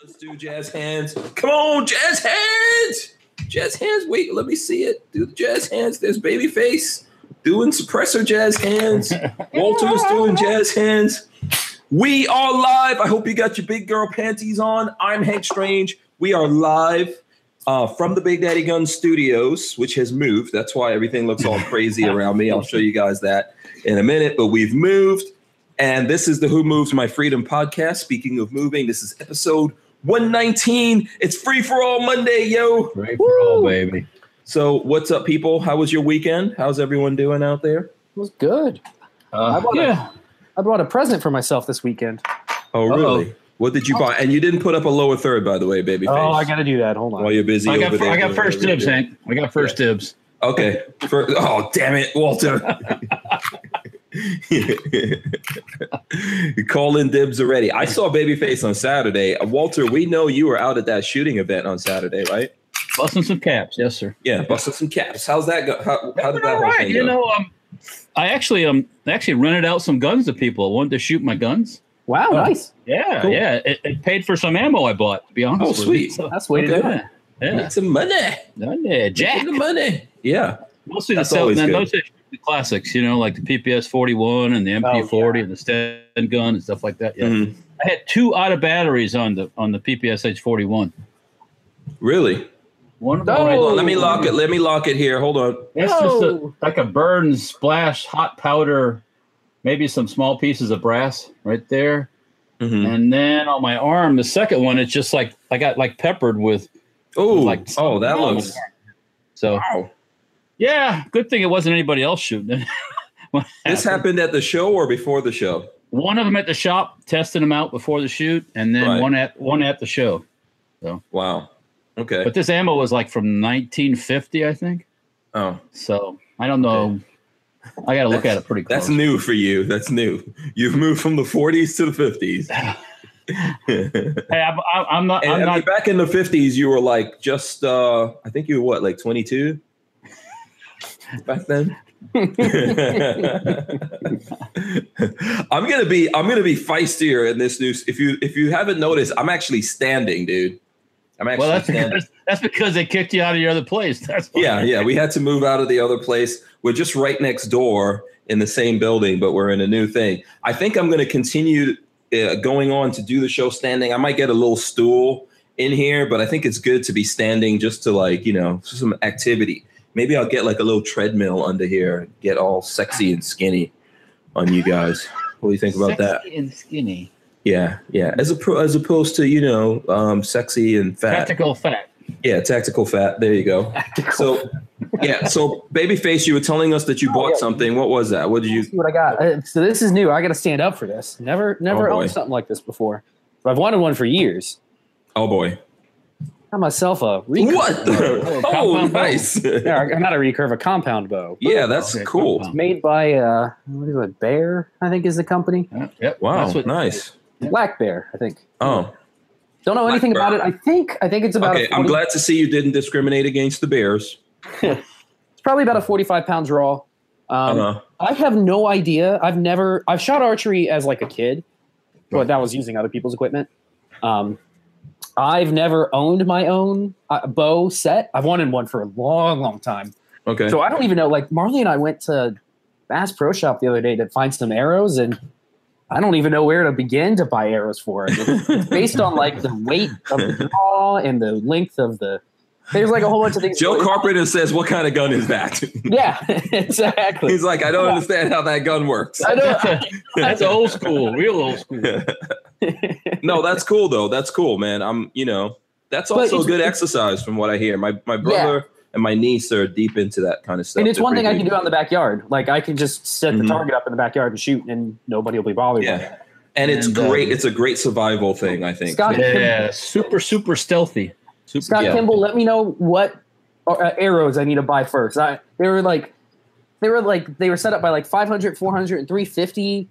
Let's do jazz hands. Come on, jazz hands. Jazz hands. Wait, let me see it. Do the jazz hands. There's Babyface doing suppressor jazz hands. Walter's doing jazz hands. We are live. I hope you got your big girl panties on. I'm Hank Strange. We are live uh, from the Big Daddy Gun Studios, which has moved. That's why everything looks all crazy around me. I'll show you guys that in a minute. But we've moved. And this is the Who Moves My Freedom podcast. Speaking of moving, this is episode 119. It's free for all Monday, yo. Free for all, baby. So, what's up, people? How was your weekend? How's everyone doing out there? It was good. Uh, I bought yeah. a, I bought a present for myself this weekend. Oh, really? What did you buy? And you didn't put up a lower third, by the way, baby. Oh, I got to do that. Hold on. While you're busy I got, over there. I got first dibs, Hank. I got first dibs. Okay. For, oh, damn it, Walter. Call in dibs already. I saw Babyface on Saturday. Uh, Walter, we know you were out at that shooting event on Saturday, right? Busting some caps, yes, sir. Yeah, busting some caps. How's that go? How, how did that All whole right, thing you go? know, um, I actually um actually rented out some guns to people. I wanted to shoot my guns. Wow, nice. Yeah, Cool. yeah. It, it paid for some ammo I bought. To be honest. Oh, with sweet. So, That's the way to do it. yeah, yeah. Make some money. yeah. Jack. Making the money. Yeah. Mostly the That's self, always and good. mostly the classics. You know, like the PPS forty one and the MP forty yeah. and the Sten gun and stuff like that. Yeah. Mhm. I had two out of batteries on the on the PPSH forty one. Really? One of Oh. them. Let me lock it. Let me lock it here. Hold on. It's just a, like a burn splash, hot powder, maybe some small pieces of brass right there. Mhm. And then on my arm, the second one, it's just like I got like peppered with Oh, like oh, that looks. so Wow. Yeah. Good thing it wasn't anybody else shooting it. This happened at the show or before the show? One of them at the shop testing them out before the shoot, and then Right. one at one at the show. Wow. Okay. But this ammo was like from 1950, I think. oh, So I don't know. I got to look at it pretty close. that's new for you. That's new. You've moved from the 40s to the 50s. Hey, I'm, I'm- I'm not. I mean, not. back in the 50s, you were like just, uh, I think you were what, like 22 back then? I'm gonna be I'm gonna be feistier in this news. If you if you haven't noticed, I'm actually standing, dude. I'm actually Well, that's standing. because, that's because they kicked you out of your other place. That's why. Yeah, yeah. We had to move out of the other place. We're just right next door in the same building, but we're in a new thing. I think I'm going to continue uh, going on to do the show standing. I might get a little stool in here, but I think it's good to be standing just to like, you know, some activity. Maybe I'll get like a little treadmill under here, get all sexy and skinny on you guys. What do you think about that? Sexy and skinny. Yeah, yeah. As a as opposed to you know, um, sexy and fat. Tactical fat. Yeah, tactical fat. There you go. Tactical. So, yeah. So, babyface, you were telling us that you Oh, bought yeah. something. What was that? What did you? See what I got. Uh, So this is new. I got to stand up for this. Never, never Oh, owned something like this before. But I've wanted one for years. Oh boy! Got myself a recurve. What? The? Oh, Oh, nice. Yeah, not a recurve, a compound bow. Yeah, that's Okay, cool. compound. Made by uh, what is it? Bear, I think is the company. Yeah, yep. Wow, That's what- nice. Black Bear, I think. Oh, Don't know Black anything Bear. about it. I think I think it's about. okay. A I'm glad to see you didn't discriminate against the Bears. It's probably about a 45 pounds raw. Um, Uh-huh. I have no idea. I've never. I've shot archery as like a kid, but that was using other people's equipment. Um, I've never owned my own uh, bow set. I've wanted one for a long, long time. Okay. So I don't even know. Like Marley and I went to Bass Pro Shop the other day to find some arrows, and I don't even know where to begin to buy arrows for. It's, it's based on like the weight of the draw and the length of the. There's like a whole bunch of things. Joe Carpenter says, "What kind of gun is that?" Yeah, exactly. He's like, "I don't understand how that gun works." I know. That's old school, real old school. No, that's cool though. That's cool, man. I'm, you know, that's also it's- good exercise from what I hear. My my brother and my niece are deep into that kind of stuff. and it's They're one thing I can do out in the backyard. Like I can just set the target up in the backyard and shoot, and nobody will be bothered. by it. Yeah. And it's And, uh, great. It's a great survival thing, I think. Scott- Yeah, super, super stealthy. Super Scott Yeah. Kimball, let me know what uh, arrows I need to buy first. I they were like they were like they were set up by like 500, 400, and 350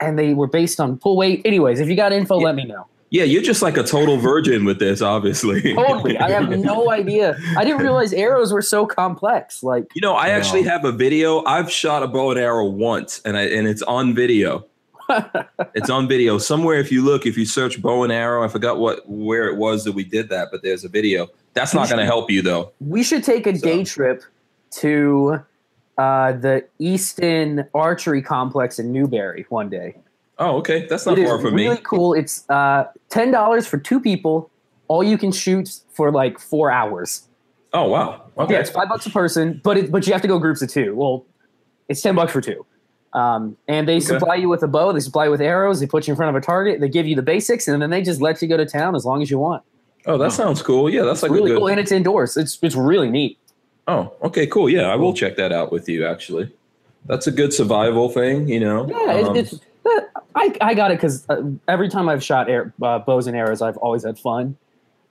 and they were based on pull weight. Anyways, if you got info, Yeah. let me know. Yeah, you're just like a total virgin with this, obviously. Totally. I have no idea. I didn't realize arrows were so complex. Like You know, I Wow. actually have a video. I've shot a bow and arrow once, and I and it's on video. It's on video somewhere. If you look, if you search bow and arrow, I forgot what where it was that we did that, but there's a video. That's not going to help you though. we should take a So- day trip to uh, the Easton Archery Complex in Newberry one day. Oh, okay, that's not It is far from really me. Really cool. It's uh, ten dollars for two people. All you can shoot for like four hours. Oh, wow. Okay. Yeah, it's five bucks a person, but it, but you have to go groups of two. Well, it's ten bucks for two. Um, and they supply you with a bow. They supply you with arrows. They put you in front of a target. They give you the basics, and then they just let you go to town as long as you want. Oh, that sounds cool. Yeah, that's It's like really a good. cool, and it's indoors. It's it's really neat. Oh, okay, cool. Yeah, I will check that out with you. Actually, that's a good survival thing. You know. Yeah, Um, it's, I I got it because uh, every time I've shot air, uh, bows and arrows, I've always had fun.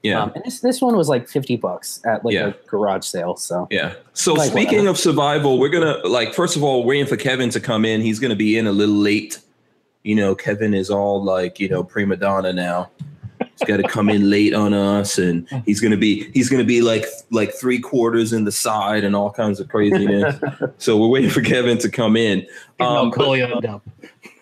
yeah. Um, and this this one was like fifty bucks at like Yeah. a garage sale. So Yeah. So Like speaking what? of survival, we're gonna like first of all waiting for Kevin to come in. He's gonna be in a little late. You know, Kevin is all like you know prima donna now. He's got to come in late on us, and he's gonna be he's gonna be like like three quarters in the side and all kinds of craziness. so we're waiting for Kevin to come in. Um, but- call you up.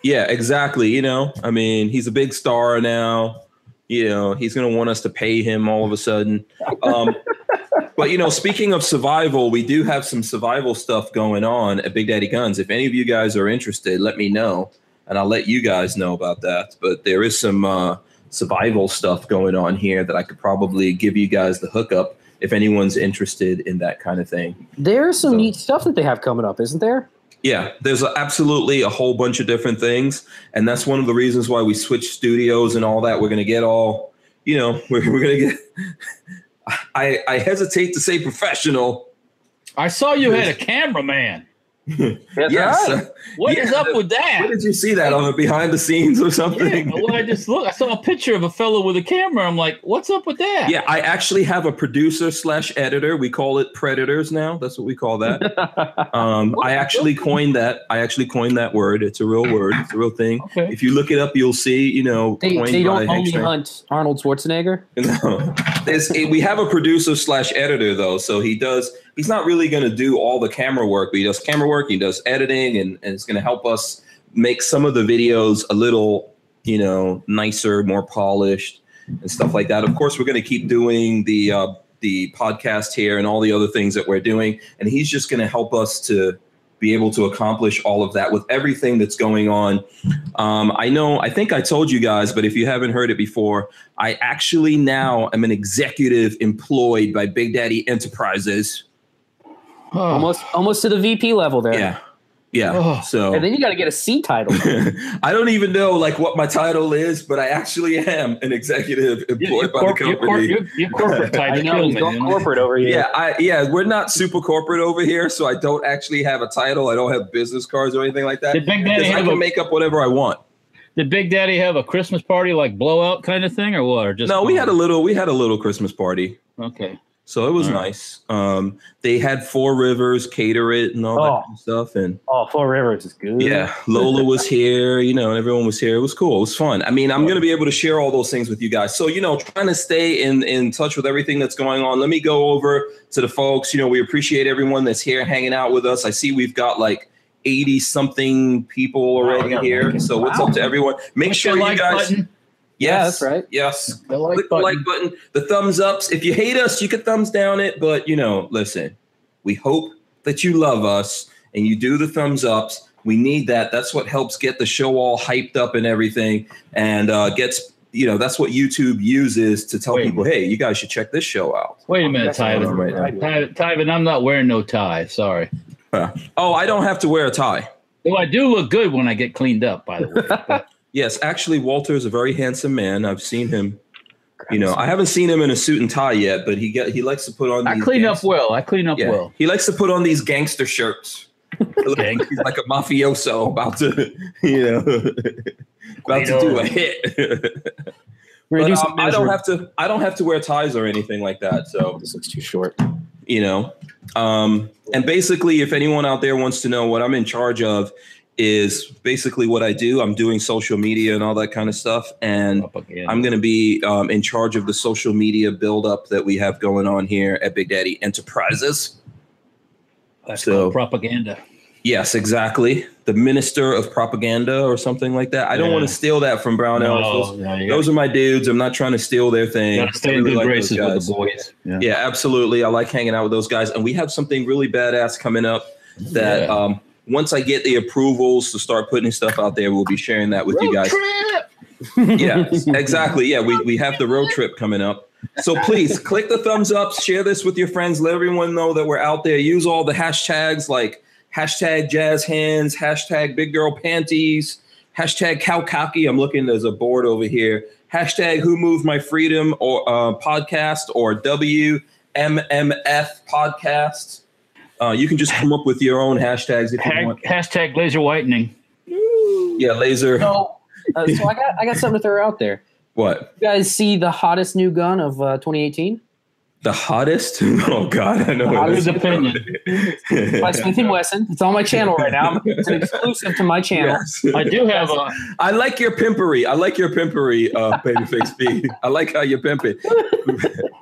yeah, exactly. You know, I mean, he's a big star now. You know, he's going to want us to pay him all of a sudden. Um, but you know, speaking of survival, we do have some survival stuff going on at Big Daddy Guns. If any of you guys are interested, let me know, and I'll let you guys know about that. But there is some uh, survival stuff going on here that I could probably give you guys the hookup if anyone's interested in that kind of thing. there's some So- neat stuff that they have coming up, isn't there? Yeah, there's absolutely a whole bunch of different things, and that's one of the reasons why we switched studios and all that. We're gonna get all, you know, we're, we're gonna get. I I hesitate to say professional. I saw you had a cameraman. That's yes. right. What is Yeah, up the- with that? Where did you see that on the behind the scenes or Yeah, something? well, I just look. I saw a picture of a fellow with a camera. I'm like, what's up with that? Yeah, I actually have a producer slash editor. We call it predators now. That's what we call that. Um, I actually coined that. I actually coined that word. It's a real word. It's a real thing. Okay. If you look it up, you'll see. You know, They, they don't only Hank hunt Arnold Schwarzenegger. No, There's, we have a producer slash editor though, so he does. He's not really going to do all the camera work, but he does camera work. He does editing, and, and it's going to help us make some of the videos a little, you know, nicer, more polished, and stuff like that. Of course, we're going to keep doing the uh, the podcast here and all the other things that we're doing, and he's just going to help us to be able to accomplish all of that with everything that's going on. Um, I know, I think I told you guys, but if you haven't heard it before, I actually now am an executive employed by Big Daddy Enterprises. Oh, Almost almost to the VP level there. Yeah. Yeah. Oh. So And then you got to get a C title. I don't even know like what my title is, but I actually am an executive you- employed you by corp- the you corp- company. you- you corporate title. I know he's going corporate over here. Yeah, I yeah, we're not super corporate over here, so I don't actually have a title. I don't have business cards or anything like that. Did Big Daddy I have can a make up whatever I want. Did Big Daddy have a Christmas party like blowout kind of thing or what? Or just No, we had a little we had a little Christmas party. okay. So it was right. nice. Um, they had Four Rivers cater it and all Oh. that kind of stuff, and Oh, Four Rivers is good. yeah, Lola was here, you know, and everyone was here. It was cool. It was fun. I mean, I'm going to be able to share all those things with you guys. So, you know, trying to stay in in touch with everything that's going on. Let me go over to the folks. You know, we appreciate everyone that's here hanging out with us. I see we've got like 80 something people already yeah. here. So, what's Wow. up to everyone? Make sure you like guys button. Yes, Yeah, that's right. Yes. The like Click the button. like button, the thumbs ups. If you hate us, you can thumbs down it. But you know, listen, we hope that you love us and you do the thumbs ups. We need that. That's what helps get the show all hyped up and everything, and uh, gets you know that's what YouTube uses to tell Wait. people, hey, you guys should check this show out. Wait a minute, That's what I'm right now. right I'm not wearing no tie. Sorry. Oh, I don't have to wear a tie. Though I do look good when I get cleaned up, by the way. But Yes, actually, Walter is a very handsome man. I've seen him. You know, I haven't seen him in a suit and tie yet, but he get he likes to put on. I these clean up gangster- well. I clean up Yeah, well. he likes to put on these gangster shirts. It like He's like a mafioso about to, you know, about to do a hit. But um, I don't have to. I don't have to wear ties or anything like that. So This looks too short. you know, um, and basically, if anyone out there wants to know what I'm in charge of, is basically what I do. I'm doing social media and all that kind of stuff, and I'm going to be um, in charge of the social media buildup that we have going on here at Big Daddy Enterprises. That's so- propaganda. Yes, exactly. The minister of propaganda or something like that. I don't want to steal that from Brown Elves. No, Those, yeah, those are my dudes. I'm not trying to steal their thing. got stay in really good like graces with the boys. Yeah. Yeah, absolutely. I like hanging out with those guys, and we have something really badass coming up. That Yeah. um, once I get the approvals to start putting stuff out there, we'll be sharing that with you guys. Trip. yeah, exactly. Yeah, we, we have the road trip coming up. So please click the thumbs up, share this with your friends, let everyone know that we're out there. Use all the hashtags like hashtag jazz hands, hashtag big girl panties, hashtag cow cocky. I'm looking, there's a board over here. Hashtag who moved my freedom or uh, podcast or WMMF podcast. Uh, you can just come up with your own hashtags if you Hag- want. hashtag laser whitening. Yeah, laser. So, uh, so I got I got something to throw out there. What? You guys see the hottest new gun of uh, 2018 The hottest? Oh God, I know. The what it His is. opinion. by Smith and Wesson. It's on my channel right now. It's an exclusive to my channel. Yes. I do have a. I like your pimpery. I like your pimpery, uh, Babyface B. I like how you pimp it.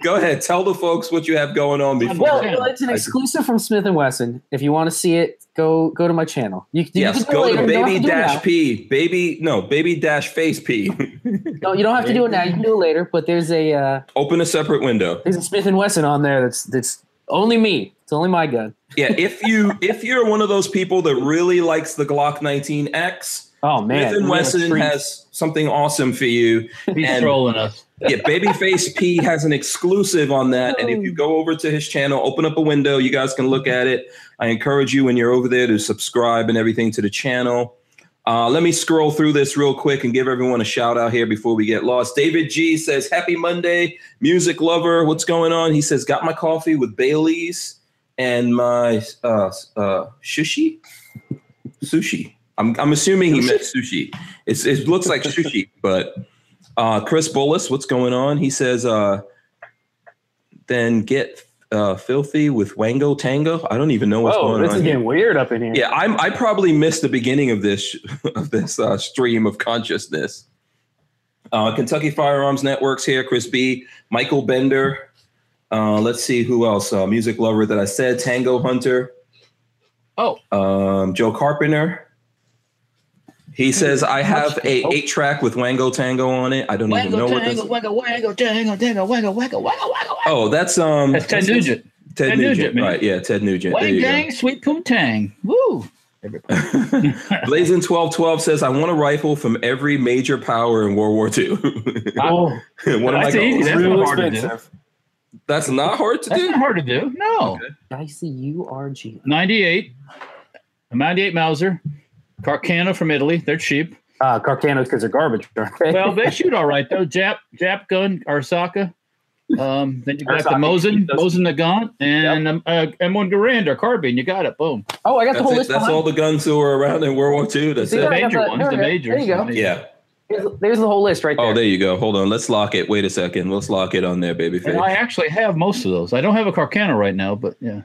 Go ahead, tell the folks what you have going on before. Well, Yeah. well, it's an exclusive from Smith and Wesson. If you want to see it, go go to my channel. You, you yes, can do go to later. You don't baby to dash. P. Baby, no, baby dash face P. No, you don't have to do it now. You can do it later. But there's a uh, Open a separate window. there's a Smith and Wesson on there. That's that's only me. It's only my gun. Yeah, if you if you're one of those people that really likes the Glock 19X, Oh man, Smith and we Wesson has something awesome for you. He's And- trolling us. Yeah, Babyface P has an exclusive on that. And if you go over to his channel, open up a window, you guys can look at it. I encourage you when you're over there to subscribe and everything to the channel. Uh, let me scroll through this real quick and give everyone a shout out here before we get lost. David G says, Happy Monday, music lover. What's going on? He says, Got my coffee with Bailey's and my uh, uh, sushi. Sushi. I'm, I'm assuming he meant sushi. It's, it looks like sushi, but uh, Chris Bullis, what's going on? He says, uh, then get uh, filthy with Wango Tango. I don't even know what's Whoa, going on. this is here. getting weird up in here. Yeah, I'm, I probably missed the beginning of this of this uh, stream of consciousness. Uh, Kentucky Firearms Networks here, Chris B, Michael Bender. Uh, let's see who else. Uh, music lover that I said, Tango Hunter. Oh. um, Joe Carpenter. He says I have a Oh. eight track with Wango Tango on it. I don't even know what this. wango, wango, tango, tango, wango, wango, wango, wango. Oh, that's um. That's Ted that's- Nugent. Ted, Ted Nugent, Nugent, man. right? Yeah, Ted Nugent. There Wang you go. gang, sweet poontang. Woo. Blazing twelve twelve says I want a rifle from every major power in World War II. Oh, One of my That's easy. goals. That's real not hard to do. expensive. That's not hard to That's do. not hard to do. No. I see you, U R G. 98. A 98 Mauser. Carcano from Italy. They're cheap. Uh, Carcanos because they're garbage, aren't they? Well, they shoot all right though. Jap Jap gun, Arisaka. Um, then you got the Arisaka, Mosin, Mosin-Nagant, and um, uh, M1 Garand or carbine. You got it. Boom. oh, I got the whole it. list. That's behind all the guns that were around in World War II. That's See The it. I got major the- ones, there the we go. majors. There you go. Yeah. There's, there's the whole list right there. Oh, there you go. Hold on. Let's lock it. Wait a second. Let's lock it on there, And I actually have most of those. I don't have a Carcano right now, but yeah.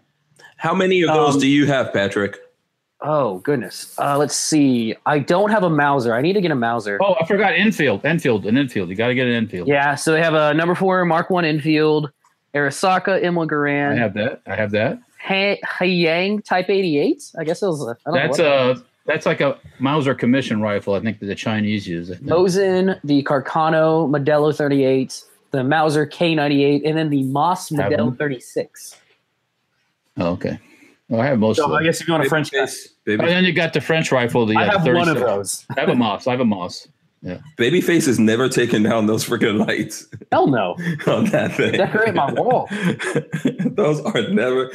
How many of those Um, do you have, Patrick? Oh goodness. Uh, let's see. I don't have a Mauser. I need to get a Mauser. Oh, I forgot Enfield. Enfield, an Enfield. You got to get an Enfield. Yeah. So they have a number four Mark One Enfield, Arisaka M1 I have that. I have that. Ha- Hanyang Type 88. I guess it was. I don't That's a that's like a Mauser commission rifle. I think that the Chinese use it. Mosin, the Carcano Modelo 38, the Mauser K98, and then the Moss Have Modelo 36. Oh, okay. Well, I have most of them. I guess if you want Babyface, baby, And then you got the French rifle. The I uh, have one of 36. those. I have a Moss. I have a Moss. Yeah. Babyface has never taken down those freaking lights Hell no. on that thing. Decorate my wall. those are never.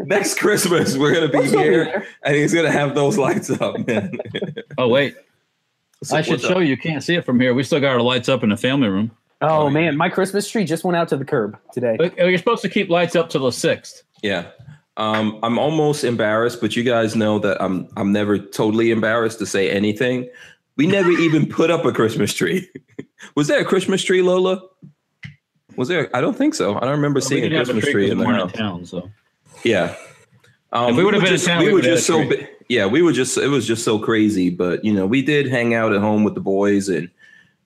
Next Christmas, we're gonna be here, and he's gonna have those lights up, man. Oh wait, So I should show up? you. You can't see it from here. We still got our lights up in the family room. Oh, Oh, yeah. man, my Christmas tree just went out to the curb today. You're supposed to keep lights up till the sixth. Yeah. Um, I'm almost embarrassed, but you guys know that I'm I'm never totally embarrassed to say anything. We never even put up a Christmas tree. Was there a Christmas tree, Lola? Was there? I don't think so. I don't remember seeing a didn't have Christmas tree tree 'cause in the we house. town. So Yeah. Um, we would've were been in just, town, we we were just so tree. bi- yeah, we were just it was just so crazy. But you know, we did hang out at home with the boys, and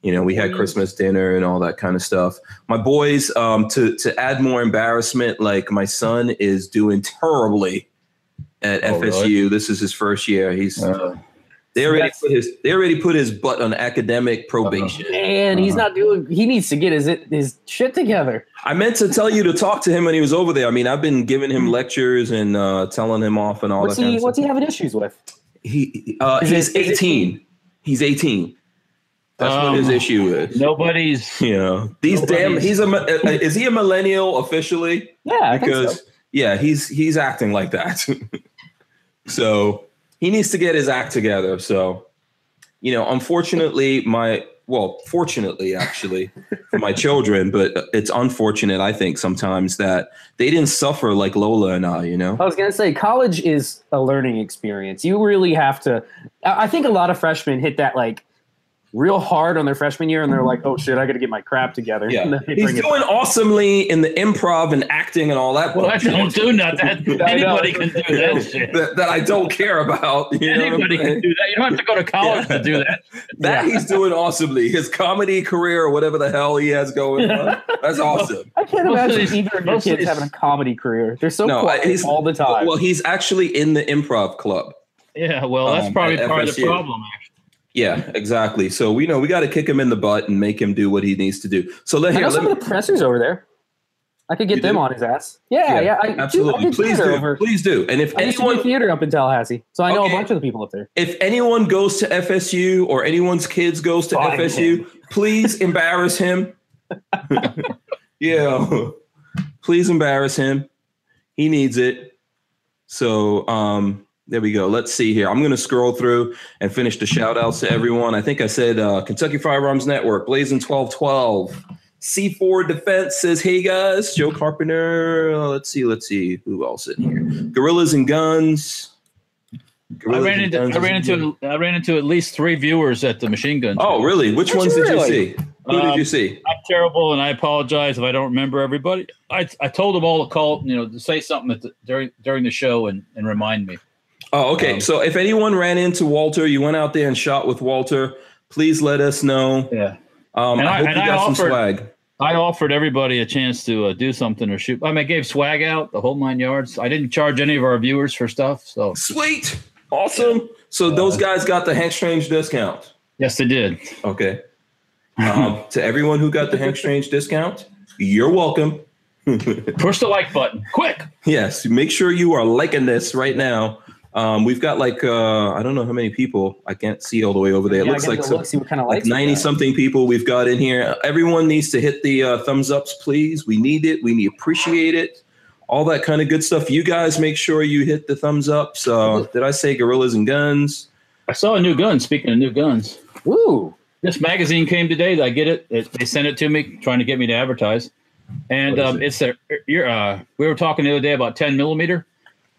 you know, we had Christmas dinner and all that kind of stuff. My boys, um, to to add more embarrassment, like my son is doing terribly at Oh, FSU. really? This is his first year. He's Uh, they already put his they already put his butt on academic probation. And he's not doing. He needs to get his his shit together. I meant to tell you to talk to him when he was over there. I mean, I've been giving him lectures and uh, telling him off and all What's that. Kind he of What's stuff. he having issues with? He uh, Is it- he's is it- 18. He's 18. That's what his Um, issue is. nobody's. You know, these damn. He's a. uh, Is he a millennial officially? Yeah, I think because so. yeah, he's he's acting like that. so he needs to get his act together. So, you know, unfortunately, my well, fortunately, actually, for my children, but it's unfortunate, I think, sometimes that they didn't suffer like Lola and I. You know, I was gonna say college is a learning experience. You really have to. I I think a lot of freshmen hit that like real hard on their freshman year, and they're like, "Oh shit, I got to get my crap together." yeah, And then they he's doing awesomely in the improv and acting and all that. Well, I don't do nothing. I know. Anybody can do that shit. that, that I don't care about. You know what I'm Anybody saying? can do that. You don't have to go to college to do that. That Yeah. he's doing awesomely. His comedy career or whatever the hell he has going on. That's awesome. I can't imagine these- either of your most kids these- having a comedy career. They're so No, quiet he's- all the time. Well, he's actually in the improv club. Yeah, well, that's Um, probably at part of the problem. Actually, Yeah, exactly. So we know we got to kick him in the butt and make him do what he needs to do. So let I here. know some me, of the pressers over there. I could get them do? on his ass. Yeah, yeah. I, dude, I absolutely. Please do. over. Please do. And if I used to do anyone theater up in Tallahassee, so I know Okay. a bunch of the people up there. if anyone goes to FSU or anyone's kids goes to Find FSU, please embarrass him. yeah. Please embarrass him. He needs it. So um there we go. Let's see here. I'm going to scroll through and finish the shout outs to everyone. I think I said uh, Kentucky Firearms Network, Blazing 1212. C4 Defense says, Hey guys, Joe Carpenter. Let's see, let's see who else in here. Gorillas and Guns. I ran into I ran into I ran into at least three viewers at the machine gun. Oh, really? Which Did ones you did you see? Who did Um, you see? I'm terrible, and I apologize if I don't remember everybody. I I told them all to call, you know, to say something at the, during during the show and and remind me. Oh, okay. um, so if anyone ran into Walter, you went out there and shot with Walter, please let us know. Yeah. Um, And I, I- hope and you I got some offered- swag. I offered everybody a chance to uh, do something or shoot. I mean, I gave swag out the whole nine yards. I didn't charge any of our viewers for stuff. So Sweet. Awesome. So those guys got the Hank Strange discount. yes, they did. Okay. Um, to everyone who got the Hank Strange discount, you're welcome. Push the like button, quick. Yes, make sure you are liking this right now. Um, we've got like uh, I don't know how many people. I can't see all the way over there. It looks like go some, look, see what kind of like ninety something people we've got in here. Everyone needs to hit the uh, thumbs ups, please. We need it. We need appreciate it. All that kind of good stuff. You guys make sure you hit the thumbs ups. Uh, did I say gorillas and guns? I saw a new gun. Speaking of new guns, Ooh, this magazine came today. I get it. it they sent it to me, trying to get me to advertise. And What is um, it's a. You're, uh, we were talking the other day about 10 millimeter.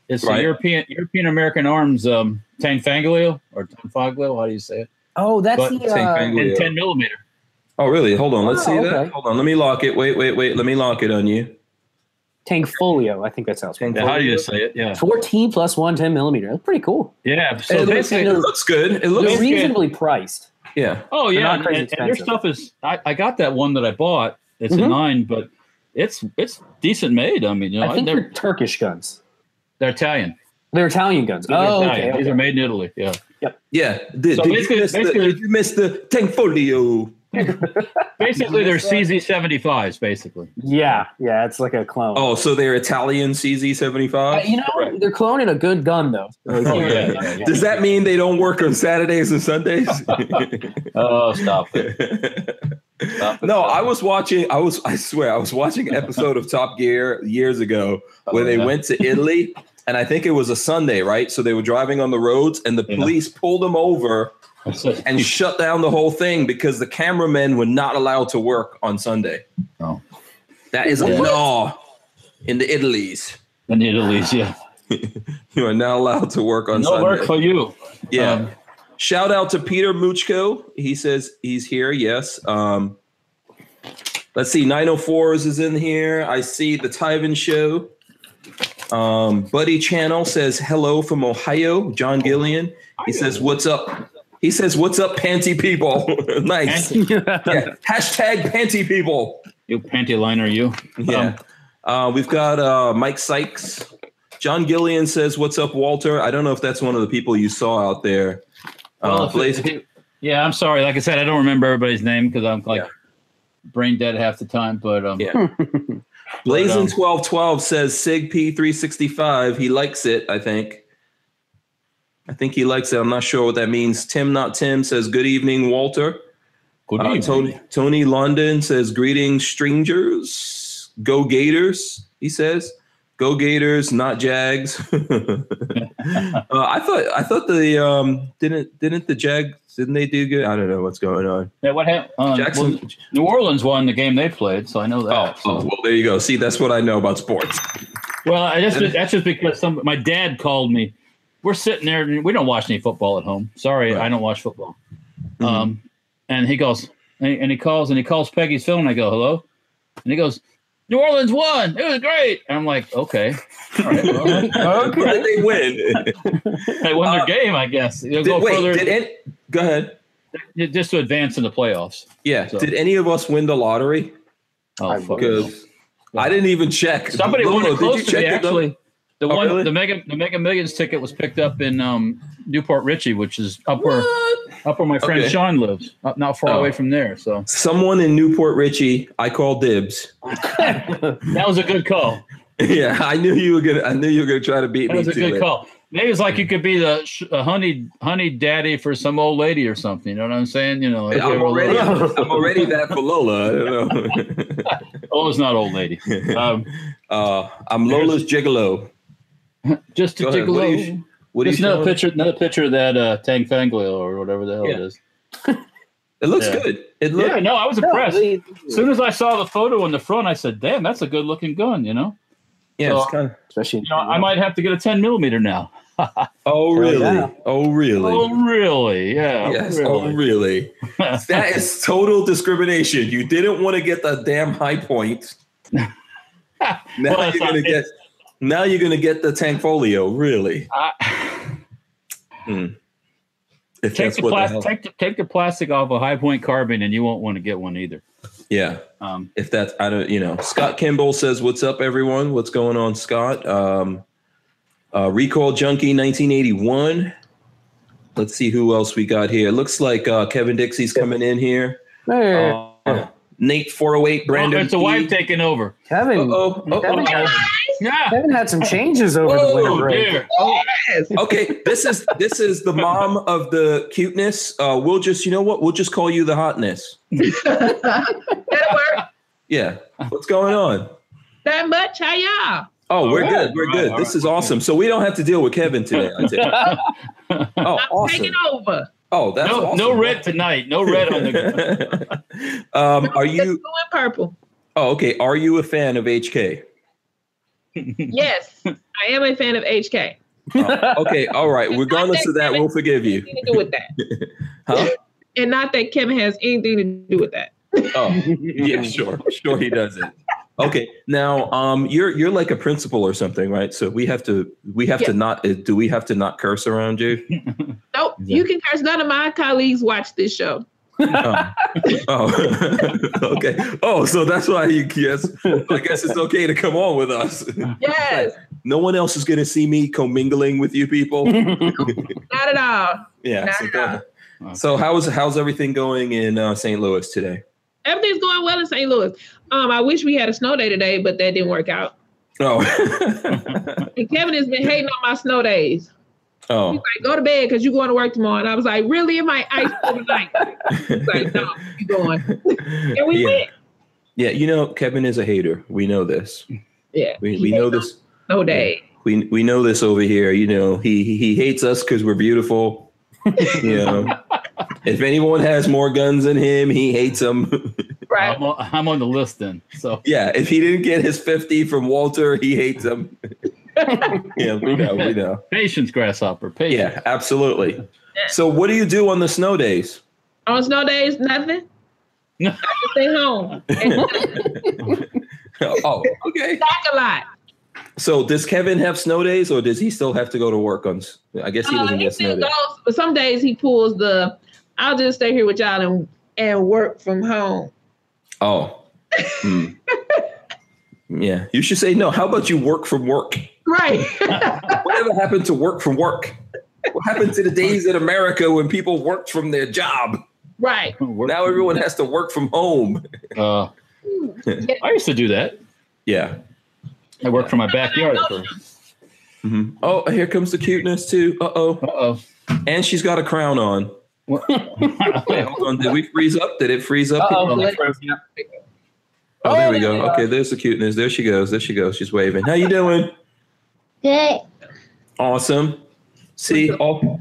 It's Right. a European European American Arms um, Tanfoglio or Tanfoglio. How do you say it? oh, that's But the. Uh, And 10 millimeter. Oh, really? Hold on. Let's Oh, see that. Hold on. Let me lock it. Wait, wait, wait. Let me lock it on you. Tank Folio, I think that sounds. it's Tank Yeah, how do you say it? Yeah. 14 plus one 10 millimeter. That's pretty cool. Yeah. So It looks, basically, it looks good. It They're looks Basically- reasonably priced. yeah. Oh yeah, and, and- and their stuff is. I, I got that one that I bought. It's a Mhm. nine, but it's it's decent made. I mean, you know, I I think never, they're Turkish guns. They're Italian. They're Italian guns. These are Oh, Italian. okay. These okay. are made in Italy. Yeah. Yep. Yeah. Did, So did, you basically- miss the, basically- did you miss the tank folio? Basically, they're CZ seventy fives. Basically. Yeah, yeah, it's like a clone. Oh, so they're Italian Uh, CZ75? you know, correct. they're cloning a good gun though. Oh yeah. yeah, yeah. Does that mean they don't work on Saturdays and Sundays? Oh, stop it. No, I was watching. I was. I swear, I was watching an episode of Top Gear years ago where Oh, they went to Italy, and I think it was a Sunday, right? So they were driving on the roads, and the police pulled them over and shut down the whole thing because the cameramen were not allowed to work on Sunday. Oh. That is a Yeah. law in the Italy's. in the Italy's. Yeah. You are not allowed to work on No Sunday. work for you. Yeah. Um, Shout out to Peter Muchko. He says he's here. Yes. Um, let's see. 904s is in here. I see the Tyven show. Um, Buddy Channel says hello from Ohio. John Gillian. He says, What's up? He says, What's up, panty people? nice. Yeah. Hashtag panty people. You panty liner, you. Yeah. Um, Uh, we've got uh, Mike Sykes John Gillian says, "What's up, Walter?" I don't know if that's one of the people you saw out there. Well, Uh, it- yeah, I'm sorry. Like I said, I don't remember everybody's name because I'm like Yeah. brain dead half the time. But um, Yeah. Blazing um, twelve twelve says Sig P three sixty five. He likes it. I think. I think he likes it. I'm not sure what that means. Tim, not Tim, says good evening, Walter. good Uh, evening. Tony, Tony London says greetings, strangers. Go Gators. He says, "Go Gators, not Jags." uh, I thought I thought the um didn't didn't the Jags didn't they do good? I don't know what's going on. Yeah, what happened? Um, Jackson. well, New Orleans won the game they played, so I know Oh, that. oh, so- well, there you go. See, that's what I know about sports. Well, I just that's just because some my dad called me. We're sitting there and we don't watch any football at home. Sorry, Right. I don't watch football. Mhm. Um, and he goes and he, and he calls and he calls Peggy's phone. And I go hello, and he goes, New Orleans won. It was great. And I'm like, okay, all right, well, How did they win? they won their Uh, game, I guess. They'll Did, go wait, further did any, go ahead. just to advance in the playoffs. Yeah, So- did any of us win the lottery? Oh, I fuck. Because I didn't even check. Somebody Lolo, won it did close to me, actually. The Oh, one, really? the mega, the Mega Millions ticket was picked up in um, New Port Richey, which is up where What? up where my friend Okay. Sean lives, up not far Oh. away from there. So Someone in New Port Richey, I call dibs. that was a good call. yeah, I knew you were gonna. I knew you were gonna try to beat That me That was a good it. call. Maybe it's like you could be the sh- a honey honey daddy for some old lady or something. You know what I'm saying? You know, like I'm they were a already, I'm already that for Lola. I don't know. oh, it's not old lady. Um, uh, I'm Lola's gigolo. just to Go ahead. tickle. What are you- What are Just another picture, another picture of that uh, Tang Fanglio or whatever the hell it Yeah. is. It looks Yeah. good. It looks. Yeah, no, I was impressed. As soon as I saw the photo in the front, I said, "Damn, that's a good looking gun." You know, Yeah, it's So- kind of. Especially, you know, I might have to get a 10 millimeter now. Oh really? yeah. Oh really? Oh, really? Yeah. yes. Oh really. really? That is total discrimination. You didn't want to get the damn Hi-Point. Now Well, you're gonna not- get. Now you're gonna get the tankfolio. Really? I- If take the what the plastic, take the, take the plastic off a Hi-Point carbine and you won't want to get one either. Yeah. Um, If that's I don't you know. Scott Kimball says, "What's up, everyone? What's going on, Scott?" Um, uh, Recall Junkie 1981. Let's see who else we got here. It looks like uh, Kevin Dixie's coming in here. Hey, Uh, Nate 408, Brandon. oh, it's a P. wife taking over. Kevin, Uh-oh. Kevin, Uh-oh. Yeah. Kevin had some changes over the winter Oh break. dear. Okay, this is this is the mom of the cuteness. Uh, we'll just you know what? We'll just call you the hotness. That'll work. Yeah. What's going on? That much? How y'all? Oh, we're All good. We're all good. right, this all is awesome. So we don't have to deal with Kevin today. I. Oh, I'm awesome. taking over. Oh, that's no, awesome. no red tonight. No red on the. um, are you? blue and purple? Oh, okay. Are you a fan of HK? Yes, I am a fan of HK. Oh, okay. All right. Regardless of that, we'll forgive you. To do with that, Huh? and not that Kevin has anything to do with that. Oh, yeah. Sure. Sure, he doesn't. Okay. Now, um, you're you're like a principal or something, right? So we have to we have to not. uh, Do we have to not curse around you? Nope, you can curse. None of my colleagues watch this show. Oh. oh. okay. Oh, so that's why you guess. I guess it's okay to come on with us. Yes, No one else is going to see me commingling with you people. not at all. Yeah. Not So, at all. so how's how's everything going in uh, St. Louis today? Everything's going well in St. Louis. Um, I wish we had a snow day today, but that didn't work out. Oh. And Kevin has been hating on my snow days. Oh. He's oh. like, "Go to bed because you're going to work tomorrow." And I was like, "Really? It might ice overnight." He's like, "No, you going?" And we yeah. went. yeah. You know, Kevin is a hater. We know this. Yeah, We, we know this. on Snow day. We we know this over here. You know, he he- he hates us because we're beautiful. You know, if anyone has more guns than him, he hates them. Right. I'm, on, I'm on the list then. So yeah, if he didn't get his fifty from Walter, he hates him. yeah, we know, we know. patience, grasshopper. Patience. Yeah, absolutely. So, what do you do on the snow days? On snow days, nothing. No. I just stay home. Oh, okay. talk a lot. So, does Kevin have snow days, or does he still have to go to work on? s- I guess he Uh, doesn't he get snow still days. goes, but some days he pulls the. I'll just stay here with y'all and and work from home. Oh, Hmm. yeah. You should say no. How about you work from work? Right. Whatever happened to work from work? What happened to the days in America when people worked from their job? right. Now everyone has to work from home. Uh, I used to do that. Yeah. I worked from my backyard at first. Mhm. Oh, here comes the cuteness too. Uh oh. Uh oh. And she's got a crown on. Wait, hold on. Did we freeze up? Did it freeze up? Uh-oh, Oh, it there we Oh, go. Okay, there's the cuteness. There she goes. There she goes. She's waving. How you doing? Good. Awesome. See all,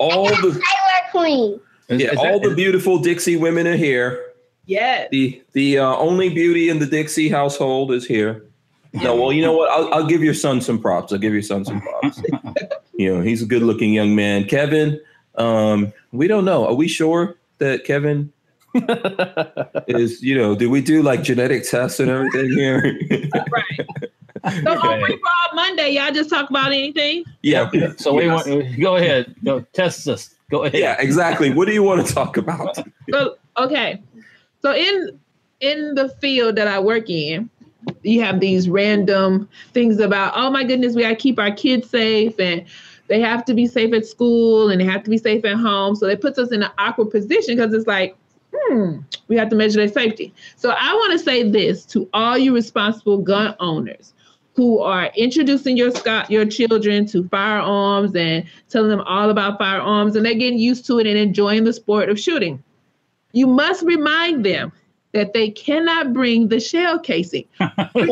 all the Tyler Queen. Is- yeah, is all that- the beautiful Dixie women are here. Yes. The the uh, only beauty in the Dixie household is here. No, well, you know what? I'll, I'll give your son some props. I'll give your son some props. you know, he's a good looking young man. Kevin, um, we don't know. Are we sure that Kevin is, you know, do we do like genetic tests and everything here? So on Free for All Monday, y'all just talk about anything? yeah. So we want go ahead. Go test us. Go ahead. Yeah, exactly. What do you want to talk about? So okay. So in in the field that I work in, you have these random things about, oh my goodness, we gotta keep our kids safe and they have to be safe at school and they have to be safe at home. So it puts us in an awkward position because it's like, hmm, we have to measure their safety. So I want to say this to all you responsible gun owners who are introducing your your children to firearms and telling them all about firearms and they're getting used to it and enjoying the sport of shooting. You must remind them that they cannot bring the shell casing. In-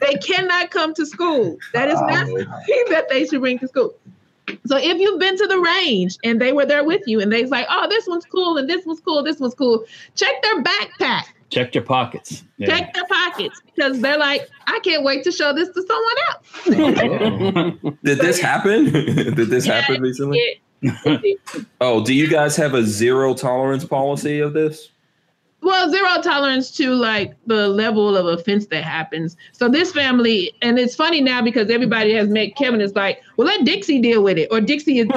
they cannot come to school. That is not something that they should bring to school. So if you've been to the range and they were there with you and they's like, oh, this one's cool and this one's cool, this one's cool, check their backpack, Check your pockets. Yeah. check their pockets because they're like, I can't wait to show this to someone else. Did this happen? Did this Yeah, happen recently? It- Oh, do you guys have a zero tolerance policy of this? well, zero tolerance to like the level of offense that happens. So this family, and it's funny now because everybody has met Kevin It's like, well, let Dixie deal with it, or Dixie is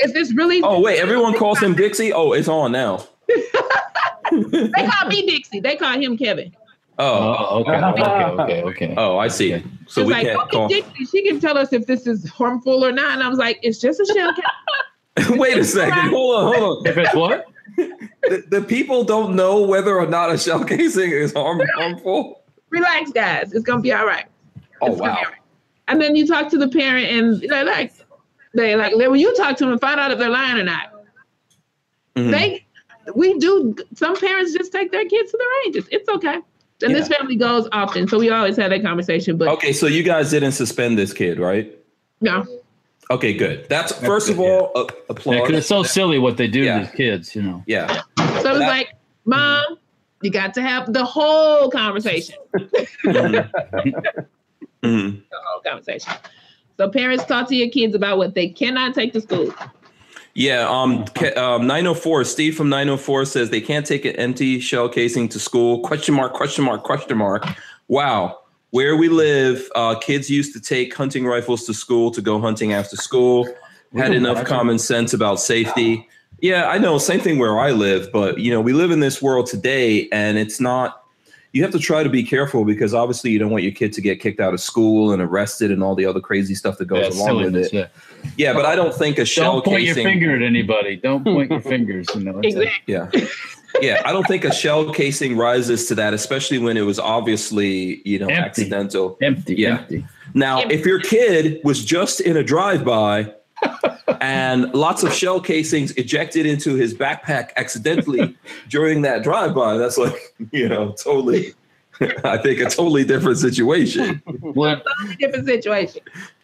is this really? Oh, wait, everyone calls him Dixie? Oh, it's on now. They call me Dixie. They call him Kevin. Oh, Oh, okay, okay, okay, okay. oh, I see. Okay. So it's we like, can't okay, call. Dixie, she can tell us if this is harmful or not. And I was like, it's just a shell casing. Wait a second. Hold on, hold on. If it's what? The, the people don't know whether or not a shell casing is harm, harmful. Relax, guys. It's gonna be all right. Oh, It's wow. be all right. And then you talk to the parent, and they're like, they like when you talk to them and find out if they're lying or not. Mhm. They, we do. Some parents just take their kids to the ranges. It's okay. And this family goes often, so we always have that conversation. But Okay, so you guys didn't suspend this kid, right? no, Okay, good. That's first of good, all, a, Yeah, applause. 'cause it's so silly what they do Yeah. to these kids, you know. yeah. so it's That- like, mom, you got to have the whole conversation. Mhm. Mhm. the whole conversation. So parents talk to your kids about what they cannot take to school. Yeah, um, um, 904, Steve from 904 says they can't take an empty shell casing to school. Question mark, question mark, question mark. Wow. Where we live, uh, kids used to take hunting rifles to school to go hunting after school, had enough common sense about safety. Yeah, I know, same thing where I live, but you know, we live in this world today and it's not you have to try to be careful because obviously you don't want your kid to get kicked out of school and arrested and all the other crazy stuff that goes Yeah, along with it. yeah. Yeah, but I don't think a shell Don't point your finger at anybody. Don't point your fingers. You know. It's a- Exactly. Yeah. Yeah, I don't think a shell casing rises to that, especially when it was obviously, you know, Empty. accidental. empty. Yeah. Empty. Now, if your kid was just in a drive-by and lots of shell casings ejected into his backpack accidentally during that drive-by, that's like, you know, totally I think a totally different situation. Well, Totally different situation.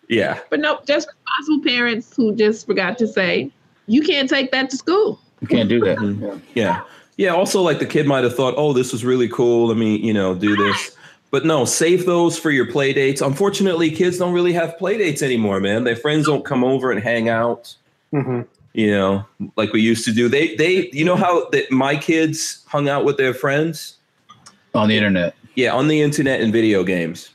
Yeah. But no, just responsible parents who just forgot to say, you can't take that to school. you can't do that. Yeah. Yeah. Yeah. Also, like the kid might have thought, oh, this was really cool. Let me, you know, do this. But no, save those for your play dates. Unfortunately, kids don't really have play dates anymore, man. Their friends don't come over and hang out, Mhm. you know, like we used to do. They, they, you know how that my kids hung out with their friends? On the internet. Yeah, on the internet and video games.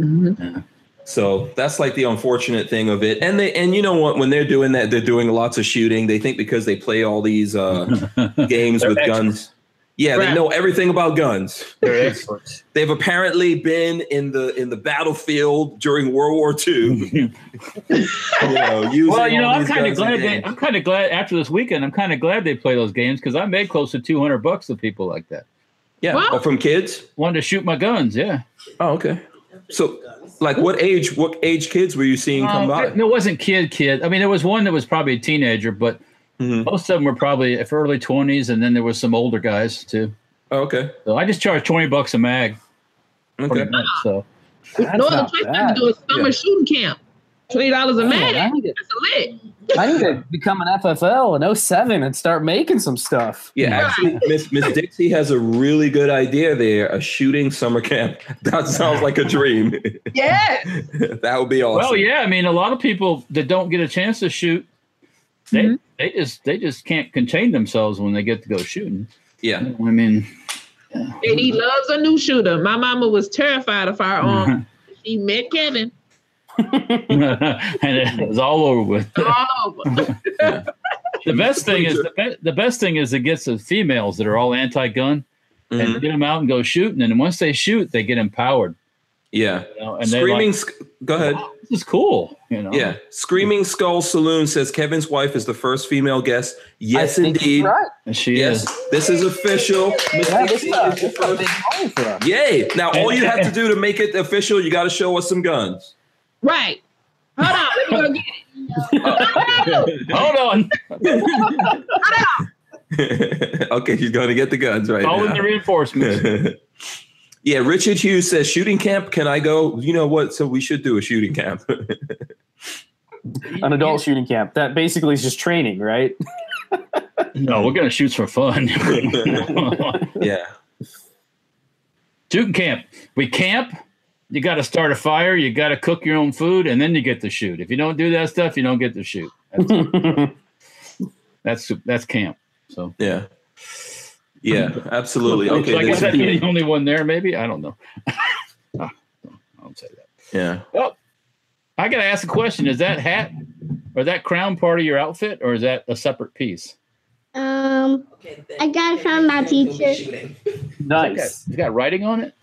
Mm-hmm. So that's like the unfortunate thing of it. And they, and you know what? When they're doing that, they're doing lots of shooting. They think because they play all these uh, games with experts. guns. Yeah, they know everything about guns. They're experts. They've apparently been in the in the battlefield during World War II. you know, well, you know, I'm kind of glad. They. I'm kind of glad after this weekend. I'm kind of glad they play those games because I made close to 200 bucks with people like that. Yeah, Wow. oh, from kids. Wanted to shoot my guns. Yeah. Oh, okay. So, like, what age? What age kids were you seeing come Uh, by? it, it wasn't kid kid. I mean, there was one that was probably a teenager, but Mhm. most of them were probably early 20s, and then there was some older guys too. Oh, okay. So I just charged 20 bucks a mag. Okay. much, So That's no other not choice but bad. to do a summer Yeah. shooting camp. Twenty dollars a Man, man. I need to, I need to become an FFL in 07 and start making some stuff. Yeah, actually, Miss Miss Dixie has a really good idea there. A shooting summer camp. That sounds like a dream. Yeah, that would be awesome. well, yeah. I mean, a lot of people that don't get a chance to shoot, they Mhm. They just they just can't contain themselves when they get to go shooting. Yeah. I mean, And he loves a new shooter. My mama was terrified of firearms. she met Kevin and it was all over with. all over. The best thing is the, be- the best thing is it gets the females that are all anti-gun Mhm. and get them out and go shooting, and then once they shoot, they get empowered. Yeah. You know, and Screaming. like, Sk- go ahead. "Wow, this is cool. You know, Yeah. Screaming Skull Saloon says Kevin's wife is the first female guest. Yes, indeed. Right. She Yes, is. this is official. Yeah, this is a, is the this is a first- big home for us. Yay! Now all you have to do to make it official, you got to show us some guns. Right. Hold on. Let me go get it. Hold on, okay, she's going to get the guns right calling the reinforcements. Yeah, Richard Hughes says shooting camp. Can I go? You know what? So we should do a shooting camp. An adult shooting camp. That basically is just training, right? No, we're gonna shoot for fun. yeah. Shooting camp. We camp. You got to start a fire. You got to cook your own food, and then you get to shoot. If you don't do that stuff, you don't get to shoot. That's that's, that's camp. So Yeah. Yeah, absolutely. Looks Okay. like there's- is that me the only one there? Maybe I don't know. Ah, I don't say that. yeah. Well, I got to ask a question: Is that hat or that crown part of your outfit, or is that a separate piece? Um, I got it from my teacher. nice. It's got writing on it.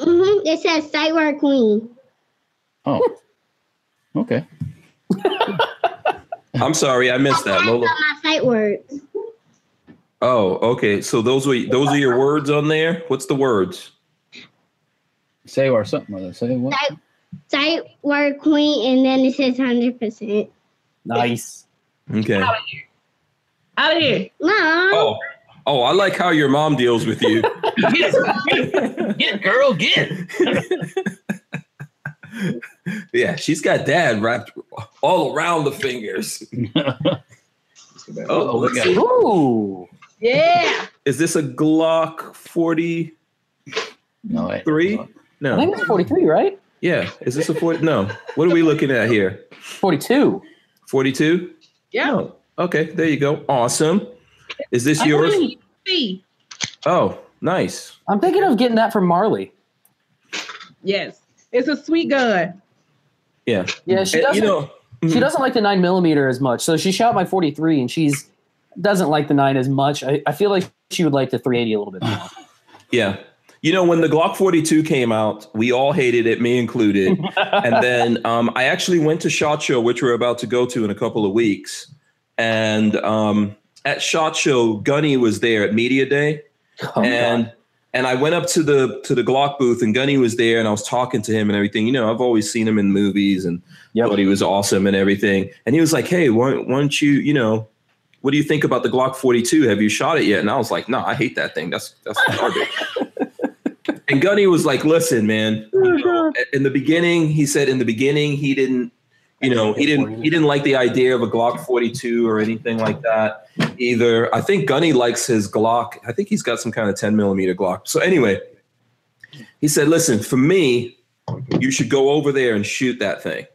Mm-hmm. It says site work queen. Oh, okay. I'm sorry, I missed that, That's Lola. my site work. Oh, okay. So those were those are your words on there. What's the words? Say or something. Like that. Say what? Site, site work queen, and then it says hundred percent. Nice. Okay. Out of here. Mom, Oh, oh, I like how your mom deals with you. Get it, get girl, get yeah, she's got dad wrapped all around the fingers. Oh, oh look at see. Ooh. Yeah. Is this a Glock 40? No, wait. Three? I No. think it's 43, right? Yeah. Is this a 40? No. What are we looking at here? 42. 42? Yeah. No. Okay, there you go. Awesome. Is this I yours? Oh, nice. I'm thinking of getting that from Marley. Yes. It's a sweet gun. Yeah. Yeah, she doesn't. you know, she mm-hmm. doesn't like the nine millimeter as much. So she shot my 43, and she's doesn't like the nine as much. I, I feel like she would like the 380 a little bit more. Yeah. You know, when the Glock 42 came out, we all hated it, me included. and then um, I actually went to SHOT Show, which we're about to go to in a couple of weeks. And um, at SHOT Show, Gunny was there at Media Day. Oh, and and I went up to the to the Glock booth and Gunny was there and I was talking to him and everything. You know, I've always seen him in movies and Yep. thought he was awesome and everything. And he was like, "Hey, why, why don't you, you know, what do you think about the Glock 42? Have you shot it yet?" And I was like, "No, I hate that thing. That's that's garbage." and Gunny was like, "Listen, man. you uh-huh. know, in the beginning, he said in the beginning he didn't, you know, he didn't he didn't like the idea of a Glock 42 or anything like that either. I think Gunny likes his Glock. I think he's got some kind of 10 millimeter Glock. So anyway, he said, "Listen, for me, you should go over there and shoot that thing."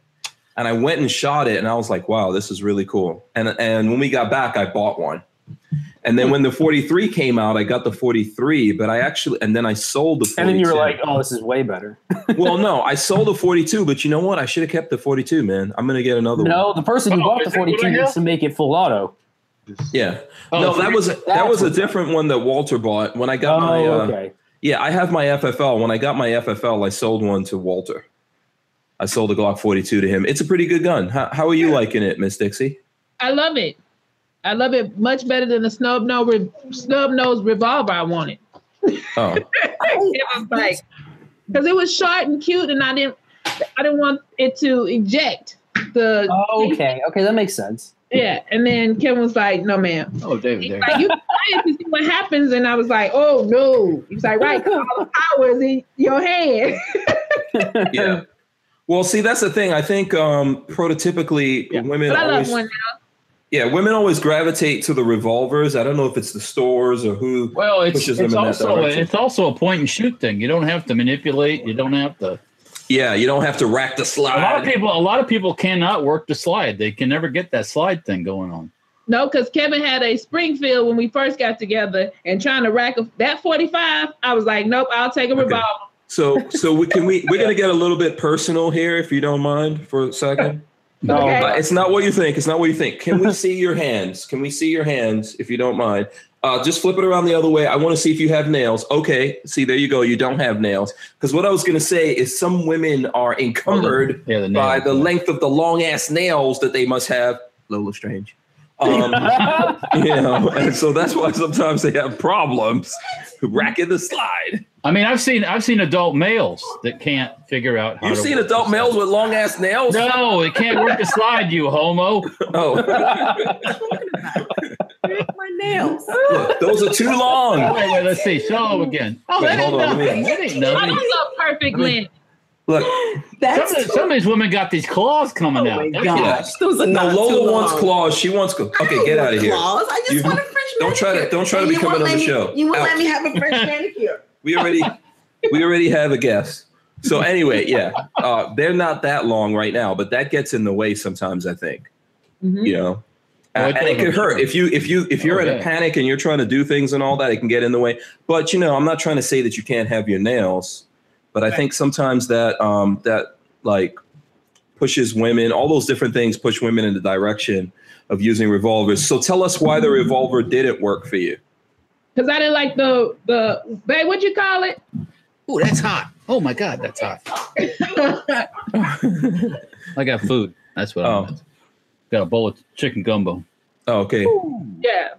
And I went and shot it, and I was like, "Wow, this is really cool." And and when we got back, I bought one. And then when the 43 came out, I got the 43, but I actually and then I sold the 42. And then you were like, "Oh, this is way better." well, no, I sold the 42, but you know what? I should have kept the 42, man. I'm gonna get another one. No, the person who Oh, bought the 42 I needs to make it full auto. Yeah. Oh, no, that was that was a different one that Walter bought when I got my. Oh, Uh, okay. Yeah, I have my FFL. When I got my FFL, I sold one to Walter. I sold a Glock 42 to him. It's a pretty good gun. How, how are you liking it, Miss Dixie? I love it. I love it much better than the snub nose re- snub nose revolver I wanted. Oh, it was like because it was short and cute, and I didn't I didn't want it to eject the Oh, okay. Okay, that makes sense. yeah. And then Kevin was like, "No, ma'am." Oh, David, He's there. like, "You trying to see what happens?" And I was like, "Oh no!" He was like, "Right, all the power is in your hand." yeah. Well, see, that's the thing. I think um, prototypically Yeah. women But I love always, one now. yeah, women always gravitate to the revolvers. I don't know if it's the stores or who. Well, it's pushes them it's in that also direction. it's also a point and shoot thing. You don't have to manipulate. You don't have to. Yeah, you don't have to rack the slide. A lot of people, a lot of people cannot work the slide. They can never get that slide thing going on. No, because Kevin had a Springfield when we first got together, and trying to rack a, that forty-five. I was like, "Nope, I'll take a Okay. Revolver." So, so we can we we're gonna get a little bit personal here, if you don't mind, for a second. No, Okay. It's not what you think. It's not what you think. Can we see your hands? Can we see your hands, if you don't mind? Uh, just flip it around the other way. I want to see if you have nails. Okay, see there you go. You don't have nails. Because what I was gonna say is some women are encumbered Yeah, the by the length of the long ass nails that they must have. Lola Strange. Um, you know, and so that's why sometimes they have problems racking the slide. I mean, I've seen I've seen adult males that can't figure out. How You've to seen work adult males with long ass nails? No, it can't work the slide. You homo. Oh, my nails. look, those are too long. Wait, wait. Let's see. Show them again. Oh, Wait, that ain't hold on, let me- nothing. That ain't nothing. those are perfect length. Look, Some of, the- some of these women got these claws coming oh out. my That's- gosh, those are no, not too Lola wants long. claws. She wants. Cl- I okay, get out of here. Claws. I just You- want a French don't try to- don't try to be coming on the me- show. You won't Out. let me have a French manicure. We already, we already have a guest. So anyway, yeah, uh, they're not that long right now, but that gets in the way sometimes. I think Mhm. you know. It and it does, could hurt if you if you if you're Oh, in a panic and you're trying to do things and all that. It can get in the way. But you know, I'm not trying to say that you can't have your nails, but I think sometimes that um, that like pushes women. All those different things push women in the direction of using revolvers. So tell us why the revolver didn't work for you. Because I didn't like the the babe. What you call it? Oh, that's hot. Oh my God, that's hot. I got food. That's what Oh. I'm. Got a bowl of chicken gumbo. Oh, okay. yeah,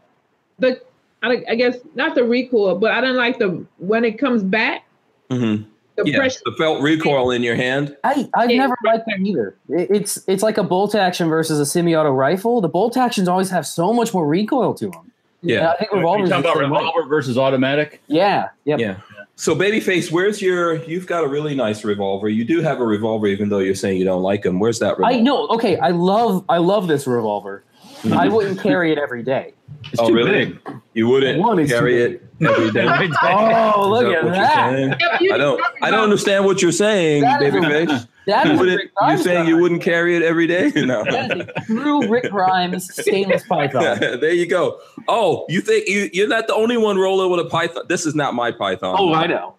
the I, I guess not the recoil, but I didn't like the when it comes back. hmm The Yeah, pressure. the felt recoil in your hand. I, I've Yeah. never liked that either. It- It's it's like a bolt action versus a semi-auto rifle. The bolt actions always have so much more recoil to them. Yeah. I think You revolvers. talking about the same way. revolver versus automatic? Yeah. Yep. Yeah. So, babyface, where's your? You've got a really nice revolver. You do have a revolver, even though you're saying you don't like them. Where's that revolver? I know. Okay. I love I love this revolver. I wouldn't carry it every day. It's Oh, too really? big. You wouldn't One is carry it every day. Is Oh, look at that. Yeah, I don't. I don't understand what you're saying, That is a- That You is a wouldn't. Rick You Grimes saying you wouldn't carry it every day? No. That is a true Rick Grimes stainless python. there you go. Oh, you think you, you're not the only one rolling with a python? This is not my python. Oh, I know.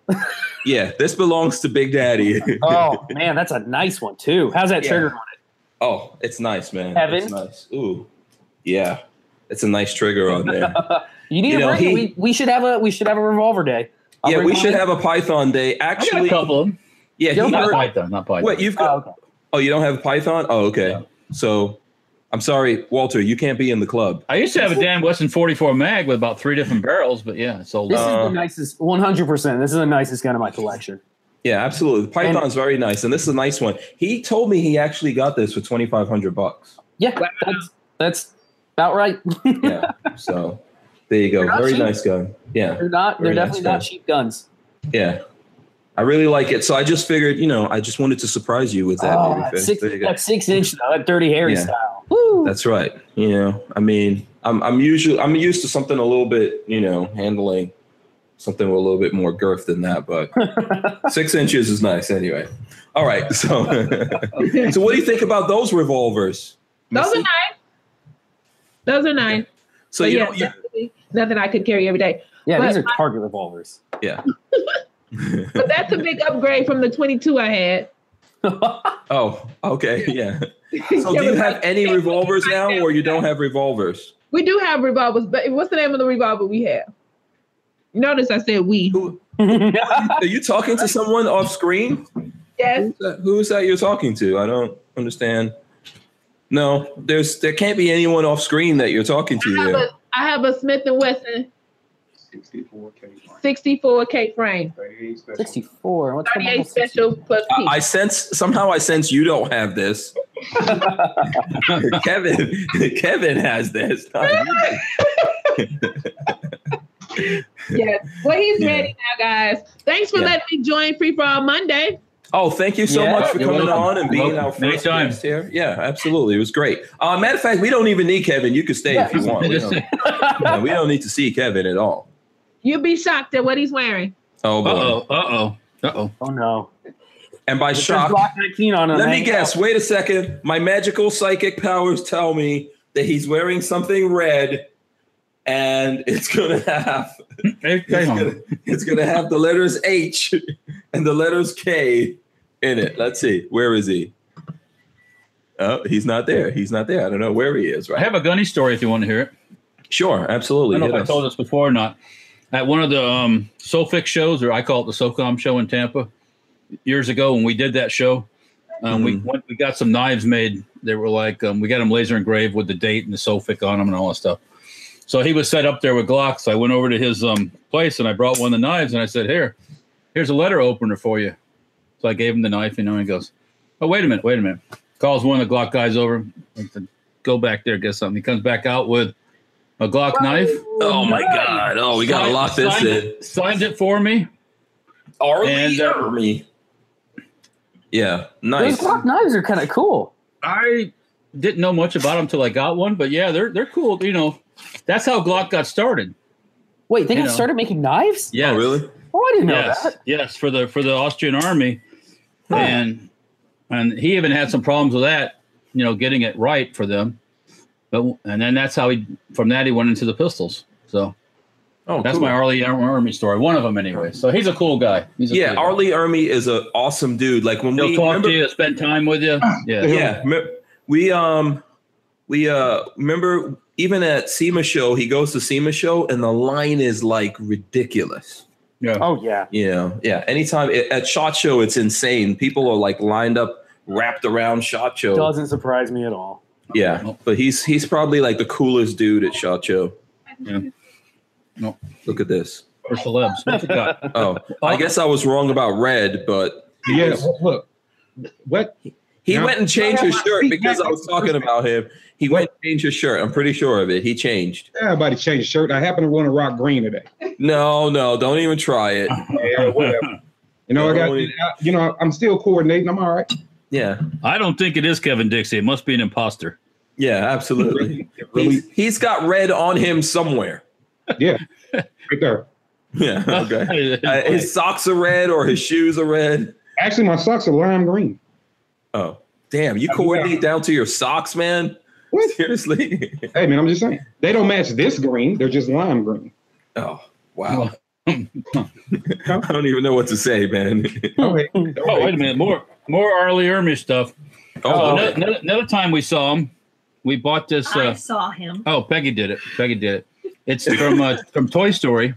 yeah, this belongs to Big Daddy. Oh man, that's a nice one too. How's that Yeah. trigger on it? oh, it's nice, man. Evan? It's nice. Ooh, yeah, it's a nice trigger on there. You need You to know, he- We, we should have a we should have a revolver day. I'll yeah, we should have a Python day. I got a Actually, couple of them. yeah, Don't he Not heard, Python, not Python. Wait, you've got. Oh, okay. Oh, you don't have a Python? Oh, okay. Yeah. So, I'm sorry, Walter. You can't be in the club. I used to have a Dan Wesson 44 mag with about three different barrels, but yeah, it sold This out. is Uh, the nicest, one hundred percent. This is the nicest gun in my collection. Yeah, absolutely. The Python's very nice, and this is a nice one. He told me he actually got this for twenty five hundred bucks. Yeah, that's that's about right. Yeah. so there you go. Very cheap. nice gun. Yeah. they're not. They're Very nice definitely gun. not cheap guns. Yeah. I really like it. So I just figured, you know, I just wanted to surprise you with that. Oh, baby that face. six, There you go. that six inch though, that dirty Harry Yeah. style. Woo. That's right. You know, I mean, I'm I'm usually I'm used to something a little bit, you know, handling something with a little bit more girth than that, but six inches is nice anyway. All right. So so what do you think about those revolvers? Those are nice. Those are nice. So But you yeah, know, you, nothing I could carry every day. yeah, these are target revolvers. yeah. But that's a big upgrade from the 22 I had. Oh, okay, yeah. So do you have any revolvers now, or you don't have revolvers? We do have revolvers, but what's the name of the revolver we have? Notice I said we. Who are you talking to? Someone off screen? Yes. Who's that, who is that you're talking to? I don't understand. No, there's there can't be anyone off screen that you're talking to I have, there. a, I have a Smith and Wesson 64K. 64K frame, 38 special. 64. What's 38 special plus I, P. I sense somehow I sense you don't have this. Kevin, Kevin has this. not yes. Well, he's Yeah. ready now, guys. Thanks for Yeah. letting me join Free for All Monday. Oh, thank you so Yeah, much for you're coming welcome. on and being Welcome. our first Anytime. guest here. Yeah, absolutely. It was great. Uh, matter of fact, we don't even need Kevin. You can stay if you want. We don't, yeah, we don't need to see Kevin at all. You'd be shocked at what he's wearing. Oh, boy. Uh oh. Uh oh. Uh oh. Oh no. And by It says shock, Glock 19 on him. let me guess. on. Wait a second. My magical psychic powers tell me that he's wearing something red and it's going to have it's gonna, it's gonna have the letters H and the letters K in it. Let's see. Where is he? Oh, he's not there. He's not there. I don't know where he is. I have a gunny story if you want to hear it. Sure. absolutely. I don't know Hit if I told this before or not. At one of the um, SoFix shows, or I call it the SOCOM show in Tampa, years ago when we did that show, um, we Mhm. went, we got some knives made. They were like um, we got them laser engraved with the date and the SOFIC on them and all that stuff. So he was set up there with Glocks. So I went over to his um, place and I brought one of the knives and I said, "Here, here's a letter opener for you." So I gave him the knife, you know, and he goes, "Oh, wait a minute, wait a minute." Calls one of the Glock guys over. I said, Go back there, get something. He comes back out with a Glock knife. Oh my God. Oh, we gotta Signed- lock this signed in. It, signed it for me. R. Lee And, uh, Ermey. Yeah. nice. Those Glock knives are kind of cool. I didn't know much about them until I got one, but yeah, they're they're cool. You know, that's how Glock got started. Wait, they You got know. started making knives? Yeah, Oh, really? Oh, I didn't know Yes, that. yes, for the for the Austrian army, Huh. and and he even had some problems with that. You know, getting it right for them. But and then that's how he from that he went into the pistols. So Oh, that's cool. my R. Lee Ermey story. One of them anyway. So he's a cool guy. He's a Yeah, cool. Arlie Army is an awesome dude. Like when He'll we talk remember, to you, spend time with you. Yeah. yeah, we um we uh remember even at SEMA show, he goes to SEMA show and the line is like ridiculous. Yeah. Oh, yeah. Yeah, yeah. Anytime at Shot Show, it's insane. People are like lined up, wrapped around Shot Show. Doesn't surprise me at all. Yeah, but he's he's probably like the coolest dude at Shot Show. Yeah. No. Look at this. For celebs. What you got? Oh, I guess I was wrong about red, but Yes. Look. What? He Now- went and changed his shirt because I was talking about him. He went and changed his shirt. I'm pretty sure of it. He changed. Everybody changed shirt. I happen to want to rock green today. No, no, don't even try it. Yeah, whatever. You know, I got. You know, I'm still coordinating. I'm all right. Yeah, I don't think it is Kevin Dixie. It must be an imposter. yeah, absolutely. He's, he's got red on him somewhere. Yeah. Right there. Yeah, okay. Uh, his socks are red or his shoes are red. Actually, my socks are lime green. Oh, damn! You coordinate down to your socks, man. What? Seriously? Hey, man, I'm just saying. They don't match this green. They're just lime green. Oh, wow. I don't even know what to say, man. Okay. Oh, wait a minute. More more R. Lee Ermey stuff. Oh, Oh, okay. another, another- another time we saw him, we bought this. I Uh, saw him. oh, Peggy did it. Peggy did it. It's from uh, from Toy Story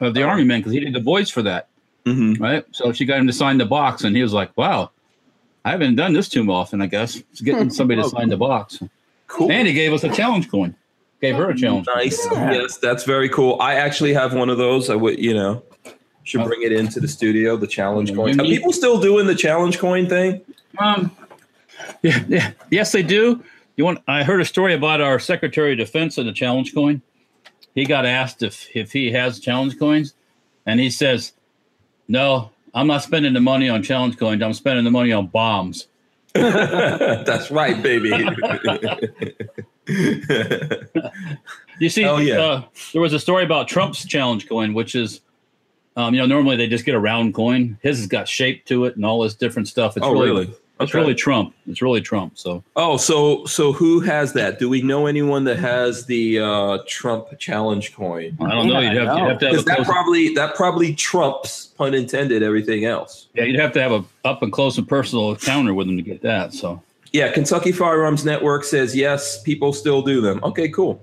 of the Army Man because he did the voice for that, Mhm. right? So she got him to sign the box, and he was like, "Wow, I haven't done this too often. I guess it's getting somebody to sign the box." Cool. And he gave us a challenge coin. Gave her a challenge. coin. Nice. Yeah. Yes, that's very cool. I actually have one of those. I would, you know, should bring it into the studio. The challenge coin. Are people still doing the challenge coin thing? Um, yeah, yeah, yes, they do. You want? I heard a story about our Secretary of Defense and the challenge coin. He got asked if if he has challenge coins, and he says, "No, I'm not spending the money on challenge coins. I'm spending the money on bombs." that's right, baby. You see, Oh, yeah. uh, there was a story about Trump's challenge coin, which is, um, you know, normally they just get a round coin. His has got shape to it and all this different stuff. It's oh, really, really? It's Okay. really Trump. It's really Trump. So Oh, so so who has that? Do we know anyone that has the uh, Trump challenge coin? I don't know. Yeah, You'd have, I you'd have to have a Because that close, probably that probably trumps pun intended everything else. yeah, you'd have to have a up and close and personal encounter with him to get that. So Yeah, Kentucky Firearms Network says yes, people still do them. Okay, cool.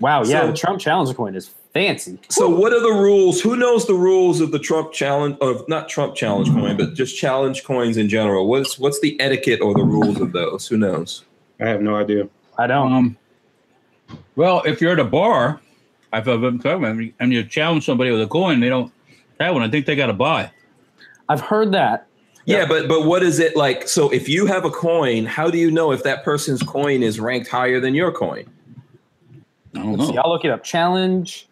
Wow, yeah, So- the Trump challenge coin is fancy. So, what are the rules? Who knows the rules of the Trump challenge of not Trump challenge coin, but just challenge coins in general? What's what's the etiquette or the rules of those? Who knows? I have no idea. I don't. Um, well, if you're at a bar, if I've been talking, and you challenge somebody with a coin, they don't have one. I think they got to buy. I've heard that. Yeah, but but what is it like? So, if you have a coin, how do you know if that person's coin is ranked higher than your coin? I don't Let's see, know. I'll look it up. Challenge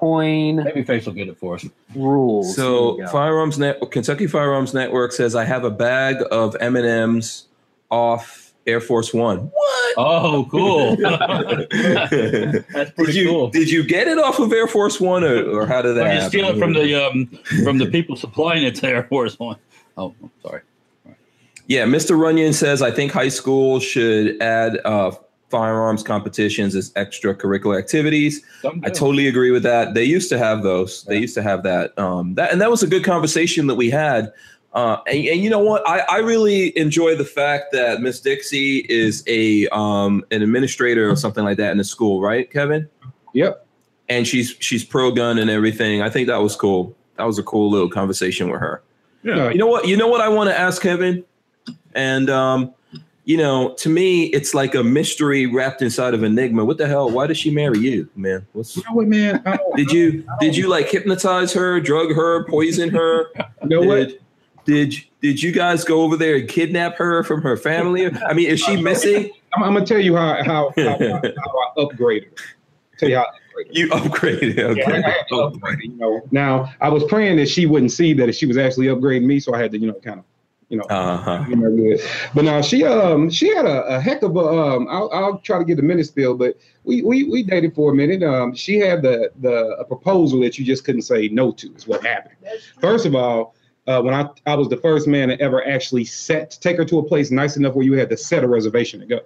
coin Maybe Face will get it for us. rules. So. Firearms Net Kentucky Firearms Network says I have a bag of M and M's off Air Force One. What? Oh, cool. did That's pretty you cool. did you get it off of Air Force One, or, or how did that? Or you happen? steal it from the um, from the people supplying it to Air Force One. Oh, sorry. Yeah, Mr. Runyon says I think high school should add uh, firearms competitions as extracurricular activities. I totally agree with that. They used to have those. They used to have that. Um, that and that was a good conversation that we had. Uh, and, and you know what? I, I really enjoy the fact that Miss Dixie is a um, an administrator or something like that in the school, right, Kevin? Yep. And she's she's pro gun and everything. I think that was cool. That was a cool little conversation with her. Yeah. You know what? You know what I want to ask Kevin, and um, you know, to me, it's like a mystery wrapped inside of enigma. What the hell? Why did she marry you, man? What's You know what, man? Did you did you like hypnotize her, drug her, poison her? you know what? Did, did did you guys go over there and kidnap her from her family? I mean, is she missing? I'm, I'm gonna tell you how how, how, how I upgraded. her. Tell you how. Upgraded. You upgraded. Yeah, I Okay. had to you know. Now I was praying that she wouldn't see that if she was actually upgrading me, so I had to, you know, kind of, you know, Uh huh. you know. But now she um she had a, a heck of a um I'll, I'll try to get the minute spill, but we, we we dated for a minute. Um she had the the a proposal that you just couldn't say no to is what happened. First of all, uh, when I I was the first man to ever actually set take her to a place nice enough where you had to set a reservation to go.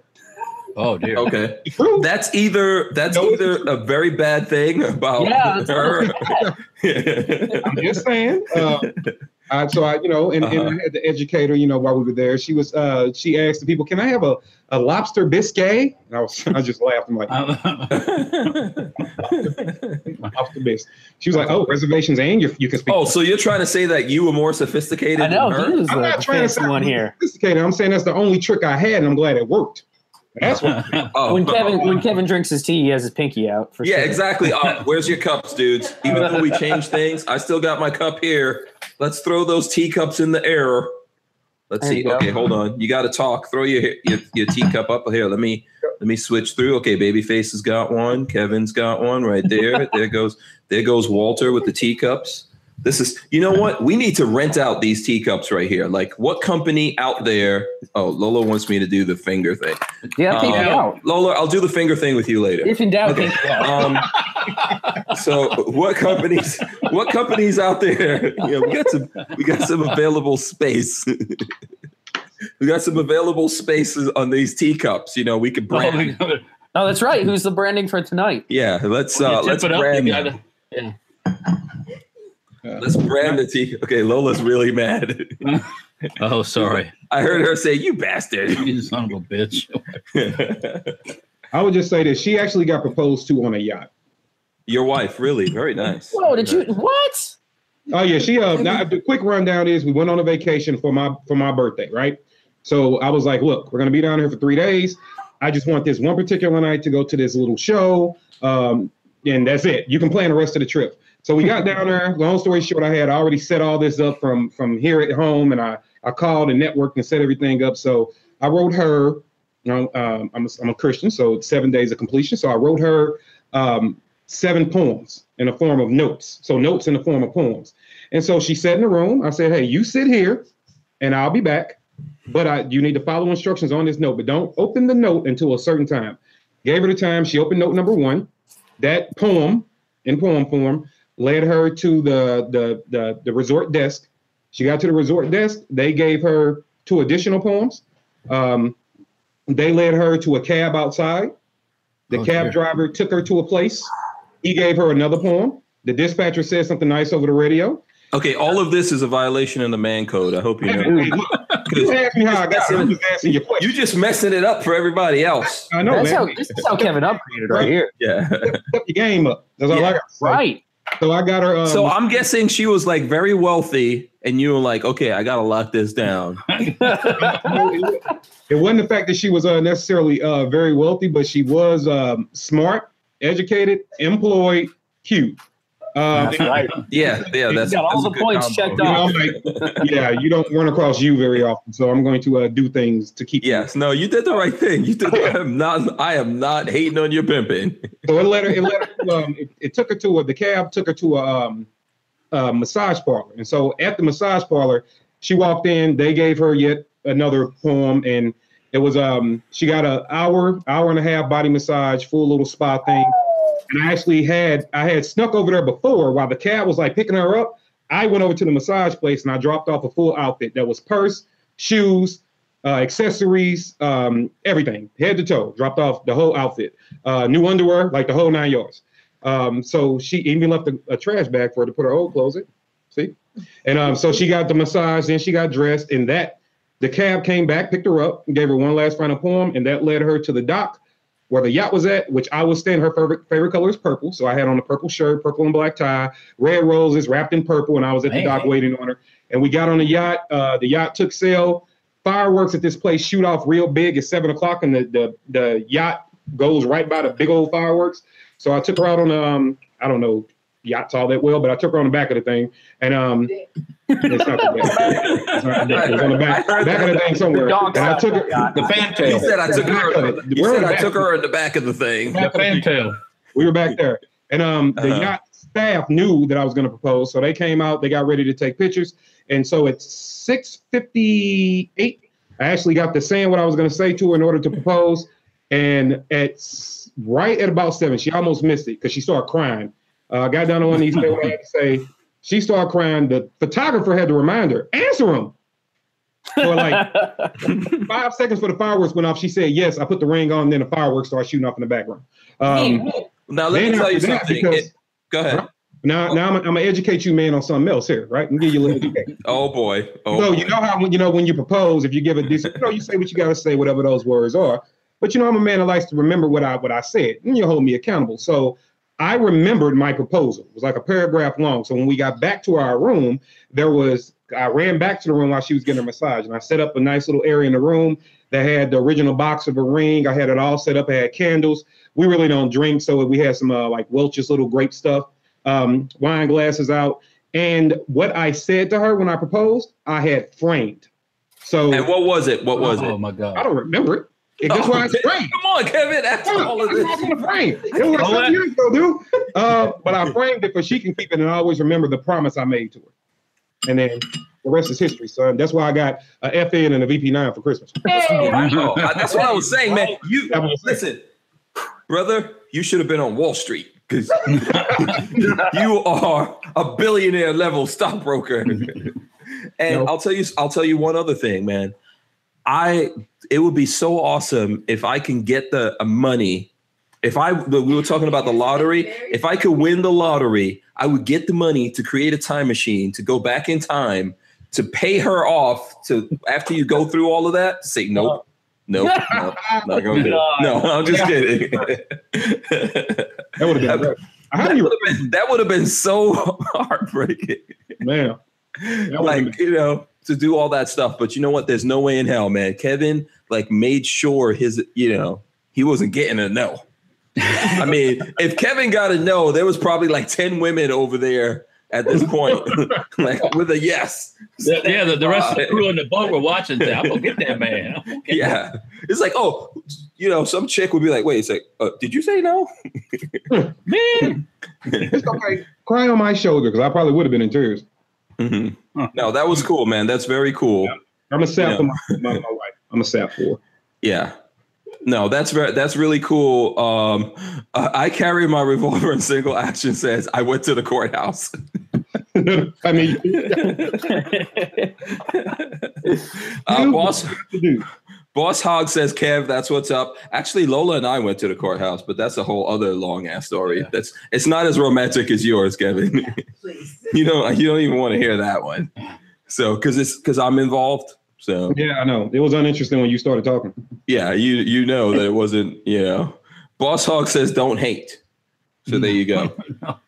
Oh dear. Okay. That's either that's No, either a very bad thing about Yeah, that's her. I'm just saying. Uh, I, so I, you know, and, and Uh-huh. I had the educator, you know, while we were there, she was, uh, she asked the people, "Can I have a, a lobster biscuit?" And I was, I just laughed. I'm like, lobster biscuit. She was like, "Oh, reservations, and you, you can speak." oh, so you're trying to say that you were more sophisticated I know than her? he was I'm the, not the trying to fancy sound one here. sophisticated. I'm saying that's the only trick I had, and I'm glad it worked. That's what. Oh. When Kevin when Kevin drinks his tea, he has his pinky out. For Yeah, sure. exactly. Uh, where's your cups, dudes? Even though we changed things, I still got my cup here. Let's throw those teacups in the air. Let's There see. Okay, hold on. You got to talk. Throw your, your your teacup up here. Let me let me switch through. Okay, Babyface has got one. Kevin's got one right there. there goes there goes Walter with the teacups. This is you know what? We need to rent out these teacups right here. Like what company out there? Oh, Lola wants me to do the finger thing. Yeah, pinky Um, out. Lola, I'll do the finger thing with you later. If in doubt, Okay. pinky out. Um, so what companies? What companies out there? You know, we got some. We got some available space. we got some available spaces on these teacups. You know, we could brand. Oh, that's right. Who's the branding for tonight? Yeah, let's uh, let's it up, you brand. Gotta- Let's brand the tea. Okay, Lola's really mad. Oh, sorry. I heard her say, "You bastard." You son of a bitch. I would just say that she actually got proposed to on a yacht. Your wife, really, very nice. Whoa, did you what? Oh yeah, she uh now the quick rundown is we went on a vacation for my for my birthday, right? So I was like, look, we're gonna be down here for three days. I just want this one particular night to go to this little show. Um, and that's it. You can plan the rest of the trip. So we got down there. Long story short, I had already set all this up from from here at home, and I I called and networked and set everything up. So I wrote her. You know, um, I'm a, I'm a Christian, so seven days of completion. So I wrote her um, seven poems in the form of notes. So notes in the form of poems. And so she sat in the room. I said, "Hey, you sit here, and I'll be back. But I, you need to follow instructions on this note. But don't open the note until a certain time." Gave her the time. She opened note number one. That poem in poem form led her to the the the, the resort desk. She got to the resort desk. They gave her two additional poems. Um, they led her to a cab outside. The Oh, cab driver took her to a place. He gave her another poem. The dispatcher said something nice over the radio. Okay, all of this is a violation of the man code. I hope you know. hey, look, You asked me how I got it. I'm just your question. You just messing it up for everybody else. I know, That's man. how this is how Kevin upgraded right here. Yeah. Step your game up. That's all I got. to. Right. So I got her. Um, So I'm guessing she was like very wealthy, and you were like, okay, I gotta lock this down. it wasn't the fact that she was uh, necessarily uh, very wealthy, but she was um, smart, educated, employed, cute. Um, That's right. Yeah, yeah, You that's got all that's the points combo. checked you know, off. Like, yeah, you don't run across you very often, so I'm going to uh, do things to keep. Yes, no, you did the right thing. You did. I am not. I am not hating on your pimping. So it let her. It let her. Um, it, it took her to a. The cab took her to a, um, a massage parlor, and so at the massage parlor, she walked in. They gave her yet another poem, and it was um. She got an hour, hour and a half body massage, full little spa thing. And I actually had I had snuck over there before while the cab was like picking her up. I went over to the massage place and I dropped off a full outfit that was purse, shoes, uh, accessories, um, everything, head to toe. Dropped off the whole outfit, uh, new underwear, like the whole nine yards. Um, so she even left a, a trash bag for her to put her old clothes in. See, and um, so she got the massage, then she got dressed, and that the cab came back, picked her up, and gave her one last final poem, and that led her to the dock where the yacht was at, which I was staying. Her favorite favorite color is purple, so I had on a purple shirt, purple and black tie, red roses wrapped in purple, and I was at the dock waiting on her. And we got on the yacht. Uh, the yacht took sail. Fireworks at this place shoot off real big at seven o'clock, and the the, the yacht goes right by the big old fireworks. So I took her out on um, I don't know yachts all that well, but I took her on the back of the thing, and um, it's not the back. It's not the back. It was on the back, back of the thing somewhere. The And I took of her. the yacht. The He fantail. said I took her. The He word said I took her in the back of the thing. The fantail. We were back there, and um, the Uh-huh. yacht staff knew that I was going to propose, so they came out. They got ready to take pictures, and so at six fifty-eight, I actually got to saying what I was going to say to her in order to propose, and at right at about seven, she almost missed it because she started crying. Uh, I got down on one knee, said what I had to say. She started crying. The photographer had to remind her, answer him. For like five seconds for the fireworks went off, she said, "Yes, I put the ring on." and Then the fireworks started shooting off in the background. Um, Now let me tell you something. because- It- go ahead. Now, now I'm, I'm gonna educate you, man, on something else here, right? And give you a little education. Oh boy. Oh. so boy. you know how when you know when you propose, if you give a decent, you know, you say what you gotta say, whatever those words are. But you know, I'm a man that likes to remember what I what I said, and you hold me accountable. So I remembered my proposal. It was like a paragraph long. So when we got back to our room, there was I ran back to the room while she was getting her massage, and I set up a nice little area in the room that had the original box of a ring. I had it all set up. I had candles. We really don't drink, so we had some uh, like Welch's little grape stuff, um, wine glasses out. And what I said to her when I proposed, I had framed. So and what was it? What was Oh it? Oh my god! I don't remember it. And guess what I Okay. framed? Come on, Kevin. After all of I'm this. not gonna frame. It was like Oh, seven years ago, dude. Uh, but I framed it, because she can keep it and always remember the promise I made to her. And then the rest is history, son. That's why I got a FN and a VP9 for Christmas. Oh, that's what I was saying, man. You listen, brother. You should have been on Wall Street because you are a billionaire level stockbroker. And No. I'll tell you, I'll tell you one other thing, man. I it would be so awesome if I can get the uh, money. If I we were talking about the lottery, if I could win the lottery, I would get the money to create a time machine to go back in time to pay her off to after you go through all of that. Say nope, nope, nope not gonna do it. No, I'm just kidding. That would have been great. How would have been, that would have been so heartbreaking. man? would've like you know to do all that stuff but you know what there's no way in hell man kevin like made sure his you know he wasn't getting a no i mean if kevin got a no there was probably like 10 women over there at this point like with a yes Yeah, the, the rest of the crew on the boat were watching. Say, I'm gonna get that man. Get yeah it's like oh you know some chick would be like wait it's like uh, did you say no man. It's okay. Cry on my shoulder because I probably would have been in tears. Mhm. Huh. no that was cool man that's very cool I'm a sap Yeah. for my, my, my wife. I'm a sap for. Yeah. No, that's very that's really cool. Um, uh, I carry my revolver in single action says I went to the courthouse. I mean, uh, boss. Boss Hog says, Kev, that's what's up. Actually, Lola and I went to the courthouse, but that's a whole other long ass story. Yeah. That's it's not as romantic as yours, Kevin. Please. you don't you don't even want to hear that one. So because it's because I'm involved. So Yeah, I know. It was uninteresting when you started talking. yeah, you you know that it wasn't. You know, Boss Hog says don't hate. So there you go.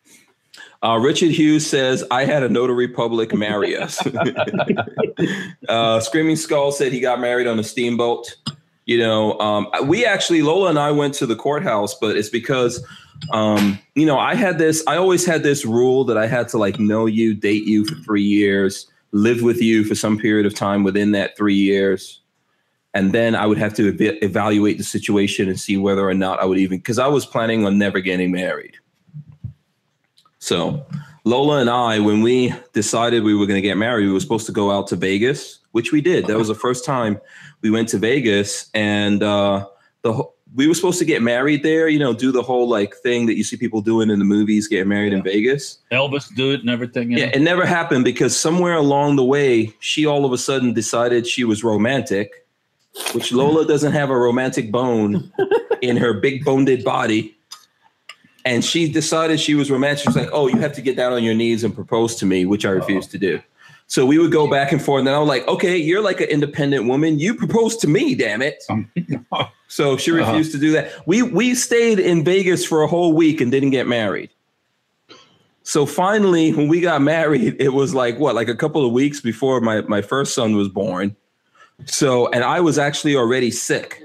Uh, Richard Hughes says, I had a notary public marry us. uh, Screaming Skull said he got married on a steamboat. You know, um, we actually, Lola and I went to the courthouse, but it's because, um, you know, I had this, I always had this rule that I had to like know you, date you for three years, live with you for some period of time within that three years. And then I would have to ev- evaluate the situation and see whether or not I would even, because I was planning on never getting married. So Lola and I, when we decided we were going to get married, we were supposed to go out to Vegas, which we did. That was the first time we went to Vegas, and uh, the we were supposed to get married there. You know, do the whole like thing that you see people doing in the movies, getting married in Vegas. Elvis do it and everything. Yeah, know? it never happened because somewhere along the way, she all of a sudden decided she was romantic, which Lola doesn't have a romantic bone in her big boned body. And she decided she was romantic. She's like, oh, you have to get down on your knees and propose to me, which I refused to do. So we would go back and forth. And then I was like, okay, you're like an independent woman. You propose to me, damn it. So she Uh-huh. refused to do that. We we stayed in Vegas for a whole week and didn't get married. So finally, when we got married, it was like what, like a couple of weeks before my my first son was born. So, and I was actually already sick.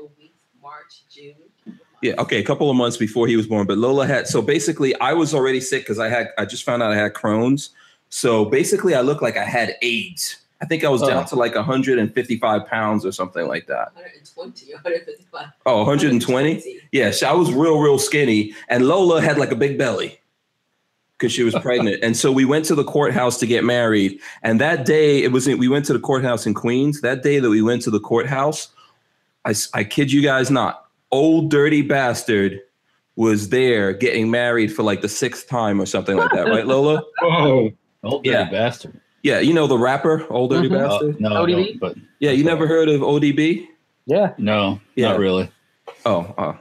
Yeah, okay, a couple of months before he was born. But Lola had so basically I was already sick because I had I just found out I had Crohn's. So basically I looked like I had AIDS. I think I was down Oh. to like 155 pounds or something like that. 120, 155. Oh, 120? Yes, I was real, real skinny, and Lola had like a big belly because she was pregnant. and so we went to the courthouse to get married. And that day, it was we went to the courthouse in Queens. That day that we went to the courthouse, I, I kid you guys not, old dirty bastard was there getting married for like the sixth time or something like that, right, Lola? Oh, Old dirty Yeah. bastard. Yeah, you know the rapper, old dirty Mhm. Uh, bastard. no, ODB? don't, but Yeah, you never heard of ODB? Yeah. no, Yeah. not really. Oh, uh,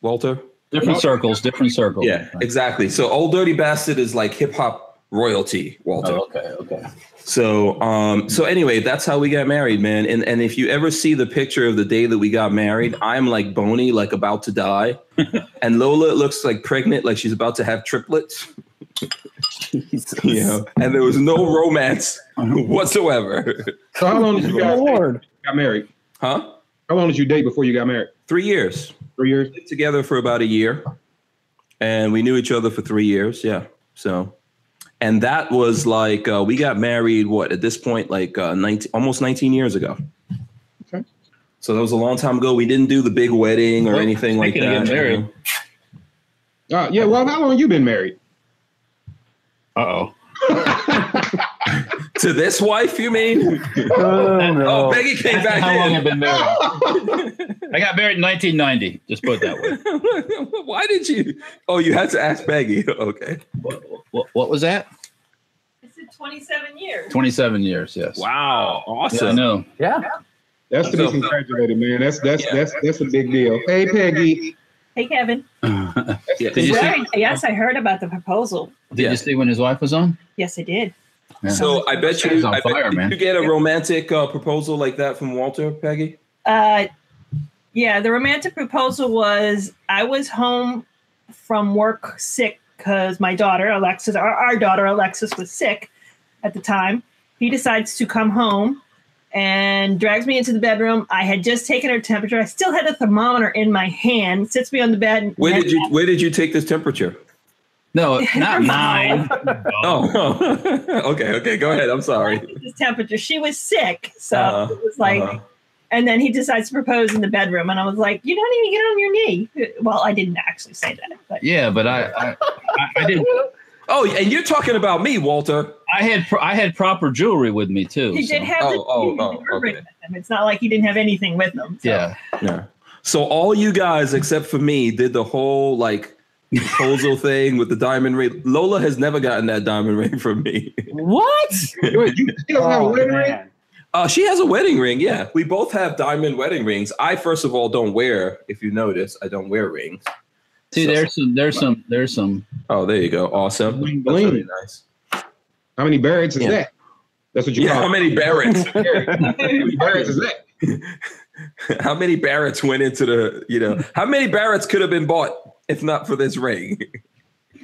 Walter. Different circles, different circles. Yeah, exactly. So old dirty bastard is like hip hop royalty, Walter. Oh, okay, okay. So um so anyway, that's how we got married, man. And and if you ever see the picture of the day that we got married, I'm like bony, like about to die. and Lola looks like pregnant, like she's about to have triplets. Jesus. You know, and there was no romance whatsoever. so how long did you guys date, Lord. got married? Huh? How long did you date before you got married? Three years. Three years. Lived together for about a year. And we knew each other for three years. Yeah. So and that was like uh, we got married what at this point like uh, 19 almost 19 years ago Okay. so that was a long time ago we didn't do the big wedding or Well, anything like speaking that of getting married. Uh, yeah. Well, how long you been married? Uh oh. To this wife you mean Oh, oh peggy came back How long in have been married? I got married in 1990. Just put it that way. why did you oh you had to ask peggy okay What, what, what was that? I said 27 years. 27 years. Yes. wow Yeah, I awesome know. Yeah. That's to be congratulated, man. That's that's Yeah. that's that's a big deal. Hey, Peggy. Hey, Kevin. yeah. Did you see? Yes, I heard about the proposal. Did Yeah. you see when his wife was on? Yes, I did. Yeah. so i bet you I bet fire, you- did you get a romantic uh, proposal like that from walter peggy Uh, yeah, the romantic proposal was I was home from work sick because my daughter, Alexis, our, our daughter, Alexis, was sick at the time. He decides to come home and drags me into the bedroom. I had just taken her temperature. I still had a thermometer in my hand, sits me on the bed. where did you where did you take this temperature no, not mine. oh okay okay go ahead i'm sorry His temperature. She was sick. So Uh-huh, it was like, uh-huh. and then he decides to propose in the bedroom. And I was like, you don't even get on your knee. Well, I didn't actually say that, but Yeah, but I, I, I, I did. Oh, and you're talking about me, Walter. I had, pro- I had proper jewelry with me too. he did so- have the, Oh, oh, he had the oh, okay. with him. It's not like he didn't have anything with him. So. Yeah. Yeah. So all you guys except for me did the whole like proposal thing with the diamond ring. Lola has never gotten that diamond ring from me. What? Wait, you still have a Oh, wedding ring? man. Uh, she has a wedding ring. Yeah, we both have diamond wedding rings. I first of all don't wear. If you notice, I don't wear rings. See, So- there's some, there's some, there's some. Oh, there you go. Awesome. Bling, That's bling. really nice. How many Barretts is Yeah. that? That's what you Yeah, call how it. many Barretts? How many Barretts is that? how many Barretts went into the, you know, how many Barretts could have been bought if not for this ring?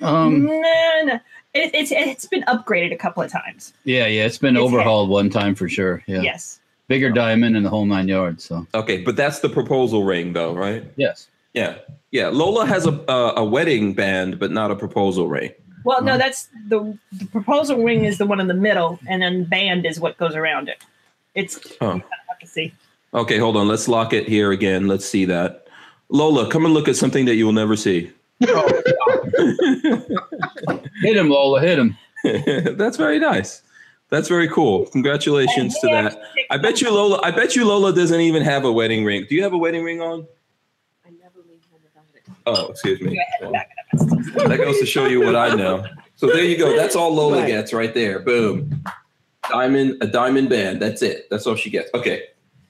Um, no, no. It, it's it's been upgraded a couple of times. yeah, yeah, it's been It's overhauled one time for sure. Yeah, Yes. bigger diamond and the whole nine yards. So Okay, but that's the proposal ring though, right? yes, Yeah. Yeah. Lola has a a, a wedding band, but not a proposal ring. Well, no, that's the the proposal ring is the one in the middle, and then band is what goes around it. It's Oh. you kind of have to see. Okay, hold on. Let's lock it here again. Let's see that. Lola, come and look at something that you will never see. hit him, Lola, hit him. That's very nice. That's very cool. Congratulations to that. I bet you Lola. I bet you Lola doesn't even have a wedding ring. Do you have a wedding ring on? I never leave home without it. Oh, excuse me. Go ahead, back it up. That goes to show you what I know. So there you go. That's all Lola gets right there. Boom. Diamond, a diamond band. That's it. That's all she gets. Okay.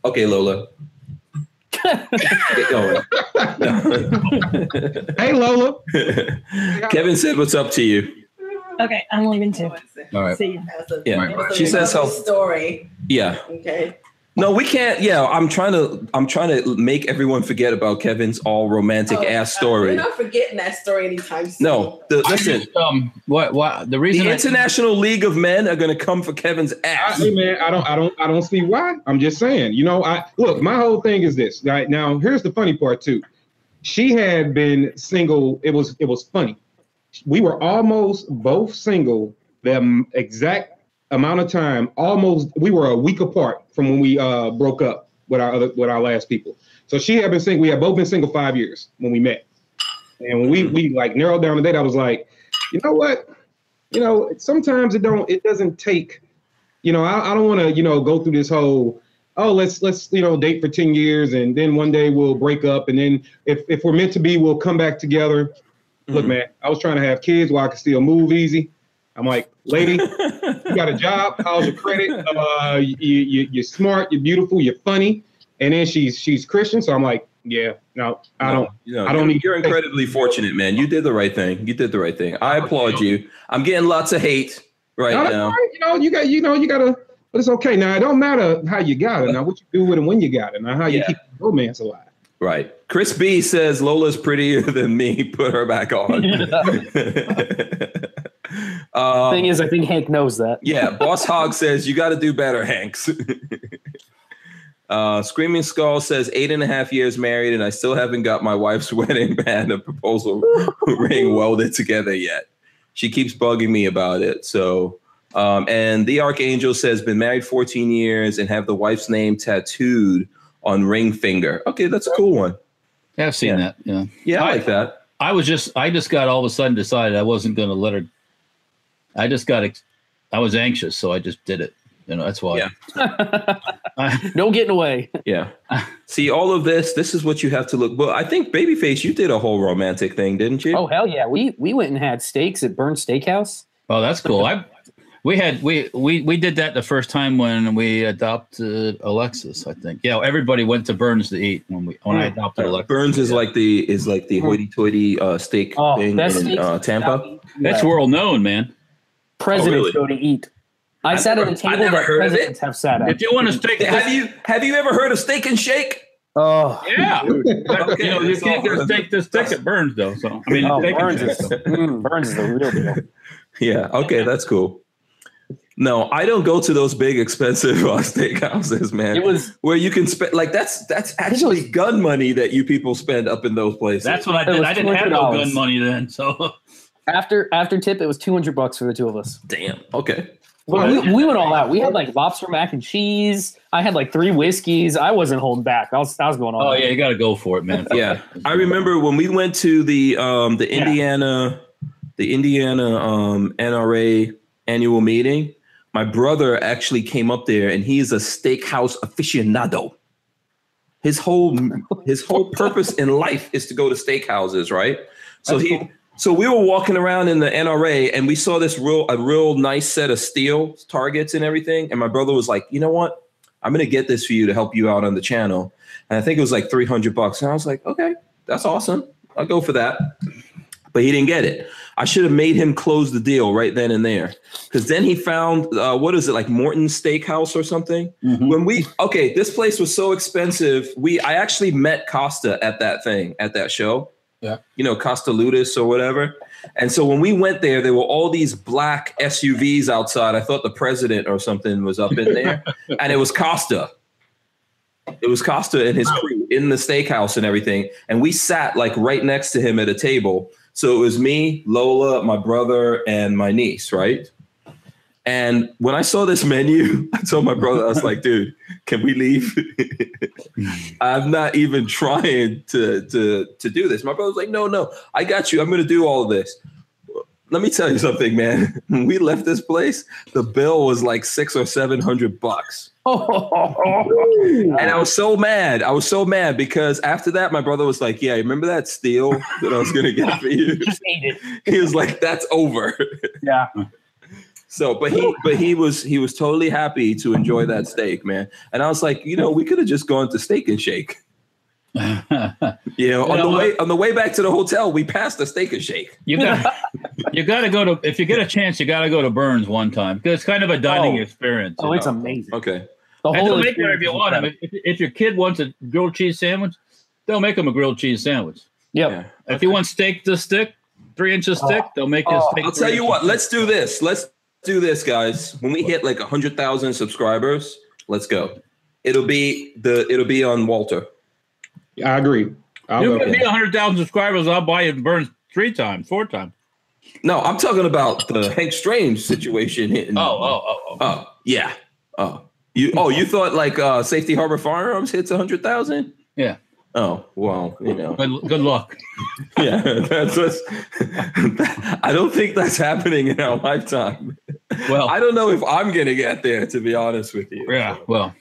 Okay, Lola. Get going. Hey Lola. Kevin said, "What's up to you?" Okay, I'm leaving too. Oh, All right. See you. Yeah. as She says lovely how- story. Yeah. Okay. No, we can't. Yeah, I'm trying to. I'm trying to make everyone forget about Kevin's all romantic Oh, ass uh, story. We're not forgetting that story anytime soon. No, the, listen. just, um, what, what, the reason The I- International League of Men are going to come for Kevin's ass. I, ass. hey man, I don't, I don't, I don't see why. I'm just saying. You know, I look. My whole thing is this. Right now, here's the funny part too. She had been single. It was, it was funny. We were almost both single the exact amount of time. Almost, we were a week apart from when we uh broke up with our other, with our last people. So she had been single. We had both been single five years when we met. And when we we like narrowed down the date, I was like, you know what? You know, sometimes it don't, it doesn't take you know, I, I don't want to, you know, go through this whole, oh, let's let's you know date for ten years and then one day we'll break up and then if if we're meant to be, we'll come back together. Look, Mhm. man, I was trying to have kids while I could still move easy. I'm like, lady, you got a job? How's your credit? Uh, you, you you're smart, you're beautiful, you're funny, and then she's she's Christian, so I'm like, yeah, no, I don't. You know, I don't you're, need- you're incredibly fortunate, man. You did the right thing. You did the right thing. I applaud you. I'm getting lots of hate right No, now. fine. You know, you got, you know, you gotta. But it's okay. Now it don't matter how you got it. Now what you do with it when you got it. Now how you Yeah. keep the romance alive. Right. Chris B says Lola's prettier than me. Put her back on. um, Thing is, I think Hank knows that. yeah, Boss Hog says you got to do better, Hanks. uh, Screaming Skull says eight and a half years married, and I still haven't got my wife's wedding band and proposal ring welded together yet. She keeps bugging me about it. So, um, and the Archangel says been married 14 years and have the wife's name tattooed on ring finger. Okay, that's a cool one. Yeah, I've seen Yeah. that. Yeah. Yeah, I I- like that. I was just, I just got all of a sudden decided I wasn't going to let her. I just got, ex- I was anxious, so I just did it. You know, that's why. Yeah. I, no getting away. Yeah. See, all of this, this is what you have to look. Well, I think Babyface, you did a whole romantic thing, didn't you? Oh hell yeah, we we went and had steaks at Bern Steakhouse. oh, that's cool. I, we had, we, we, we did that the first time when we adopted Alexis, I think. Yeah. Everybody went to Bern's to eat when we, when I Hmm. adopted Alexis. Bern's is like the is like the hoity-toity uh, steak Oh, thing in uh, Tampa. That's US. world known, man. Presidents Oh, go to eat. I I've sat never- at a I've table never that heard of it. presidents have sat at. If you want to steak, Have you have you ever heard of Steak and Shake? oh, yeah. But, Okay, you know, you can't get a steak this thick at Bern's, though. So, I mean, oh Bern's shake, is mm, Bern's is the real deal. Yeah. Okay, that's cool. No, I don't go to those big expensive uh, steakhouses, man. It was where you can spend like that's that's actually gun money that you people spend up in those places. That's what I did. I didn't have no gun money then. So, after after tip. It was two hundred bucks for the two of us. damn. Okay. But we, we went all out. We had like lobster mac and cheese. I had like three whiskeys. I wasn't holding back. I was I was going all. oh out. yeah, you got to go for it, man. Yeah, I remember when we went to the um the Yeah. Indiana the Indiana um NRA annual meeting. My brother actually came up there, and he's a steakhouse aficionado. His whole his whole purpose in life is to go to steakhouses, right? So That's he cool. So we were walking around in the NRA, and we saw this real a real nice set of steel targets and everything. And my brother was like, "You know what? I'm gonna get this for you to help you out on the channel." And I think it was like 300 bucks. And I was like, "Okay, that's awesome. I'll go for that." but he didn't get it. I should have made him close the deal right then and there, because then he found uh, what is it like Morton Steakhouse or something. Mhm. When we okay, this place was so expensive. We I actually met Costa at that thing at that show. Yeah. you know Costa Ludus or whatever. And so when we went there, there were all these black SUVs outside. I thought the president or something was up in there, and it was Costa. It was Costa and his crew in the steakhouse and everything. And we sat like right next to him at a table. So it was me, Lola, my brother, and my niece, right? And when I saw this menu, I told my brother, I was like, dude, can we leave? I'm not even trying to, to, to do this. My brother was like, no, no, I got you. I'm going to do all of this. Let me tell you something, man. When we left this place, the bill was like six or seven hundred bucks. Oh. And I was so mad. I was so mad because after that, my brother was like, Yeah, remember that steel that I was gonna get for you? Just ate it. He was like, That's over. Yeah. So, but he but he was he was totally happy to enjoy that steak, man. And I was like, you know, we could have just gone to Steak and Shake. You know, on know the way on the way back to the hotel, we passed the Steak and Shake. you got you got to go to if you get a chance, you got to go to Bern's one time because it's kind of a dining Oh. experience. Oh, you Oh, it's know. amazing. Okay. The And whole they'll make experience whatever you want. I mean, incredible. if, if your kid wants a grilled cheese sandwich, they'll make him a grilled cheese sandwich. Yep. Yeah. If you want steak to stick, three inches thick, oh. they'll make his Oh, steak. I'll tell you what, thick. let's do this. Let's do this, guys. When we hit like a hundred thousand subscribers, let's go. It'll be the it'll be on Walter. Yeah, I agree. I'll You go. give me hundred thousand subscribers, I'll buy it Bern's three times, four times. No, I'm talking about the Hank Strange situation hitting. Oh, oh, oh, oh. oh, yeah. Oh, you. Oh, you thought like uh, Safety Harbor Firearms hits a hundred thousand? Yeah. Oh well, you know. Good, good luck. Yeah, that's what's. I don't think that's happening in our lifetime. Well, I don't know if I'm gonna get there, to be honest with you. yeah. Well,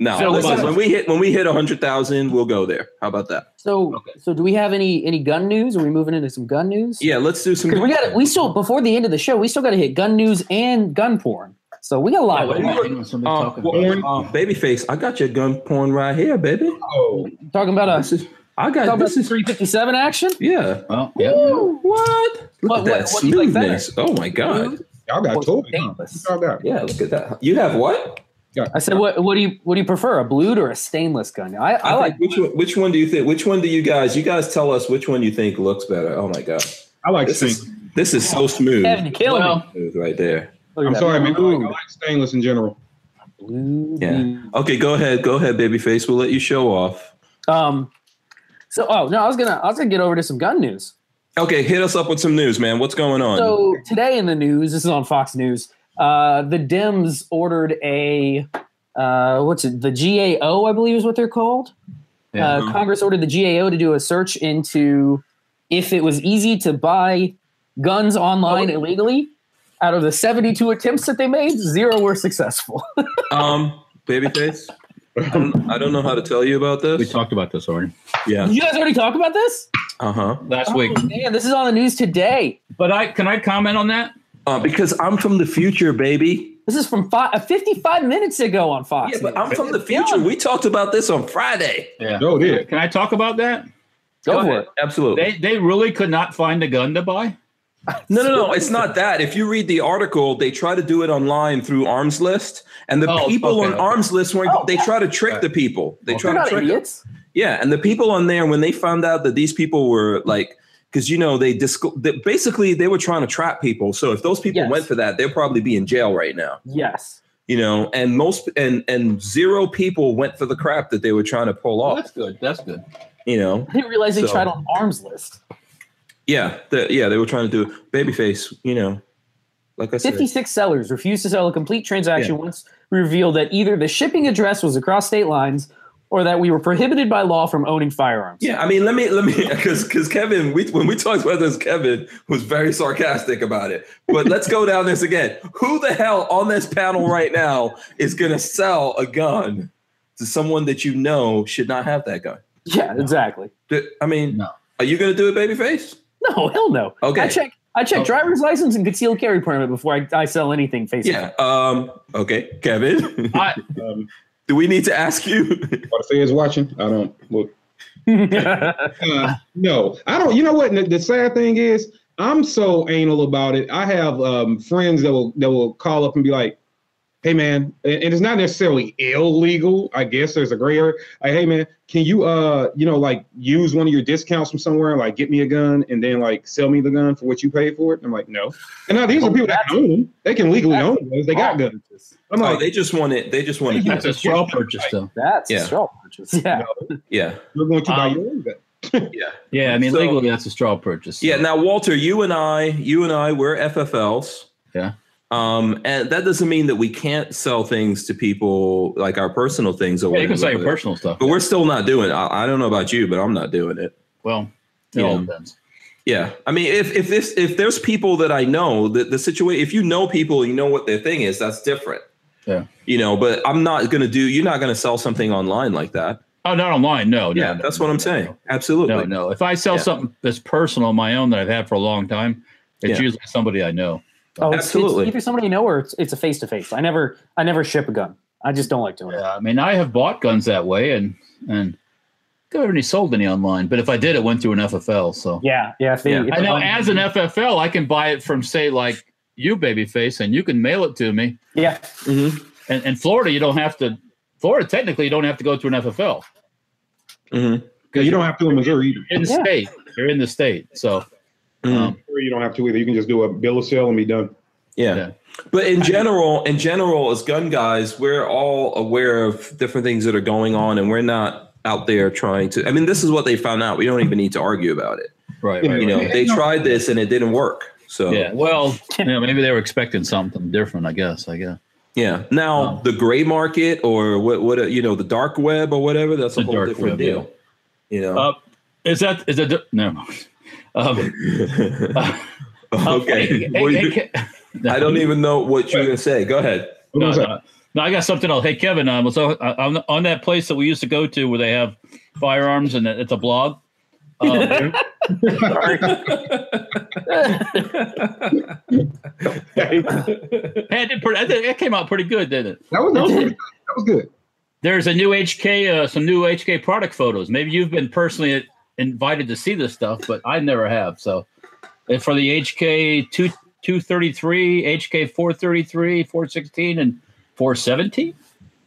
No, So, listen, when we hit when we hit a hundred thousand, we'll go there. How about that? So, Okay. so do we have any any gun news? Are we moving into some gun news? Yeah, let's do some. Because we got we still before the end of the show, we still got to hit gun news and gun porn. So we got a lot. wait a of minute, hang on, somebody talking well, uh, babyface, I got your gun porn right here, baby. Oh, talking about us. is I got this is 357 action. yeah. Well, yeah. Ooh, what? Look What- at that what- what do like better? smoothness. oh my god. y'all got Or toys. huh? stainless. Y'all got. Yeah, look at that. You have what? I said, what what do you what do you prefer, a blued or a stainless gun? I, I I like which one, which one do you think? Which one do you guys? You guys tell us which one you think looks better. Oh my god, I like this is this is so smooth. Kevin, you killing Well, me. Smooth right there. Look I'm sorry, man. I like, Blue, like stainless in general. blue, Yeah. blue. Okay, go ahead. Go ahead, babyface. We'll let you show off. Um. So, oh no, I was gonna I was gonna get over to some gun news. Okay, hit us up with some news, man. What's going on? So today in the news, this is on Fox News. Uh, the Dems ordered a uh, what's it? The GAO, I believe, is what they're called. Yeah. Uh, Congress ordered the GAO to do a search into if it was easy to buy guns online Oh. illegally. Out of the 72 attempts that they made, zero were successful. um, babyface. I don't, I don't know how to tell you about this. we talked about this already Yeah. you guys already talk about this? Uh huh. last week. Oh, man, this is on the news today. But I can I comment on that? Uh, because I'm from the future, baby. This is from fi- uh, 55 minutes ago on Fox. Yeah, but I'm from the future. We talked about this on Friday. Yeah. Joe did. Can I talk about that? Go, for ahead. it. Absolutely. They they really could not find a gun to buy. No, no, no. It's not that. If you read the article, they try to do it online through Armslist, and the Oh, people okay, on okay. Armslist weren't. Oh, they yeah. try to trick the people. They Okay. try to not trick. them. Yeah, and the people on there when they found out that these people were like, because you know they, disc- they basically they were trying to trap people. So if those people Yes. went for that, they'll probably be in jail right now. Yes. You know, and most and and zero people went for the crap that they were trying to pull off. that's good. That's good. You know, I didn't realize they So- tried on Armslist. Yeah, the, yeah, they were trying to do babyface. You know, like I said, 56 sellers refused to sell a complete transaction once revealed that either the shipping address was across state lines or that we were prohibited by law from owning firearms. Yeah, I mean, let me let me because because Kevin, we when we talked about this, Kevin was very sarcastic about it. But let's go down this again. Who the hell on this panel right now is going to sell a gun to someone that you know should not have that gun? Yeah, exactly. I mean, No. are you going to do it, babyface? No, hell no. Okay. I check I check Oh. driver's license and concealed carry permit before I, I sell anything face Yeah. Um. Okay, Kevin. I Um, do we need to ask you? are the feds watching? I don't. Look, Uh, no, I don't. You know what? The, the sad thing is, I'm so anal about it. I have um, friends that will that will call up and be like, "Hey, man," and, and it's not necessarily illegal. I guess there's a gray area. Like, hey, man, can you uh, you know, like use one of your discounts from somewhere, and like get me a gun and then like sell me the gun for what you paid for it? I'm like, no. And now these are people that own them. They can legally own them. They got guns. I'm Oh, like, they just want it. They just want to That's a straw purchase, though. That's Yeah. a straw purchase. Yeah. Yeah, you're going to buy Um, your own gun. yeah. Yeah, I mean, So- legally, that's a straw purchase. Yeah. Now, Walter, you and I, you and I, we're FFLs. Yeah. Um, and that doesn't mean that we can't sell things to people like our personal things or Yeah, you can sell your personal stuff. But we're still not doing it. I, I don't know about you, but I'm not doing it. Well, it Yeah. all depends. Yeah. I mean, if if this if there's people that I know that the situation if you know people, you know what their thing is, that's different. Yeah. You know, but I'm not gonna do you're not gonna sell something online like that. Oh, not online. No, no, Yeah, no, that's no, what I'm saying. Absolutely. No, no. If I sell Yeah. something that's personal on my own that I've had for a long time, it's Yeah. usually somebody I know. Oh, it's, Absolutely. It's either somebody you know or it's, it's a face to face. I never I never ship a gun. I just don't like doing it. Yeah, I mean, I have bought guns that way, and and never really sold any online. But if I did, it went through an FFL. So Yeah, yeah. If they, Yeah. I know they- as an FFL, I can buy it from say like you, babyface, and you can mail it to me. yeah, Mhm. And in Florida, you don't have to. Florida, technically, you don't have to go through an FFL. Mhm. Yeah, you don't have to in Missouri either. In the Yeah. state, you're in the state. So Mhm. um, You don't have to either. You can just do a bill of sale and be done. Yeah. Yeah. But in general, in general, as gun guys, we're all aware of different things that are going on, and we're not out there trying to. I mean, this is what they found out. We don't even need to argue about it. right, You right, You know, right. they tried this and it didn't work. So Yeah. Well, you know, maybe they were expecting something different. I guess. I guess. yeah. Now Oh. the gray market or what? What you know, the dark web or whatever. That's a whole dark different web, deal. You know. Uh, is that is that no? Um, uh, okay. hey, What hey, hey, Ke- I don't even know what you're gonna say. Go ahead. No, no, no, I got something else. Hey, Kevin, um, so uh, on, on that place that we used to go to where they have firearms and it's a blog. Um, Hey, hey, it, did pretty, it came out pretty good, didn't it? that was that was, good. that was good. There's a new HK, uh, some new HK product photos. Maybe you've been personally invited to see this stuff, but I never have. So, and for the HK two two thirty three, HK four thirty three, four sixteen, and four seventeen.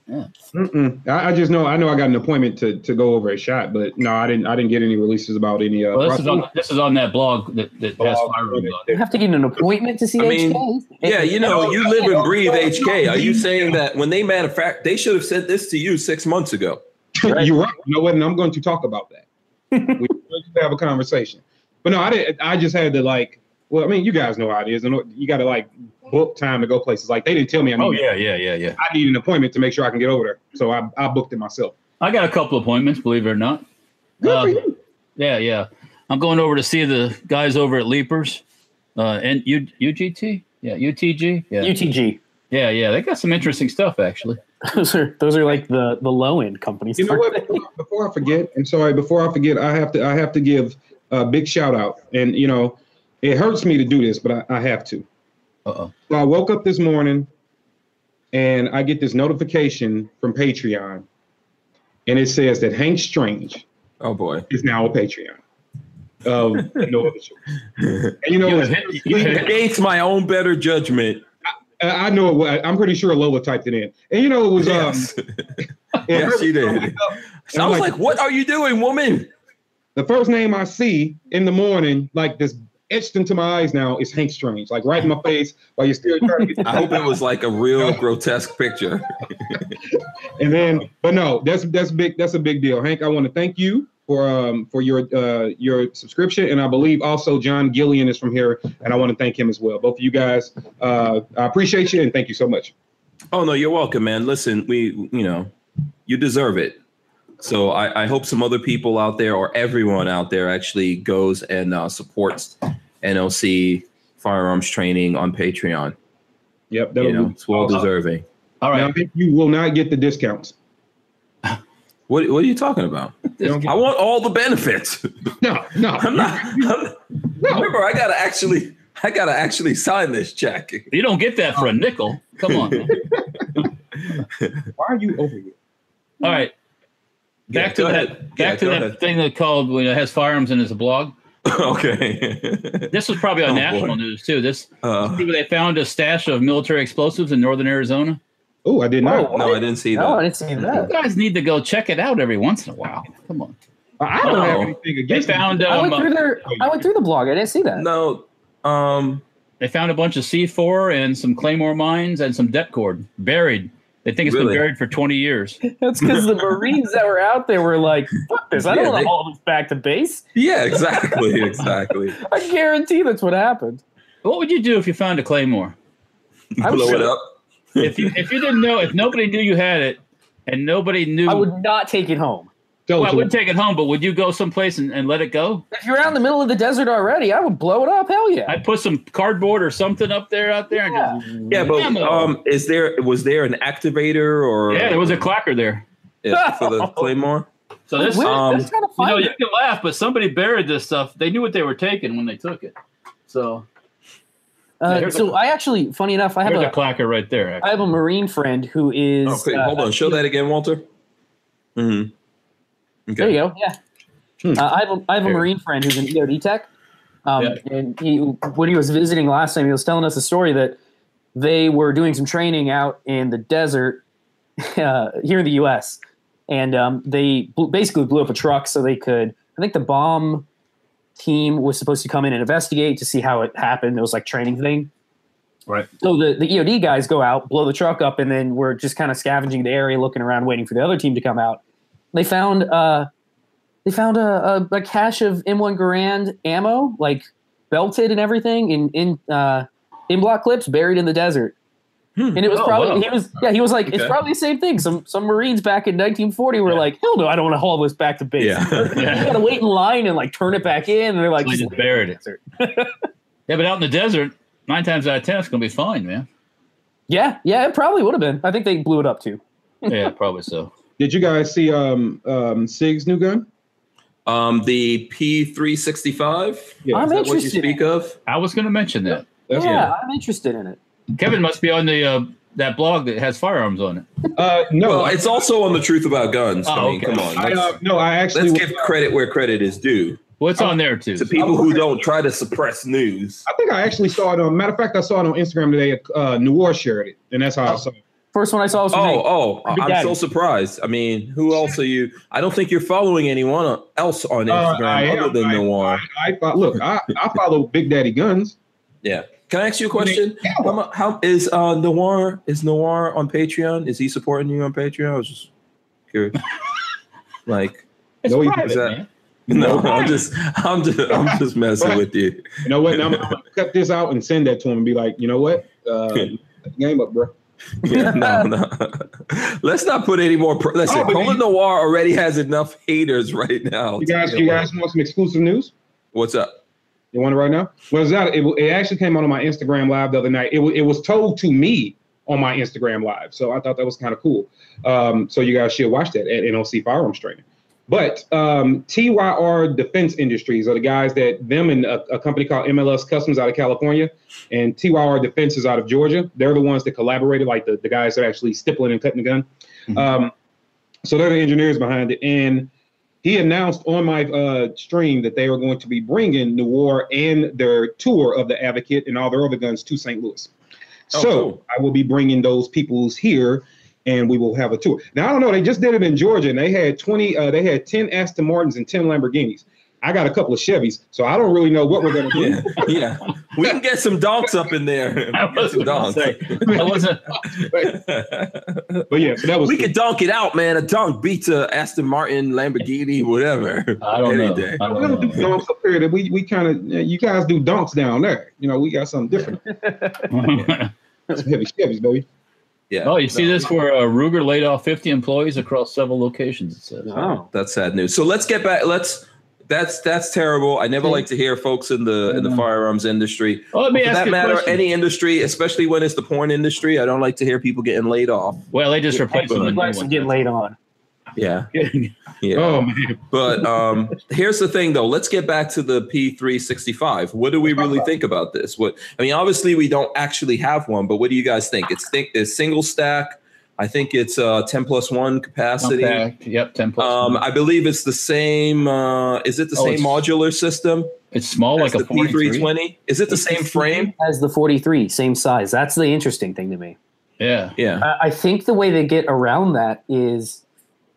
Mm-mm. I, I just know I know I got an appointment to, to go over a shot, but no, I didn't I didn't get any releases about any. Uh, Well, this is on this is on that blog that, that has Blog, firearms okay. on. you have to get an appointment to see I mean, HK. Yeah, you know, you live and breathe HK. Are you saying that when they manufact, they should have sent this to you six months ago? You're right. You know what? And I'm going to talk about that. We're have a conversation. But no, I didn't. I just had to like. Well, I mean, you guys know how it is, and you got to like book time to go places. Like they didn't tell me. I mean, Oh yeah, yeah, yeah, yeah. I need an appointment to make sure I can get over there. So I, I booked it myself. I got a couple appointments, believe it or not. Good Uh, for you. Yeah, yeah. I'm going over to see the guys over at Leapers, uh, and U, UGT, yeah, UTG, yeah, UTG. yeah, yeah. They got some interesting stuff actually. Those are those are like the the low end companies. You know what? Before, before I forget, and sorry, before I forget, I have to I have to give a big shout out. And you know, it hurts me to do this, but I, I have to. Uh oh. So I woke up this morning and I get this notification from Patreon, and it says that Hank Strange Oh boy. is now a Patreon. Um, no other choice. And you know, You it's- have hit- you have Against my own better judgment. I I know it. was- I'm pretty sure Lola typed it in, and you know it was. Yes. Um, yes, she did. So I was like, what are you doing, woman? the first name I see in the morning, like this etched into my eyes now, is Hank Strange, like right in my face while you're still trying to get. I hope it was like a real grotesque picture. And then, but no, that's that's big. That's a big deal, Hank. I want to thank you for um for your uh your subscription, and I believe also John Gillian is from here, and I want to thank him as well. Both of you guys, uh, I appreciate you and thank you so much. Oh no, you're welcome, man. Listen, we you know, you deserve it. So I, I hope some other people out there or everyone out there actually goes and uh, supports NLC firearms training on Patreon. Yep, You that'll know, be it's well deserving. All right, Now, right. You will not get the discounts. What what are you talking about? You don't get- I want all the benefits. no, no, I'm not. I'm, remember, I gotta actually, I gotta actually sign this check. You don't get that for a nickel. Come on. Why are you over here? All right. back to that ahead. back Yeah, to that ahead. thing that called when it has firearms in a blog. okay. This was probably on Oh, national boy. news too. This Uh, they found a stash of military explosives in northern Arizona. Oh, I did not. Oh, no, I didn't see that. No, I didn't see that. You guys need to go check it out every once in a while. Come on. I don't Oh. have anything They against it. found I um, went through their. I went through the blog. I didn't see that. No. Um. they found a bunch of C4 and some claymore mines and some det cord buried. They think it's Really? been buried for 20 years. That's because the Marines that were out there were like, "Fuck this! I don't Yeah, want to haul this back to base." Yeah. Exactly. exactly. I guarantee that's what happened. What would you do if you found a claymore? I would Blow it up. If you if you didn't know, if nobody knew you had it, and nobody knew, I would not take it home. Well, I wouldn't take it home, but would you go someplace and, and let it go? If you're out in the middle of the desert already, I would blow it up. Hell yeah! I'd put some cardboard or something up there out there. Yeah. And just, Yeah, but um, is there was there an activator or yeah, there was a clacker there. Yeah, for the claymore? So this, Weird. um, That's kind of you know, you can laugh, but somebody buried this stuff. They knew what they were taking when they took it. So uh, so a- I actually, funny enough, I have a a clacker right there. I have a Marine friend who is. Okay, uh, hold on. Show that again, Walter. Mm-hmm. Okay. There you go. Yeah. Hmm. Uh, I have a, I have a Marine friend who's an EOD tech. Um, Yeah. And he, when he was visiting last time, he was telling us a story that they were doing some training out in the desert uh, here in the U.S. And um, they bl- basically blew up a truck so they could. I think the bomb team was supposed to come in and investigate to see how it happened. It was like training thing. Right. So the, the EOD guys go out, blow the truck up, and then we're just kind of scavenging the area, looking around, waiting for the other team to come out. They found uh, they found a, a, a cache of M1 Garand ammo, like belted and everything, in in uh, in block clips buried in the desert. Hmm. And it was Oh, probably wow. he was yeah he was like it's probably the same thing. Some some Marines back in 1940 were Yeah. like hell no I don't want to haul this back to base. Yeah. you gotta wait in line and like turn it back in. And they're like So just just buried it. Yeah, but out in the desert, nine times out of ten, it's gonna be fine, man. yeah yeah it probably would have been. I think they blew it up too. Yeah, probably so. Did you guys see um um Sig's new gun? Um, the P three sixty five. I'm Is that what you interested. speak of? I was gonna mention that. That's yeah, I'm interested in it. Kevin must be on the uh, that blog that has firearms on it. Uh, no, Well, it's also on the truth about guns. Oh, I mean, okay. come on. I, uh, no, I actually. let's give credit where credit is due What's on there too? to people who don't try to suppress news. I think I actually saw it on. Matter of fact, I saw it on Instagram today. Uh, Noir shared it, and that's how I saw it. First one I saw was from Oh, Nate. oh, Big I'm Daddy. so surprised. I mean, who else are you? I don't think you're following anyone else on Uh, Instagram I other am. than I- Noir. I, I thought, look, I, I follow Big Daddy Guns. Yeah. Can I ask you a question? How, how is uh, Noir? Is Noir on Patreon? Is he supporting you on Patreon? I was just curious. like, It's No, private, is that- man. no, I'm just, I'm just, I'm just messing with you. You know what? Now I'm gonna cut this out and send that to him and be like, you know what? Uh, game up, bro. Yeah, no, no. Let's not put any more. Pr- Listen, Oh, but Colion Noir already has enough haters right now. You guys, you guys want some exclusive news? What's up? You want it right now? Well, it's. It, it actually came out on my Instagram live the other night. It, it was told to me on my Instagram live, so I thought that was kind of cool. Um, so you guys should watch that at NOC Firearms Training. But um, TYR Defense Industries are the guys that them and a, a company called MLS Customs out of California and TYR Defense is out of Georgia. They're the ones that collaborated, like the, the guys that are actually stippling and cutting the gun. Mhm. Um, so they're the engineers behind it. And he announced on my uh, stream that they were going to be bringing Noir and their tour of the Advocate and all their other guns to St. Louis. Oh, so cool. I will be bringing those peoples here, and we will have a tour. Now I don't know. They just did it in Georgia, and they had twenty. Uh, they had ten Aston Martins and ten Lamborghinis. I got a couple of Chevys, so I don't really know what we're going to do. Yeah, yeah. We can get some donks up in there. I wasn't gonna say. I wasn't. But yeah, so that was we could donk it out, man. A donk beats a Aston Martin, Lamborghini, whatever. I don't Any know. day. I We don't do don't know. dunks up here. That we we kind of you guys do donks down there. You know, we got something different. Some heavy Chevys, baby. Yeah. oh, you see No, this where uh, Ruger laid off 50 employees across several locations. It says. Oh. That's sad news. So let's get back. Let's. That's that's terrible. I never like to hear folks in the in the Mhm. firearms industry. Oh, let me For ask that you matter, question. any industry, especially when it's the porn industry, I don't like to hear people getting laid off. well, they just replaced them with People new actually getting laid on. Yeah, yeah. Oh man, But um, here's the thing, though. Let's get back to the P365. What do we really think about this? What I mean, obviously, we don't actually have one, but what do you guys think? It's think is single stack. I think it's uh, 10 plus one capacity. Compact. Yep, ten plus. Um, one. I believe it's the same. Uh, is it the Oh, same modular system it's small, like a the P320? Is it the same frame? As the 43, same size. That's the interesting thing to me. Yeah, Yeah. I I think the way they get around that is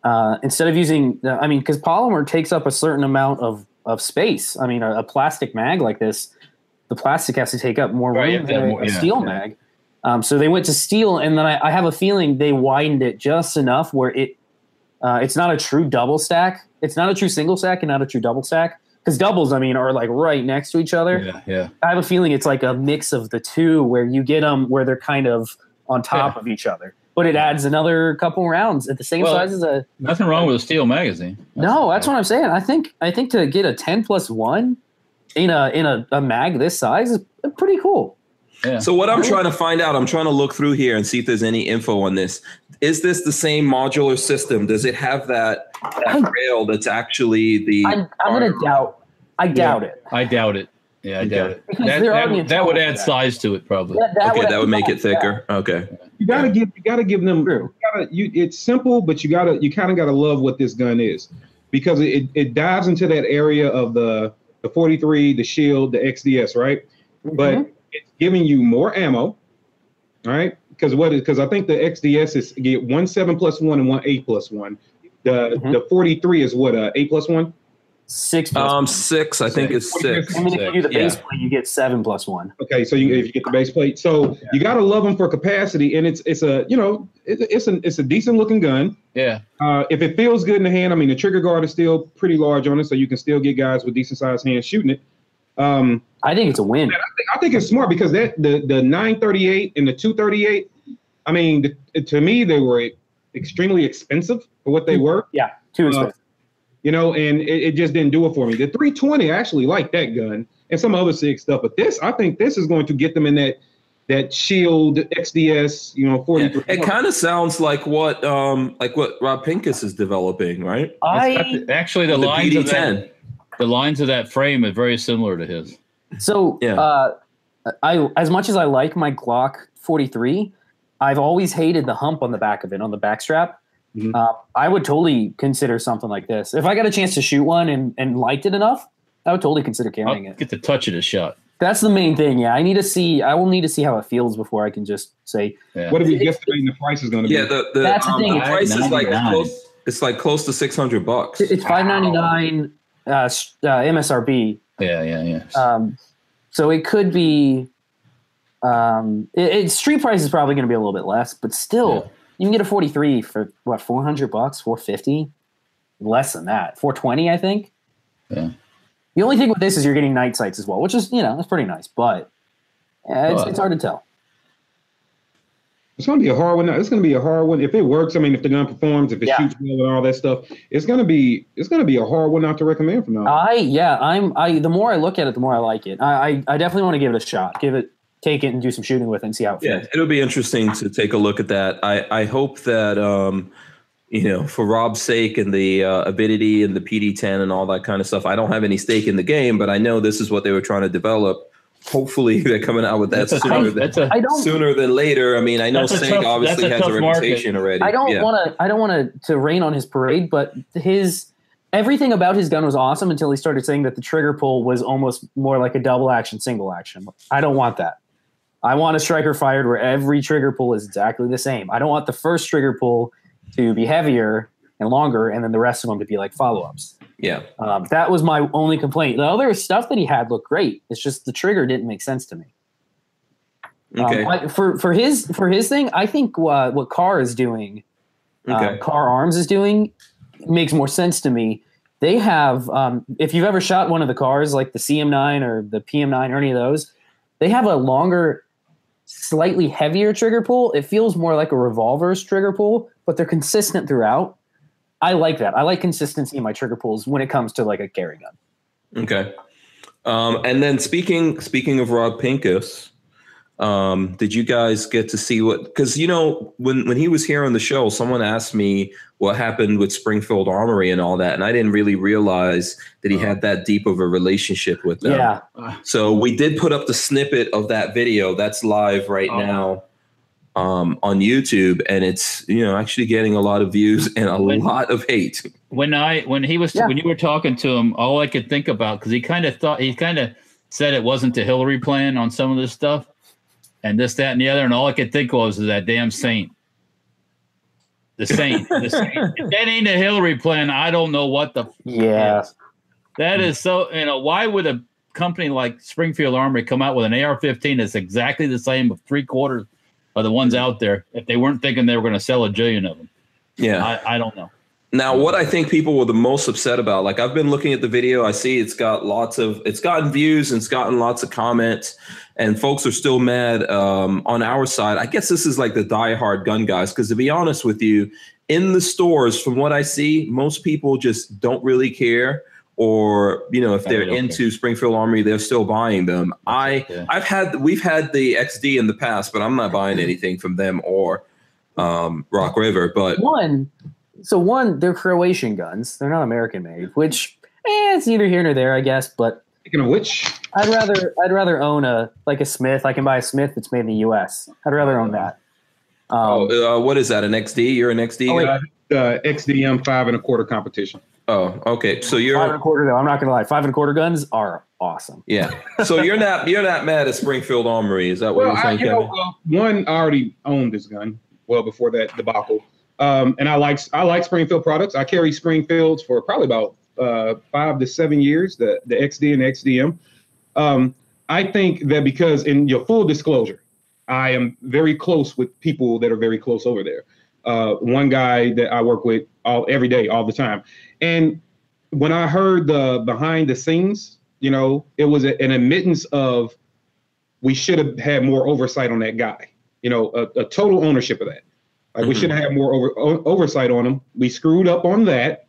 uh, instead of using, I mean, because polymer takes up a certain amount of, of space. I mean, a, a plastic mag like this, the plastic has to take up more Right, room have than a, more- a yeah, steel yeah. mag. Um, so they went to steel, and then I, I have a feeling they widened it just enough where it uh, it's not a true double stack. It's not a true single stack and not a true double stack. Because doubles, I mean, are like right next to each other. yeah, yeah. I have a feeling it's like a mix of the two where you get them where they're kind of on top of each other. But it adds another couple rounds at the same Well, size as a Nothing wrong with a steel magazine. No, that's what I'm saying. I think I think to get a 10 plus 1 in a in a, a mag this size is pretty cool. Yeah. So what I'm trying to find out, I'm trying to look through here and see if there's any info on this. Is this the same modular system? Does it have that, I- that rail that's actually the? I'm, I'm going to doubt I doubt it. I doubt it. Yeah, I doubt it. Because That, they're that, would- that would add that. size to it, probably. That, that okay, that would make it thicker. Okay. You gotta give you gotta give them you gotta, you, it's simple, but you gotta you kind of gotta love what this gun is because it, it dives into that area of the the 43, the shield, the XDS, right? But Mhm. It's giving you more ammo, right? Because what because I think the XDS is get one seven plus one and one eight plus one. The Mhm. the 43 is what uh eight plus one. six plus Um, six. I think it's six. I mean, if you do the base yeah. plate, you get seven plus one. Okay, so you, if you get the base plate, so you gotta love them for capacity, and it's it's a you know it's it's a it's a decent looking gun. Yeah. Uh, if it feels good in the hand, I mean, the trigger guard is still pretty large on it, so you can still get guys with decent sized hands shooting it. Um, I think it's a win. I think it's smart because that the the 938 and the 238, I mean, the, to me they were extremely expensive for what they were, Yeah, too Uh, expensive. you know, and it, it just didn't do it for me. The 320, I actually like that gun and some other Sig stuff, but this, I think this is going to get them in that that Shield XDS, you know, 43. It kind of sounds like what um like what Rob Pincus is developing, right? It's I the- actually, the, The lines of PD10. That, the lines of that frame are very similar to his. So, Yeah. uh, I as much as I like my Glock 43, I've always hated the hump on the back of it, on the back strap. Mhm. Uh, I would totally consider something like this. If I got a chance to shoot one and, and liked it enough, I would totally consider I'll carrying it. get the touch of the shot. That's the main thing. Yeah, I need to see. I will need to see how it feels before I can just say. Yeah. What are we guesstimating the price is going to be? Yeah, the the, That's the um, thing, the price is like close. It's like close to six hundred bucks. It's five ninety nine uh, uh, MSRP. yeah, yeah, yeah. Um, so it could be. Um, it, it, street price is probably going to be a little bit less, but still, Yeah. you can get a 43 for what 400 bucks, 450, less than that, 420, I think. Yeah. The only thing with this is you're getting night sights as well, which is you know it's pretty nice, but uh, it's, But- it's hard to tell. It's going to be a hard one. It's going to be a hard one if it works. I mean, if the gun performs, if it Yeah. shoots well and all that stuff, it's going to be it's going to be a hard one not to recommend from now. on. I yeah, I'm I. The more I look at it, the more I like it. I I, I definitely want to give it a shot. Give it, take it, and do some shooting with it and see how it feels. Yeah, it'll be interesting to take a look at that. I, I hope that um, you know, for Rob's sake and the uh, avidity and the PD10 and all that kind of stuff. I don't have any stake in the game, but I know this is what they were trying to develop. Hopefully, they're coming out with that That's sooner tough, than that's a, I don't sooner than later. I mean, I know That's tough- obviously a has a tough market. reputation already. I don't Yeah. want to. I don't want to to rain on his parade, but his everything about his gun was awesome until he started saying that the trigger pull was almost more like a double action, single action. I don't want that. I want a striker fired where every trigger pull is exactly the same. I don't want the first trigger pull to be heavier and longer, and then the rest of them to be like follow ups. Yeah. Um, that was my only complaint. The other stuff that he had looked great. It's just the trigger didn't make sense to me. Um, Okay. I- for for his for his thing, I think uh, what Kahr is doing Okay. um, Kahr Arms is doing makes more sense to me. They have, um, if you've ever shot one of the Kahrs like the CM9 or the PM9 or any of those, they have a longer, slightly heavier trigger pull. It feels more like a revolver's trigger pull, but they're consistent throughout. I like that. I like consistency in my trigger pulls when it comes to like a carry gun. Okay. Um, and then speaking speaking of Rob Pincus, um, did you guys get to see what? Because you know when when he was here on the show, someone asked me what happened with Springfield Armory and all that, and I didn't really realize that he had that deep of a relationship with them. Yeah. So we did put up the snippet of that video that's live right Oh. now um, on YouTube, and it's you know actually getting a lot of views and a When- lot of hate. when I when he was Yeah. when you were talking to him, all I could think about because he kind of thought he kind of said it wasn't the Hillary plan on some of this stuff, and this, that, and the other, and all I could think was is that damn saint, the saint, the saint. if that ain't a Hillary plan, I don't know what the Yeah. is. That is so. You know, why would a company like Springfield Armory come out with an AR-15 that's exactly the same of three quarters of the ones out there if they weren't thinking they were going to sell a jillion of them? Yeah. I, I don't know. Now, what I think people were the most upset about, like I've been looking at the video, I see it's got lots of, it's gotten views and it's gotten lots of comments, and folks are still mad um, on our side. I guess this is like the diehard gun guys, because to be honest with you, in the stores, from what I see, most people just don't really care, or you know, if Oh, they're okay. into Springfield Armory, they're still buying them. I, Yeah. I've had, we've had the XD in the past, but I'm not buying anything from them or um, Rock River, but. One, so one, they're Croatian guns. They're not American made, which eh, it's neither here nor there, I guess. But Speaking of which, I'd rather I'd rather own a like a Smith. I can buy a Smith that's made in the U.S. I'd rather own that. Um, Oh, uh, what is that? An XD? You're an XD Oh, wait. guy? uh, XDM five and a quarter competition. Oh, okay. So you're five and a you're quarter though. I'm not gonna lie. Five and a quarter guns are awesome. yeah. So you're not you're not mad at Springfield Armory? Is that what Well, you're I, saying, you Kevin? know, uh, one I already owned this gun well before that debacle, um, and I like I like Springfield products. I carry Springfields for probably about uh, five to seven years. The the XD and the XDM. Um, I think that because in your full disclosure, I am very close with people that are very close over there. Uh, one guy that I work with all every day, all the time, and when I heard the behind the scenes, you know, it was a, an admittance of we should have had more oversight on that guy. You know, a, a total ownership of that. Like we Mhm. should have had more over, o- oversight on him. We screwed up on that,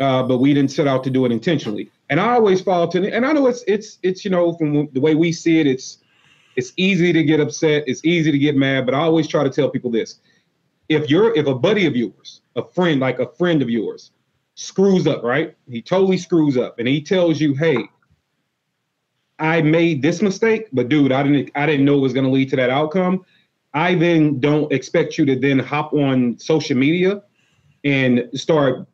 uh, but we didn't set out to do it intentionally. And I always fall to, and I know it's it's it's you know from the way we see it, it's it's easy to get upset, it's easy to get mad, but I always try to tell people this: if you're if a buddy of yours, a friend like a friend of yours, screws up, right? He totally screws up, and he tells you, hey. I made this mistake, but dude, I didn't I didn't know it was going to lead to that outcome. I then don't expect you to then hop on social media and start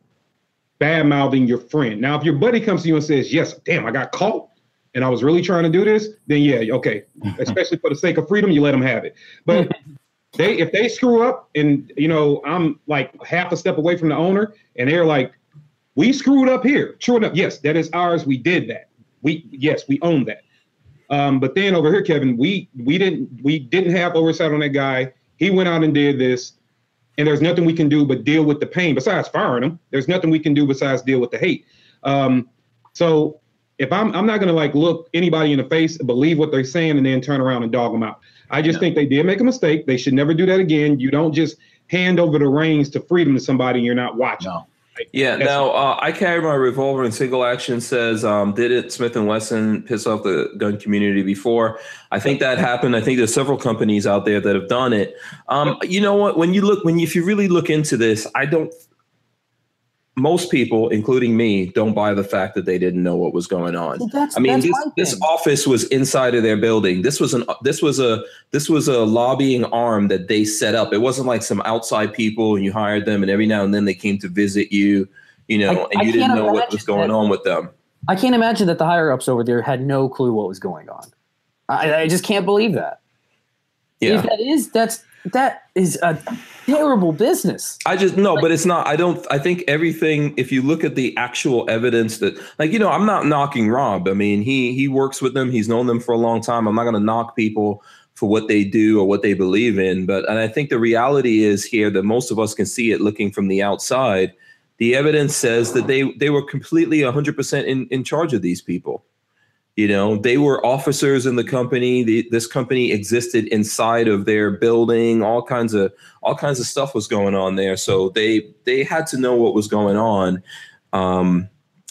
bad mouthing your friend. Now, if your buddy comes to you and says, "Yes, damn, I got caught, and I was really trying to do this," then yeah, okay. Especially for the sake of freedom, you let them have it. But they, if they screw up, and you know, I'm like half a step away from the owner, and they're like, "We screwed up here." True enough, yes, that is ours. We did that. We yes, we own that. Um, but then over here, Kevin, we we didn't we didn't have oversight on that guy. He went out and did this, and there's nothing we can do but deal with the pain. Besides firing him, there's nothing we can do besides deal with the hate. Um, so if I'm I'm not gonna like look anybody in the face, believe what they're saying, and then turn around and dog them out. I just Yeah. think they did make a mistake. They should never do that again. You don't just hand over the reins to freedom to somebody you're not watching. No. Yeah. That's- Now uh, I carry my revolver in single action. Says um, did it Smith and Wesson piss off the gun community before? I think that happened. I think there's several companies out there that have done it. Um, you know what? When you look, when you, if you really look into this, I don't. Most people, including me, don't buy the fact that they didn't know what was going on. I mean, this, this office was inside of their building. This was an this was a this was a lobbying arm that they set up. It wasn't like some outside people and you hired them, and every now and then they came to visit you, you know, I- and I you didn't know what was going that- on with them. I can't imagine that the higher ups over there had no clue what was going on. I, I just can't believe that. If Yeah, that is that's that is a terrible business. I just no, but it's not. I don't. I think everything. If you look at the actual evidence that, like, you know, I'm not knocking Rob. I mean, he he works with them. He's known them for a long time. I'm not going to knock people for what they do or what they believe in. But and I think the reality is here that most of us can see it looking from the outside. The evidence says that they they were completely 100% in in charge of these people. You know, they were officers in the company. The, this company existed inside of their building. All kinds of all kinds of stuff was going on there. So they they had to know what was going on. Um,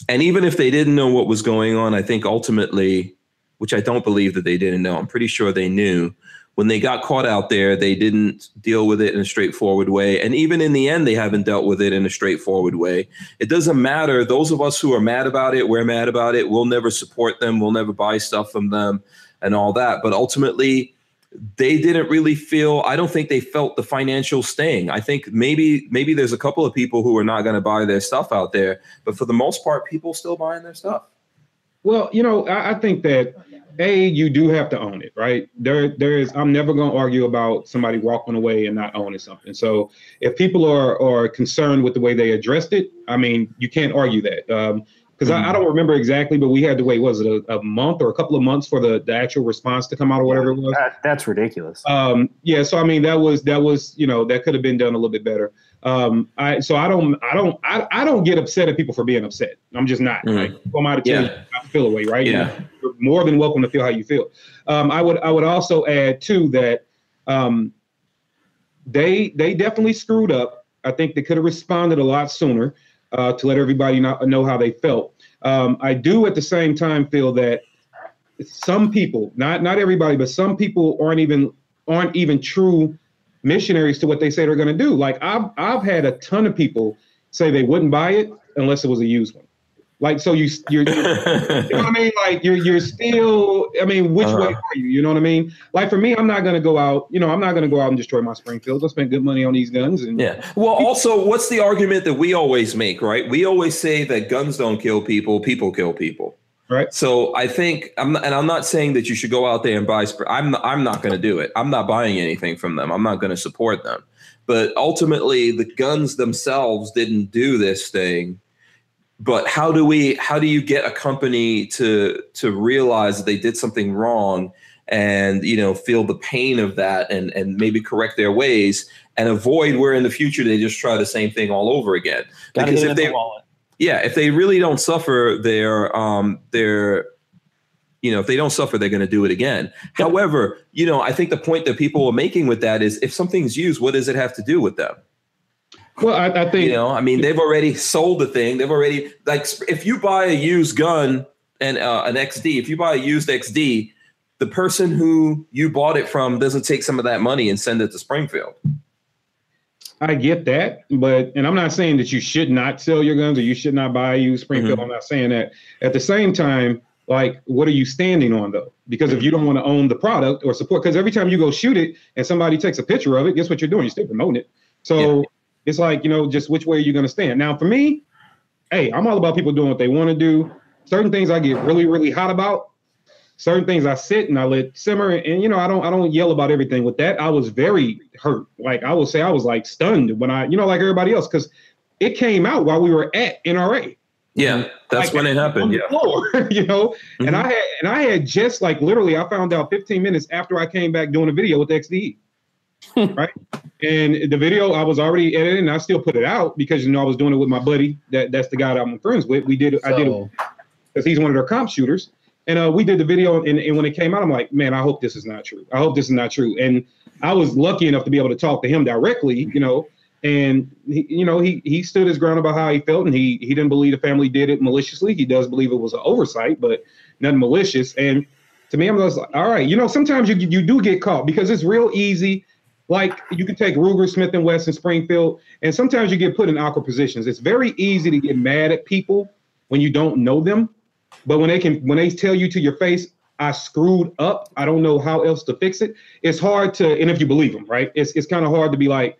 and even if they didn't know what was going on, I think ultimately, which I don't believe that they didn't know, I'm pretty sure they knew. When they got caught out there, they didn't deal with it in a straightforward way. And even in the end, they haven't dealt with it in a straightforward way. It doesn't matter. Those of us who are mad about it, we're mad about it. We'll never support them. We'll never buy stuff from them and all that. But ultimately, they didn't really feel i don't think they felt the financial sting i think maybe maybe there's a couple of people who are not going to buy their stuff out there but for the most part people still buying their stuff Well, you know, I, I think that a you do have to own it, right? There, there is. I'm never going to argue about somebody walking away and not owning something. So if people are are concerned with the way they addressed it, I mean, you can't argue that. Um, because I, I don't remember exactly, but we had to wait. Was it a, a month or a couple of months for the, the actual response to come out or whatever it was? That, that's ridiculous. Um, yeah, so I mean that was that was you know that could have been done a little bit better. Um, I so I don't I don't I, I don't get upset at people for being upset. I'm just not. Like I'm out of tell Yeah. you I feel away, right? Yeah. You're more than welcome to feel how you feel. Um, I would I would also add too that um, they they definitely screwed up. I think they could have responded a lot sooner uh, to let everybody not, know how they felt. Um, I do at the same time feel that some people, not not everybody, but some people aren't even aren't even true missionaries to what they say they're going to do. Like I've I've had a ton of people say they wouldn't buy it unless it was a used one. Like so you you're you know what I mean? Like you're you're still. I mean, which way Uh-huh. are you? You know what I mean? Like for me, I'm not gonna go out. You know, I'm not gonna go out and destroy my Springfield. I spend good money on these guns, and Yeah. Well, also, what's the argument that we always make, right? We always say that guns don't kill people, people kill people. Right. So I think I'm not, and I'm not saying that you should go out there and buy. I'm I'm not going to do it. I'm not buying anything from them. I'm not going to support them. But ultimately, the guns themselves didn't do this thing. But how do we? How do you get a company to to realize that they did something wrong and you know feel the pain of that and and maybe correct their ways and avoid where in the future they just try the same thing all over again? Gotta because if they the wallet. Yeah, if they really don't suffer, they're um they're you know if they don't suffer, they're going to do it again. However, you know, I think the point that people are making with that is if something's used, what does it have to do with them? well, I, I think You know, I mean, they've already sold the thing. They've already like if you buy a used gun and uh, an XD, if you buy a used XD, the person who you bought it from doesn't take some of that money and send it to Springfield. I get that, but and I'm not saying that you should not sell your guns or you should not buy you Springfield. Mm-hmm. I'm not saying that. At the same time, like, what are you standing on though? Because if you don't want to own the product or support, because every time you go shoot it and somebody takes a picture of it, guess what you're doing? You're still promoting it. So it's like you know, just which way are you going to stand? Now, for me, hey, I'm all about people doing what they want to do. Certain things I get really, really hot about. Certain things I sit and I let simmer, and, you know I don't I don't yell about everything. With that, I was very hurt. Like I will say, I was like stunned when I you know like everybody else because it came out while we were at NRA. Yeah, that's Like, when it on happened. the Yeah. floor, you know. And Mhm. I had and I had just like literally I found out 15 minutes after I came back doing a video with XDE. right. And the video I was already editing I still put it out because you know I was doing it with my buddy. That that's the guy that I'm friends with. We did I did it because he's one of their comp shooters. And uh, we did the video, and, and when it came out, I'm like, man, I hope this is not true. I hope this is not true. And I was lucky enough to be able to talk to him directly, you know. And he, you know, he he stood his ground about how he felt, and he he didn't believe the family did it maliciously. He does believe it was an oversight, but nothing malicious. And to me, I'm just like, all right, you know, sometimes you you do get caught because it's real easy. Like you can take Ruger, Smith and Wesson, Springfield, and sometimes you get put in awkward positions. It's very easy to get mad at people when you don't know them, but when they can when they tell you to your face, I screwed up. I don't know how else to fix it. It's hard to, and if you believe them, right? It's it's kind of hard to be like,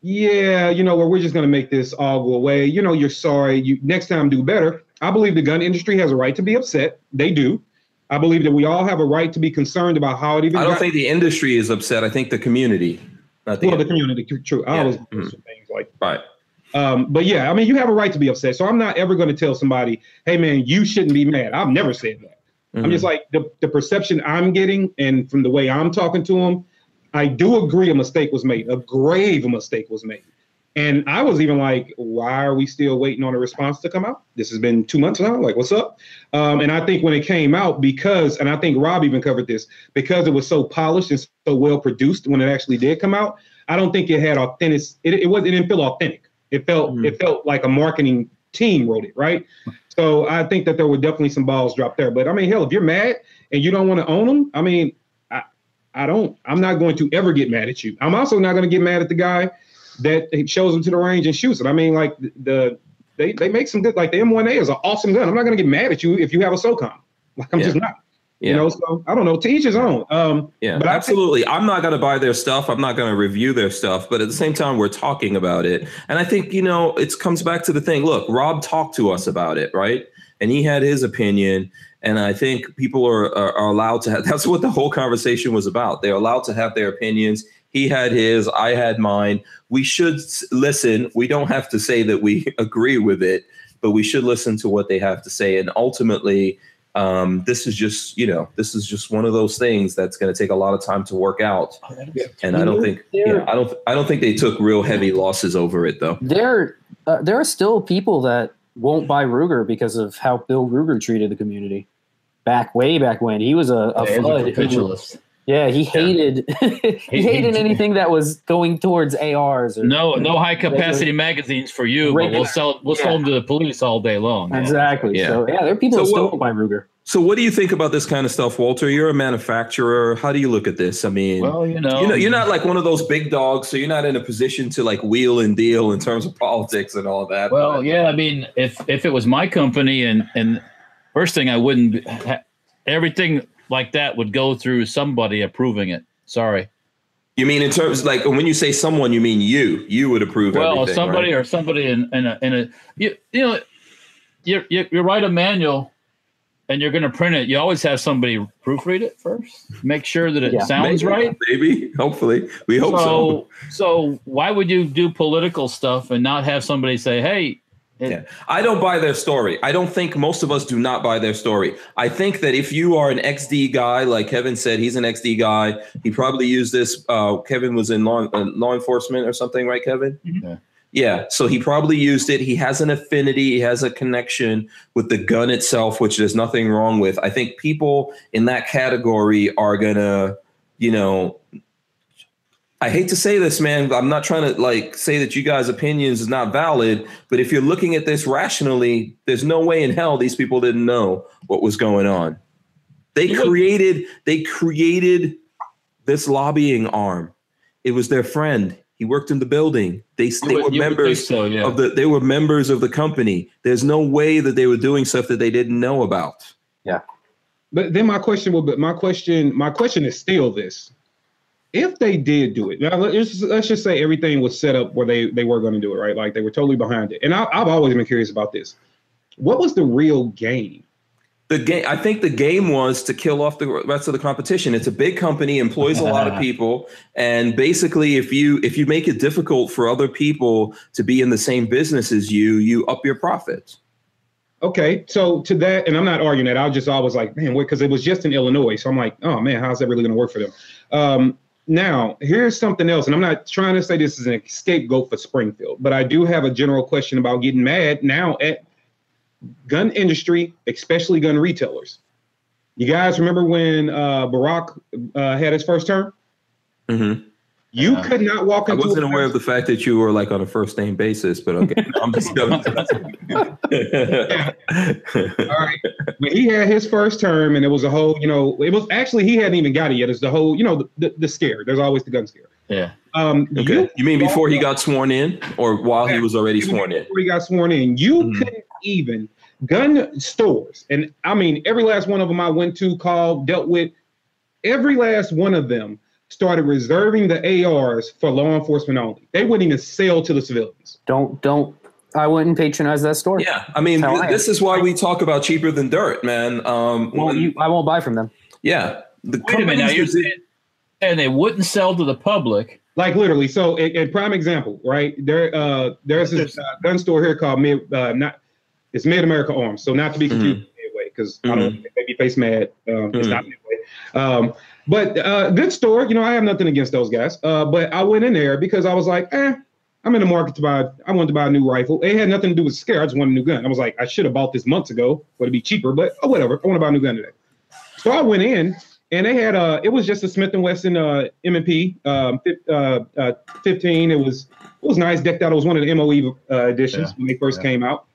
yeah, you know, well, we're just gonna make this all go away. You know, you're sorry. You next time do better. I believe the gun industry has a right to be upset. They do. I believe that we all have a right to be concerned about how it even. I don't got- think the industry is upset. I think the community. Not the well, the community, true. I Yeah. always Mhm. things like right. Um, but yeah, I mean, you have a right to be upset. So I'm not ever going to tell somebody, "Hey, man, you shouldn't be mad." I've never said that. I'm Mhm. just like the the perception I'm getting, and from the way I'm talking to them, I do agree a mistake was made. A grave mistake was made, and I was even like, "Why are we still waiting on a response to come out? This has been two months now. Like, what's up?" Um, and I think when it came out, because, and I think Rob even covered this, because it was so polished and so well produced when it actually did come out. I don't think it had authentic. It, it was. It didn't feel authentic. It felt. Mhm. It felt like a marketing team wrote it, right? So I think that there were definitely some balls dropped there. But I mean, hell, if you're mad and you don't want to own them, I mean, I, I don't. I'm not going to ever get mad at you. I'm also not going to get mad at the guy that shows them to the range and shoots it. I mean, like the, the they they make some good. Like the M1A is an awesome gun. I'm not going to get mad at you if you have a SOCOM. Like I'm Yeah. just not. Yeah. You know, so I don't know. To each his own. Um, Yeah, But I absolutely. I'm not going to buy their stuff. I'm not going to review their stuff. But at the same time, we're talking about it, and I think you know it comes back to the thing. Look, Rob talked to us about it, right? And he had his opinion, and I think people are are, are allowed to have. That's what the whole conversation was about. They're allowed to have their opinions. He had his. I had mine. We should s- listen. We don't have to say that we agree with it, but we should listen to what they have to say. And ultimately, um, this is just you know this is just one of those things that's going to take a lot of time to work out and i don't think yeah, i don't i don't think they took real heavy losses over it though There, uh, there are still people that won't buy Ruger because of how Bill Ruger treated the community. Back way back when he was a, a Yeah, he's a flood. who- capitulist. Yeah, he hated he He- hated he- anything that was going towards ARs. Or, No, no high capacity magazines for you, but we'll sell we'll sell them to the police all day long. Exactly. Yeah. So yeah, there are people So that still what- buy Ruger. so what do you think about this kind of stuff walter you're a manufacturer how do you look at this i mean Well, you know, you know, you're not like one of those big dogs, so you're not in a position to like wheel and deal in terms of politics and all that. Well, but- yeah, I mean, if if it was my company and and first thing I wouldn't everything like that would go through somebody approving it. Sorry. you mean in terms like when you say someone, you mean you? You would approve. Well, everything, somebody right? or somebody in in a, in a you you know you you, you write a manual and you're going to print it. You always have somebody proofread it first, make sure that it Yeah. sounds Maybe, right. Maybe, hopefully, we hope so. so so why would you do political stuff and not have somebody say, "Hey, it- Yeah. I don't buy their story. I don't think most of us do not buy their story. I think that if you are an XD guy, like Kevin said, he's an XD guy. He probably used this. Uh, Kevin was in law, uh, law enforcement or something, right, Kevin? Yeah. Yeah. So he probably used it. He has an affinity. He has a connection with the gun itself, which there's nothing wrong with. I think people in that category are gonna, you know, I hate to say this, man. I'm not trying to like say that you guys' opinions is not valid, but if you're looking at this rationally, there's no way in hell these people didn't know what was going on. They You would- created they created this lobbying arm. It was their friend. He worked in the building. They, they would- were you would think members so, yeah. of the they were members of the company. There's no way that they were doing stuff that they didn't know about. Yeah. But then my question will be my question, my question is still this. If they did do it, now let's just, let's just say everything was set up where they, they were going to do it, right? Like they were totally behind it. And I, I've always been curious about this. What was the real game? The game I think the game was to kill off the rest of the competition. It's a big company, employs a lot of people, and basically if you if you make it difficult for other people to be in the same business as you, you up your profits. Okay, so to that, and I'm not arguing that. I was just always like, man, because it was just in Illinois. So I'm like, oh man, how's that really going to work for them? Um, now, here's something else, and I'm not trying to say this is an scapegoat for Springfield, but I do have a general question about getting mad now at gun industry, especially gun retailers. You guys remember when uh, Barack uh, had his first term? Mhm. You Yeah. could not walk I wasn't a aware of the fact that you were like on a first name basis, but okay. I'm just All right. When he had his first term, and it was a whole, you know, it was actually he hadn't even got it yet. It's the whole, you know, the, the, the scare. There's always the gun scare. yeah. Um, Okay. You mean before he got sworn in or while he was already even sworn in? before he got sworn in, you Mhm. couldn't even gun stores, and I mean every last one of them I went to, called, dealt with, every last one of them started reserving the ARs for law enforcement only. They wouldn't even sell to the civilians. Don't don't. I wouldn't patronize that store. Yeah. I mean, th- I this is why we talk about cheaper than dirt, man. Um, Well, when- you, I won't buy from them. yeah. The Wait a minute. Now companies you're saying, and they wouldn't sell to the public. Like literally. So a, a prime example, right? There, uh, there's this uh, gun store here called Mid, uh, not it's Mid America Arms. So not to be confused with Midway, because I don't make me face mad. Um, It's Mhm. not Midway. Um, but uh, good store. You know, I have nothing against those guys. Uh, but I went in there because I was like, eh, I'm in the market to buy. I wanted to buy a new rifle. It had nothing to do with scare. I just wanted a new gun. I was like, I should have bought this months ago, but it'd be cheaper. But oh, whatever. I want to buy a new gun today. So I went in, and they had uh, it was just a Smith and Wesson uh, M&P um, uh, uh, 15. It was it was nice, decked out. It was one of the MOE uh, editions Yeah. when they first Yeah. came out.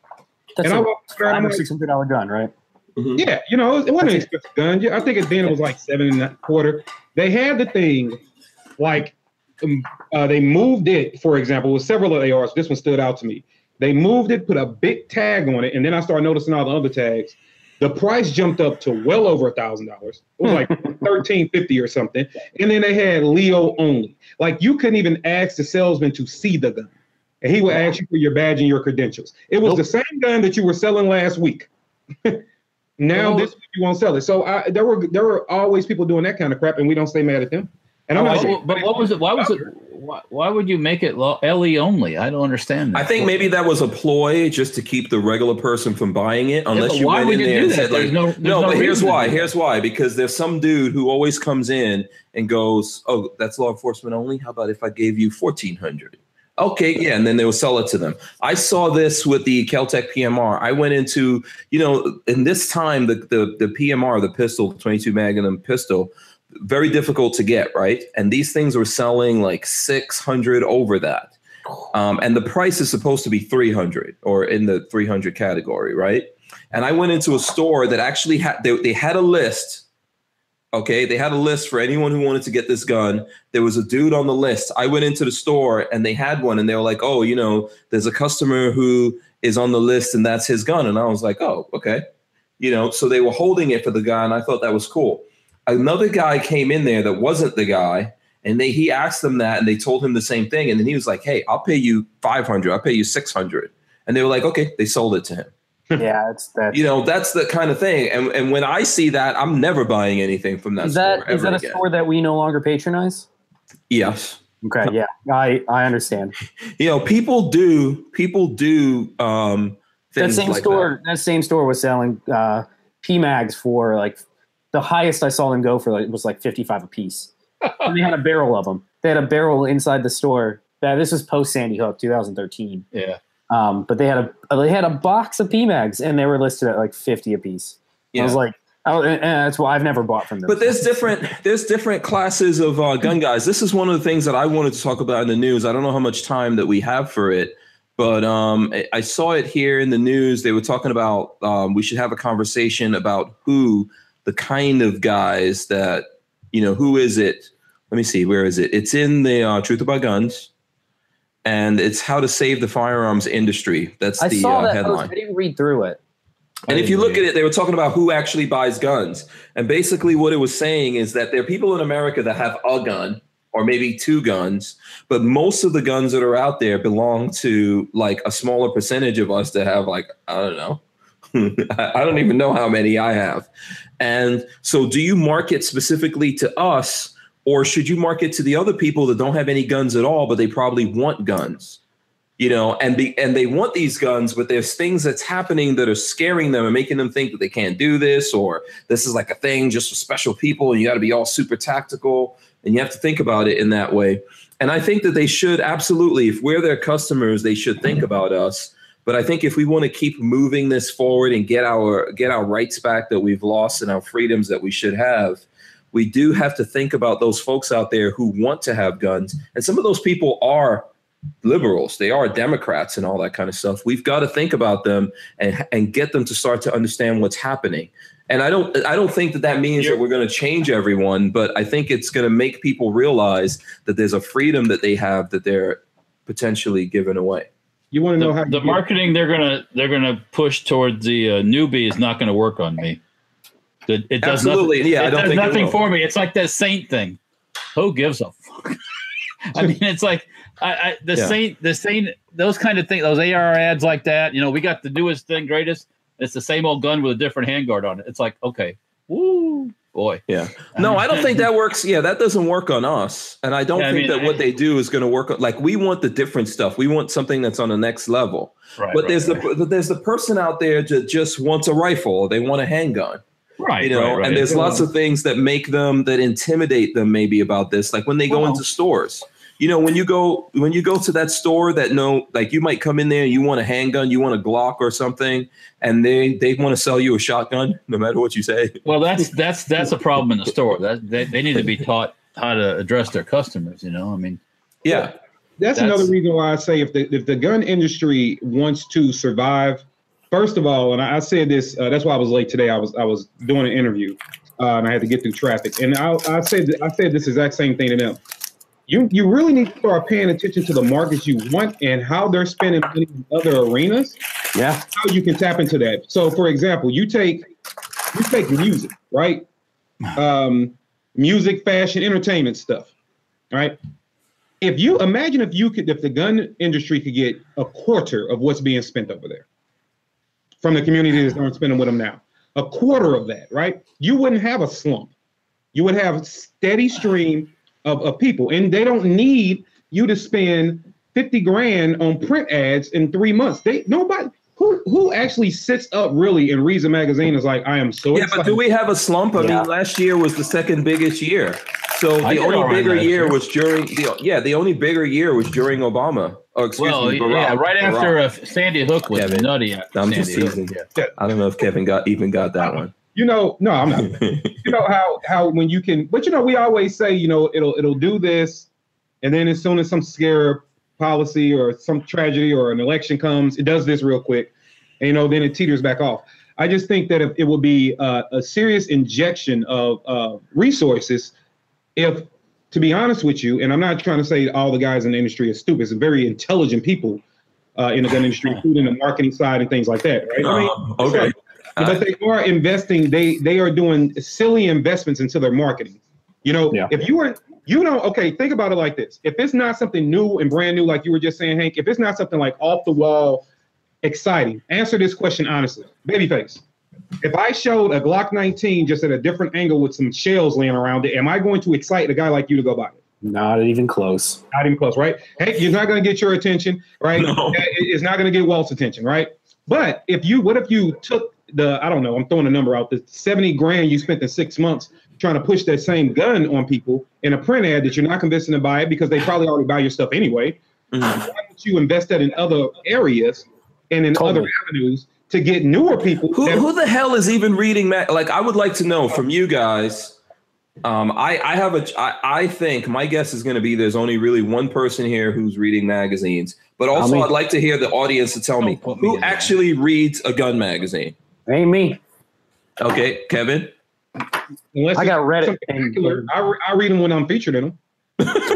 That's And I a walked around, I'm five or like, six hundred dollar gun, right? Mhm. yeah, you know, it wasn't an expensive gun. Yeah, I think at then it was like seven and a quarter. They had the thing, like, um, uh, they moved it. For example, with several of ARs, this one stood out to me. They moved it, put a big tag on it, and then I started noticing all the other tags. The price jumped up to well over a thousand dollars. It was like thirteen fifty or something. And then they had Leo only. Like you couldn't even ask the salesman to see the gun, and he would ask you for your badge and your credentials. It was Nope. the same gun that you were selling last week. now Well- this week you won't sell it. So I, there were there were always people doing that kind of crap, and we don't stay mad at them. And I'm not But, saying- but what was it? Why was it? Why, why would you make it lo- LE only? I don't understand. That. I think maybe that was a ploy just to keep the regular person from buying it, unless but you why went would in you there and that? said like, There's no- there's no, no but here's why. Here's why. Because there's some dude who always comes in and goes, "Oh, that's law enforcement only. How about if I gave you fourteen hundred? Okay, yeah, and then they will sell it to them. I saw this with the Keltec PMR. I went into, you know, in this time the the, the PMR, the pistol, 22 Magnum pistol, very difficult to get, right? And these things were selling like 600 over that. Um, and the price is supposed to be 300 or in the 300 category, right? And I went into a store that actually had they, they had a list. Okay, they had a list for anyone who wanted to get this gun. There was a dude on the list. I went into the store and they had one, and they were like, "Oh, you know, there's a customer who is on the list, and that's his gun." And I was like, "Oh, okay." You know, so they were holding it for the guy, and I thought that was cool. Another guy came in there that wasn't the guy, and they he asked them that, and they told him the same thing, and then he was like, "Hey, I'll pay you five hundred. I'll pay you 600. And they were like, "Okay." They sold it to him. Yeah, it's that. You know, that's the kind of thing. And and when I see that, I'm never buying anything from that Is that store is ever that a again. store that we no longer patronize? Yes. Okay, yeah, I I understand. You know, people do people do um That things same like store, that. same store was selling uh, PMags for like the highest I saw them go for like was like fifty five a piece. and they had a barrel of them. They had a barrel inside the store. That this was post Sandy Hook, 2013. Yeah. Um, but they had a they had a box of PMags and they were listed at like fifty a piece. Yeah. I was like, oh, and, and that's why I've never bought from them. But there's different there's different classes of uh, gun guys. This is one of the things that I wanted to talk about in the news. I don't know how much time that we have for it, but um, I- I saw it here in the news. They were talking about um, we should have a conversation about who the kind of guys that you know who is it. Let me see, where is it? It's in the uh, Truth About Guns, and it's how to save the firearms industry. That's I the saw uh, that headline. post. I didn't read through it. And if you look at it, they were talking about who actually buys guns. And basically, what it was saying is that there are people in America that have a gun or maybe two guns, but most of the guns that are out there belong to like a smaller percentage of us that have like, I don't know. I don't even know how many I have. And so, do you market specifically to us, or should you market to the other people that don't have any guns at all, but they probably want guns? you know and be and they want these guns but there's things that's happening that are scaring them and making them think that they can't do this or this is like a thing just for special people and you got to be all super tactical and you have to think about it in that way and i think that they should absolutely if we're their customers they should think about us but i think if we want to keep moving this forward and get our get our rights back that we've lost and our freedoms that we should have we do have to think about those folks out there who want to have guns. And some of those people are liberals. They are democrats and all that kind of stuff. We've got to think about them and and get them to start to understand what's happening. And i don't i don't think that that means that we're going to change everyone but i think it's going to make people realize that there's a freedom that they have that they're potentially giving away. You want to know The, how the marketing they're gonna they're gonna push towards the uh, newbie is not gonna work on me. It, it does Absolutely. nothing. Yeah, I it don't does think nothing for me. It's like that saint thing. Who gives a fuck? I mean, it's like I, I the Yeah. saint, the saint, those kind of things, those AR ads like that. You know, we got the newest thing, greatest. It's the same old gun with a different handguard on it. It's like, okay, woo, boy. yeah no i don't think that works yeah that doesn't work on us and i don't Yeah, I think mean, that what I- they do is going to work on like we want the different stuff we want something that's on the next level Right, but right, there's right. the there's the person out there that just wants a rifle or they want a handgun right, you know right, right. and there's lots of things that make them that intimidate them maybe about this like when they go Well- into stores you know when you go when you go to that store that no like you might come in there and you want a handgun you want a glock or something and they they want to sell you a shotgun no matter what you say Well, that's that's that's a problem in the store. That they, they need to be taught how to address their customers. You know, I mean, yeah That's, That's- another reason why I say if the if the gun industry wants to survive, first of all, and I, I said this, uh, that's why I was late today. I was I was doing an interview, uh, and I had to get through traffic. And I, I said I said this exact same thing to them. You you really need to start paying attention to the markets you want and how they're spending money in other arenas. Yeah, How you can tap into that. So, for example, you take you take music, right? Um, music, fashion, entertainment stuff, right? If you imagine if you could, if the gun industry could get a quarter of what's being spent over there from the community that's not spending with them now, a quarter of that, right? You wouldn't have a slump. You would have a steady stream of, of people, and they don't need you to spend 50 grand on print ads in three months. They nobody who who actually sits up really and reads a magazine is like, I am so Yeah, excited. but do we have a slump? I Yeah. mean, last year was the second biggest year. So I the only bigger last year year. was during the yeah, the only bigger year was during Obama. Oh, excuse Well, me, yeah, Barack- right after uh, Sandy Hook was Kevin. nutty. After I'm Sandy just teasing. Yeah. I don't know if Kevin got even got that one. you know, no, I'm not. you know how how when you can, but you know, we always say, you know, it'll it'll do this, and then as soon as some scare policy or some tragedy or an election comes, it does this real quick, and you know, then it teeters back off. I just think that if it would be uh, a serious injection of uh, resources, if to be honest with you, and I'm not trying to say all the guys in the industry are stupid, it's very intelligent people uh, in the gun industry, including the marketing side and things like that, right? I mean, okay. but they are investing. They they are doing silly investments into their marketing. You know, Yeah. if you were you don't okay, think about it like this. If it's not something new and brand new, like you were just saying, Hank, if it's not something like off the wall, exciting, answer this question honestly. Babyface. If I showed a Glock 19 just at a different angle with some shells laying around it, am I going to excite a guy like you to go buy it? Not even close. Not even close, right? Hey, you're not going to get your attention, right? No. It's not going to get Walt's attention, right? But if you, what if you took the, I don't know, I'm throwing a number out, the 70 grand you spent in six months trying to push that same gun on people in a print ad that you're not convincing to buy it because they probably already buy your stuff anyway. Mhm. Why don't you invest that in other areas and in other avenues to get newer people? Who, who the hell is even reading mag? Like, I would like to know from you guys. Um, I, I have a, I, I think my guess is going to be there's only really one person here who's reading magazines, but also me. I'd like to hear the audience to tell me Don't me who in that. actually reads a gun magazine. Ain't me. Okay, Kevin. unless I got it's Reddit and- I, re- I read them when I'm featured in them.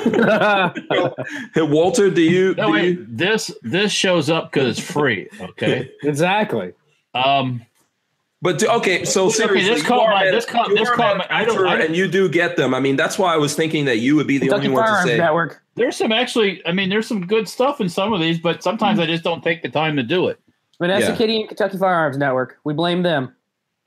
Hey, Walter, do you? No, do wait, you this this shows up because it's free. Okay. exactly. Um, but do, okay, so Okay, seriously, this you caught my- a- this caught- this caught my- I don't- I don't- and you do get them. I mean, that's why I was thinking that you would be the Kentucky only one to Firearms say. Network. there's some actually. I mean, there's some good stuff in some of these, but sometimes I just don't take the time to do it. Vanessa Yeah. Kitty and Kentucky Firearms Network. We blame them.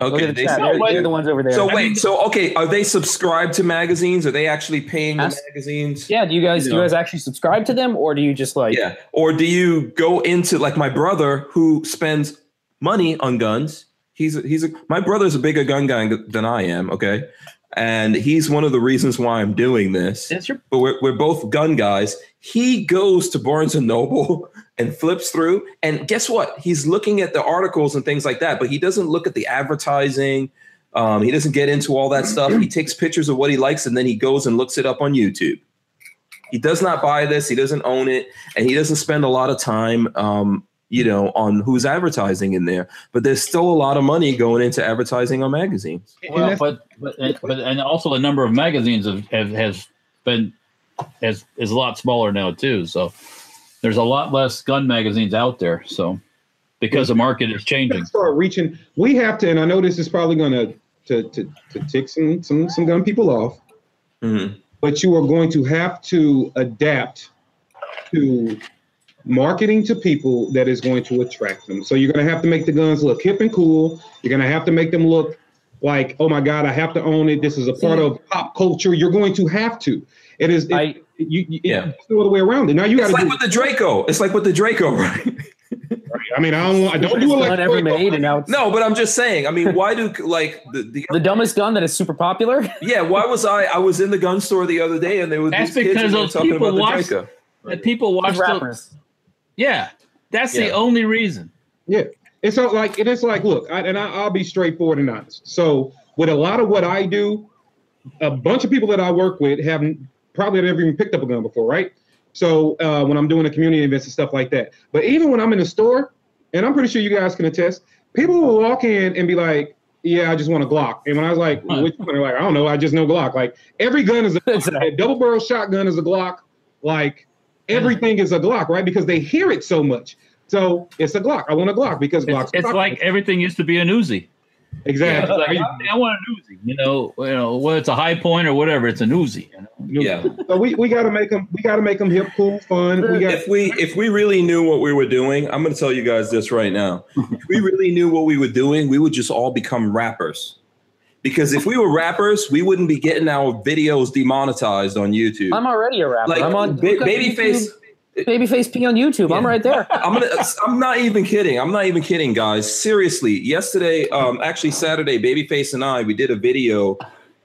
Okay, the they- chat. No, They're, wait. they're the ones over there. So wait, so okay, are they subscribed to magazines? Are they actually paying the magazines? yeah, do you guys do you guys actually subscribe to them or do you just like Yeah. Or do you go into like my brother who spends money on guns? He's a, he's a my brother's a bigger gun guy than I am. Okay, and he's one of the reasons why I'm doing this. Your But we're we're both gun guys. He goes to Barnes and Noble and flips through, and guess what? He's looking at the articles and things like that, but he doesn't look at the advertising. Um, he doesn't get into all that stuff. He takes pictures of what he likes and then he goes and looks it up on YouTube. He does not buy this. He doesn't own it, and he doesn't spend a lot of time, um, you know, on who's advertising in there. But there's still a lot of money going into advertising on magazines. Well, but but but and also the number of magazines have, have has been has is a lot smaller now too. So there's a lot less gun magazines out there. So because the market is changing. start reaching. We have to, and I know this is probably going to to to to tick some some some gun people off, Mhm. but you are going to have to adapt to marketing to people that is going to attract them. So you're going to have to make the guns look hip and cool. You're going to have to make them look like, oh my God, I have to own it. This is a part of pop culture. You're going to have to. It is. It, I- you, you, Yeah. it's no other way around it. Now you got to like do. with the Draco. It's like with the Draco, right? right. I mean, I don't. want- I don't do it like gun ever made and now No, but I'm just saying. I mean, why do like the, the the dumbest gun that is super popular. yeah? Why was I? I was in the gun store the other day, and there was That's these because and were those talking people about the watch- Draco. And people watch the, rappers. Yeah. That's the only reason. Yeah. It's so like it is like look, I, and I, I'll be straightforward and honest. So with a lot of what I do, a bunch of people that I work with haven't probably never even picked up a gun before, right? So uh, when I'm doing the community events and stuff like that, but even when I'm in the store, and I'm pretty sure you guys can attest, people will walk in and be like, "Yeah, I just want a Glock." And when I was like, Huh. "Which one?" They're like, "I don't know. I just know Glock." Like every gun is a, Exactly. a double barrel shotgun is a Glock. Like everything is a Glock, right? Because they hear it so much. So it's a Glock. I want a Glock because It's, Glock's it's popular. like everything used to be an Uzi. Yeah, Exactly. it's like, I, I want an Uzi. You know, you know, whether it's a Hi-Point or whatever, it's an Uzi. You know? Yeah. So we, we gotta make them we gotta make them hip, cool, fun. We got if we if we really knew what we were doing, I'm going to tell you guys this right now. if we really knew what we were doing, we would just all become rappers. Because if we were rappers, we wouldn't be getting our videos demonetized on YouTube. I'm already a rapper. like I'm on ba- look up babyface. Babyface P on YouTube. I'm right there. I'm gonna. I'm not even kidding. I'm not even kidding, guys. Seriously, yesterday, um, actually Saturday, Babyface and I, we did a video,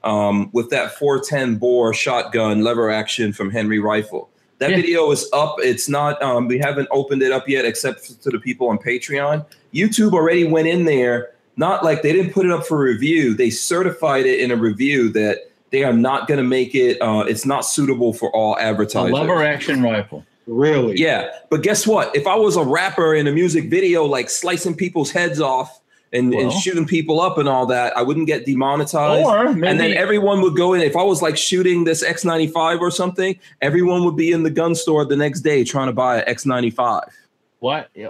um, with that 410 bore shotgun lever action from Henry Rifle. That Yeah. video is up. It's not. Um, we haven't opened it up yet, except to the people on Patreon. YouTube already went in there. Not like they didn't put it up for review. They certified it in a review that they are not going to make it. Uh, it's not suitable for all A advertisers. lever action rifle. Really Yeah, but guess what? If I was a rapper in a music video, like slicing people's heads off and, and shooting people up and all that, I wouldn't get demonetized. Or maybe, and then everyone would go in. If I was like shooting this X95 or something, everyone would be in the gun store the next day trying to buy an X95. what? Yeah,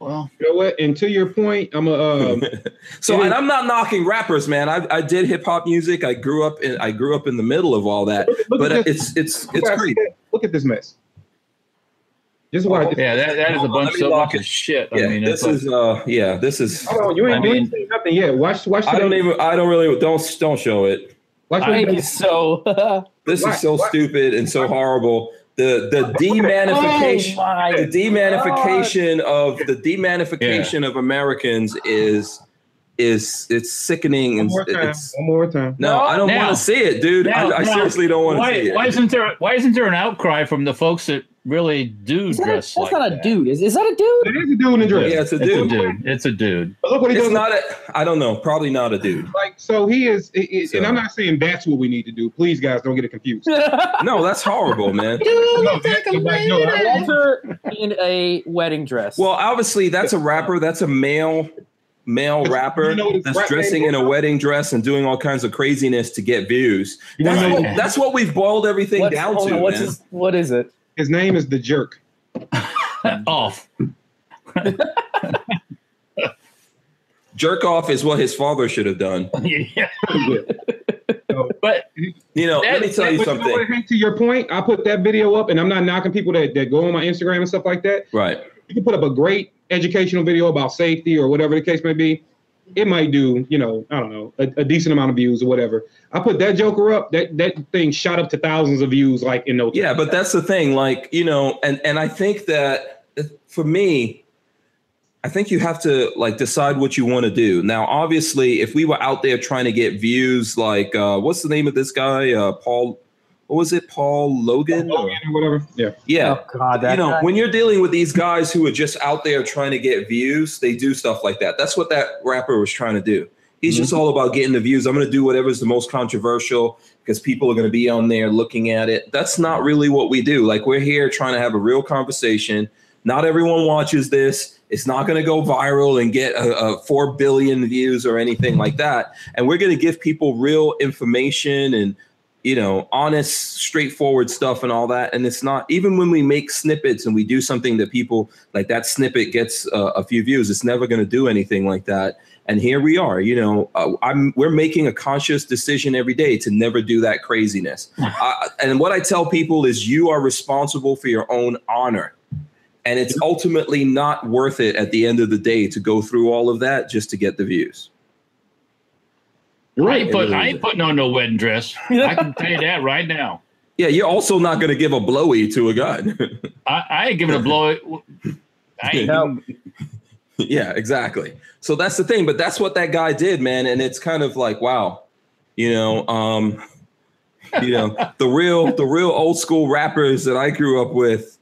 well, You know what? And to your point, I'm a um, So, and I'm not knocking rappers, man. I, I did hip hop music. I grew up in I grew up in the middle of all that. look, look But at this. it's it's it's guys great. Look at this mess. This is why. yeah, that, that is a bunch let me so lock of shit. Yeah, I mean, this it's is uh yeah, this is. Hold on, you ain't, I you ain't seen nothing yet. Watch, watch. I don't the- even. I don't really. Don't don't show it. Watch I- what you so. This Why- is so why- stupid and so horrible. The the demanification Oh the demanification of the demanification of Americans is is it's sickening One and more time. it's One more time. no, I don't want to see it, dude. now- I, I now, seriously don't want to see why, it. why isn't there why isn't there an outcry from the folks that really do Is that a, that's like not a dude. Is, is that a dude? It is a dude in the dress. yeah, it's a It's a dude. dude. It's a dude. But look what he It's does. not a. I don't know. Probably not a dude. like so he is, it- it- So- and I'm not saying that's what we need to do. Please, guys, don't get it confused. No, that's horrible, man. No, that's- like, no, I- Walter in a wedding dress. Well, obviously, that's a rapper. That's a male male rapper You know that's dressing in a is? wedding dress and doing all kinds of craziness to get views. You That's know- what, that's what we've boiled everything What's- down to, on, what's man. his, what is it? His name is the jerk. Off. Jerk off is what his father should have done. yeah. So, But You know, let me tell you something. what, Hank, to your point, I put that video up, and I'm not knocking people that, that go on my Instagram and stuff like that. Right. You can put up a great educational video about safety or whatever the case may be. It might do, you know, I don't know, a, a decent amount of views or whatever. I put that Joker up. That that thing shot up to thousands of views, like in no time. Yeah, but that's the thing. Like, you know, and and I think that uh, for me, I think you have to like decide what you want to do. Now, obviously, if we were out there trying to get views, like uh, what's the name of this guy? Uh, Paul. What was it? Paul Logan. or whatever. Yeah. Yeah. Oh God, that you know, guy. when you're dealing with these guys who are just out there trying to get views, they do stuff like that. That's what that rapper was trying to do. He's just all about getting the views. I'm going to do whatever's the most controversial because people are going to be on there looking at it. That's not really what we do. Like we're here trying to have a real conversation. Not everyone watches this. It's not going to go viral and get a, a 4 billion views or anything like that. And we're going to give people real information and you know, honest, straightforward stuff and all that. And it's not even when we make snippets and we do something that people like that snippet gets uh, a few views. It's never going to do anything like that. And here we are. You know, uh, I'm we're making a conscious decision every day to never do that craziness. uh, and what I tell people is, you are responsible for your own honor. And it's ultimately not worth it at the end of the day to go through all of that just to get the views. I ain't, It put, I ain't putting on no wedding dress. I can tell you that right now. Yeah, you're also not going to give a blowy to a gun. I, I ain't giving a blow. I ain't. No. Yeah, exactly. So that's the thing, but that's what that guy did, man. And it's kind of like, wow, you know, um, you know, the real, the real old school rappers that I grew up with.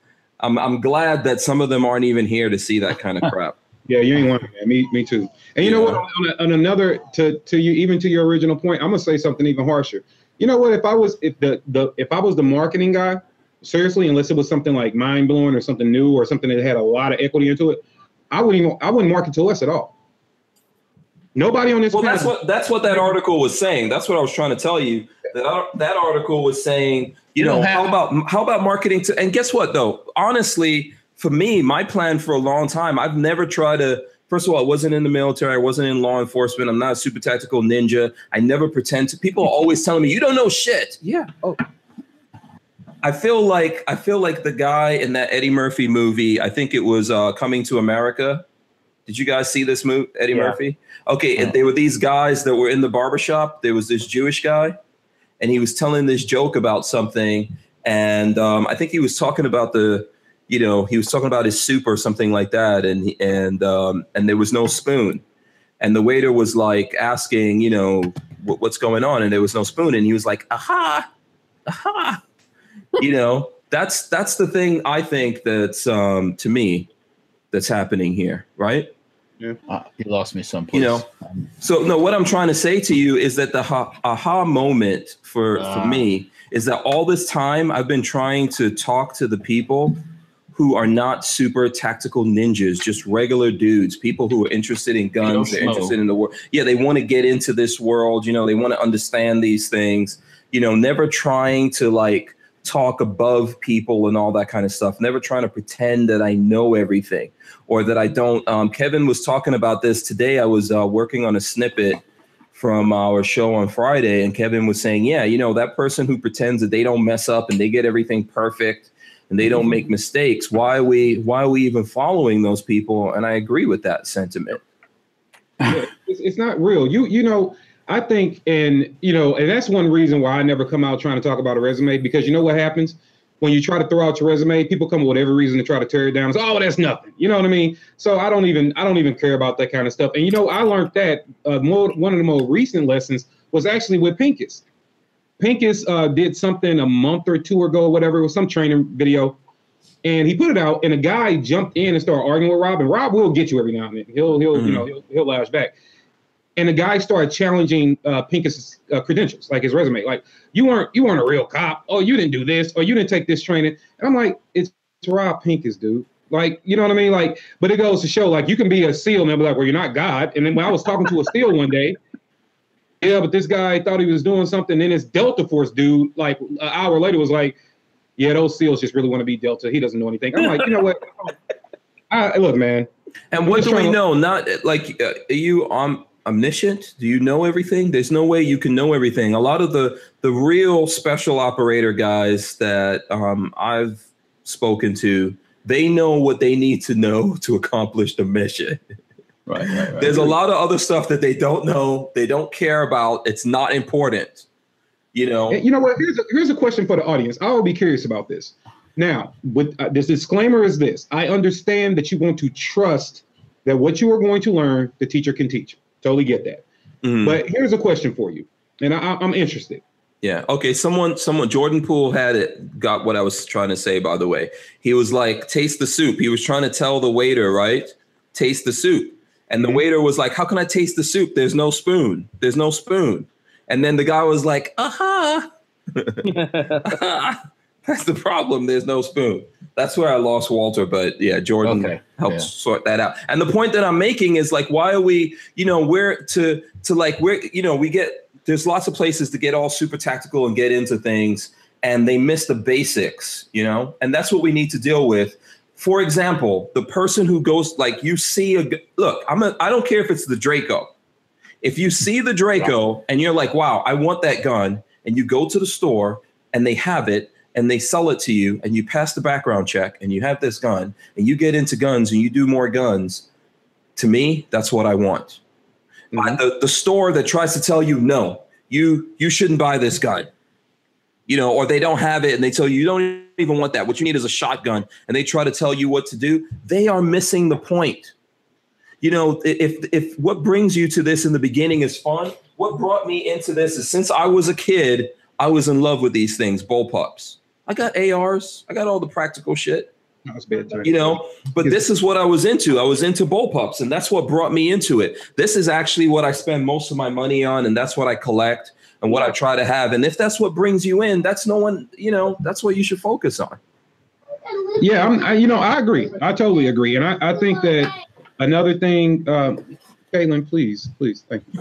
I'm, I'm glad that some of them aren't even here to see that kind of crap. Yeah, you ain't one of them. Me, me too. And you know what? On, on, a- on another to to you, even to your original point, I'm gonna say something even harsher. You know what? If I was if the the if I was the marketing guy, seriously, unless it was something like mind blowing or something new or something that had a lot of equity into it, I wouldn't even I wouldn't market to us at all. Nobody on this. Well, that's what that's what that article was saying. That's what I was trying to tell you. That that article was saying, you You know, how about how about marketing to? And guess what though? Honestly, for me, my plan for a long time, I've never tried to First of all, I wasn't in the military. I wasn't in law enforcement. I'm not a super tactical ninja. I never pretend to. People are always telling me, "You don't know shit." Yeah. Oh. I feel like I feel like the guy in that Eddie Murphy movie. I think it was uh, Coming to America. Did you guys see this movie, Eddie Yeah. Murphy? Okay, and there were these guys that were in the barbershop. There was this Jewish guy, and he was telling this joke about something. And um, I think he was talking about the, you know, he was talking about his soup or something like that. And and um, and there was no spoon, and the waiter was like asking, you know, what, what's going on, and there was no spoon, and he was like, aha, aha, you know, that's that's the thing I think that's um, to me that's happening here, right? Uh, you lost me someplace. You know, so no, what I'm trying to say to you is that the ha- aha moment for Ah. for me is that all this time I've been trying to talk to the people who are not super tactical ninjas, just regular dudes, people who are interested in guns, they're interested in the world. Yeah, they want to get into this world, you know, they want to understand these things, you know, never trying to like talk above people and all that kind of stuff, never trying to pretend that I know everything or that I don't. Um, Kevin was talking about this today. I was uh, working on a snippet from our show on Friday, and Kevin was saying, Yeah, you know, that person who pretends that they don't mess up and they get everything perfect and they don't mm-hmm. make mistakes. Why are we why are we even following those people? And I agree with that sentiment. Yeah, it's, it's not real. You you know, I think, and you know, and that's one reason why I never come out trying to talk about a resume because you know what happens when you try to throw out your resume, people come up with every reason to try to tear it down. It's, oh, that's nothing. You know what I mean? So I don't even I don't even care about that kind of stuff. And you know, I learned that uh, more one of the more recent lessons was actually with Pincus. Pincus uh, did something a month or two ago, or whatever. It was some training video, and he put it out. And a guy jumped in and started arguing with Rob. And Rob will get you every now and then. He'll he'll you Mhm. know he'll, he'll lash back. And the guy started challenging uh, Pincus's uh, credentials, like his resume. Like you weren't you weren't a real cop. Oh, you didn't do this. Or you didn't take this training. And I'm like, it's, it's Rob Pincus, dude. Like, you know what I mean? Like, but it goes to show, like, you can be a SEAL and they'll be like, well, you're not God. And then when I was talking to a SEAL one day, yeah, but this guy thought he was doing something. Then this Delta Force dude, like an hour later, was like, yeah, those SEAls just really want to be Delta. He doesn't know anything. I'm like, you know what? I, look, man. And what do we to- know? Not like uh, you um, omniscient? Do you know everything? There's no way you can know everything. A lot of the the real special operator guys that um, I've spoken to, they know what they need to know to accomplish the mission. right, right, right. There's a lot of other stuff that they don't know, they don't care about. It's not important. You know, You know what? Here's a, here's a question for the audience. I will be curious about this. Now, with uh, this disclaimer is this: I understand that you want to trust that what you are going to learn, the teacher can teach. Totally get that. Mhm. But here's a question for you, and I, I'm interested. Yeah. Okay. Someone, someone, Jordan Poole had it, got what I was trying to say, by the way. He was like, taste the soup. He was trying to tell the waiter, right? Taste the soup. And the Mhm. waiter was like, how can I taste the soup? There's no spoon. There's no spoon. And then the guy was like, aha. That's the problem. There's no spoon. That's where I lost Walter. But yeah, Jordan Okay, helped yeah. sort that out. And the point that I'm making is like, why are we, you know, we're to to like we're, you know, we get there's lots of places to get all super tactical and get into things, and they miss the basics, you know, and that's what we need to deal with. For example, the person who goes like you see a look, I'm a I don't care if it's the Draco. If you see the Draco and you're like, wow, I want that gun, and you go to the store and they have it and they sell it to you and you pass the background check and you have this gun and you get into guns and you do more guns, to me, that's what I want. Mhm. The, the store that tries to tell you, no, you you shouldn't buy this gun, you know, or they don't have it and they tell you you don't even want that. What you need is a shotgun, and they try to tell you what to do. They are missing the point. You know, if if what brings you to this in the beginning is fun, what brought me into this is since I was a kid, I was in love with these things, bullpups. I got ARs, I got all the practical shit. Bad. you know? But this is what i was into. I was into bullpups and that's what brought me into it. This is actually what i spend most of my money on and that's what i collect and what i try to have. And if that's what brings you in that's no one you know that's what you should focus on. Yeah, I'm, I, you know, I agree. I totally agree, and I, I think that another thing, um, Caitlin, please, please, thank you.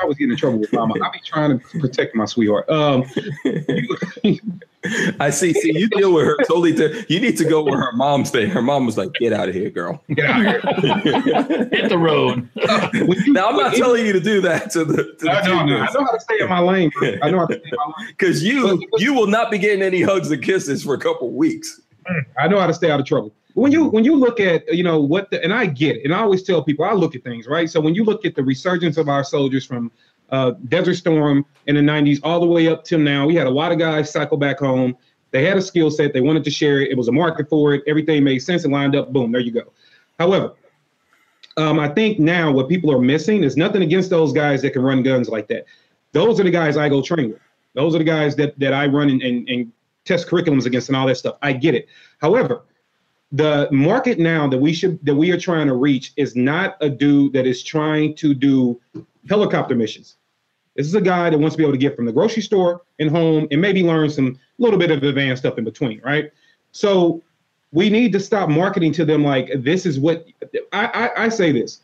I was getting in trouble with Mama. I be trying to protect my sweetheart. Um, I see. See, you deal with her totally. Di- you need to go where her mom's staying. Her mom was like, "Get out of here, girl." Get out of here. Hit the road. When you- now I'm not telling you to do that to the to I know, I know. I know how to stay in my lane. bro. I know how to stay in my lane. because you you will not be getting any hugs and kisses for a couple weeks. I know how to stay out of trouble. When you when you look at you know what the, and I get it, and I always tell people I look at things right. So when you look at the resurgence of our soldiers from uh, Desert Storm in the '90s all the way up till now, we had a lot of guys cycle back home. They had a skill set, they wanted to share it. It was a market for it. Everything made sense and lined up. Boom, there you go. However, um, I think now what people are missing is nothing against those guys that can run guns like that. Those are the guys I go train with. Those are the guys that that I run and, and, and test curriculums against and all that stuff. I get it. However, the market now that we should that we are trying to reach is not a dude that is trying to do helicopter missions. This is a guy that wants to be able to get from the grocery store and home and maybe learn some little bit of advanced stuff in between, right? So we need to stop marketing to them like this is what I, I, I say this.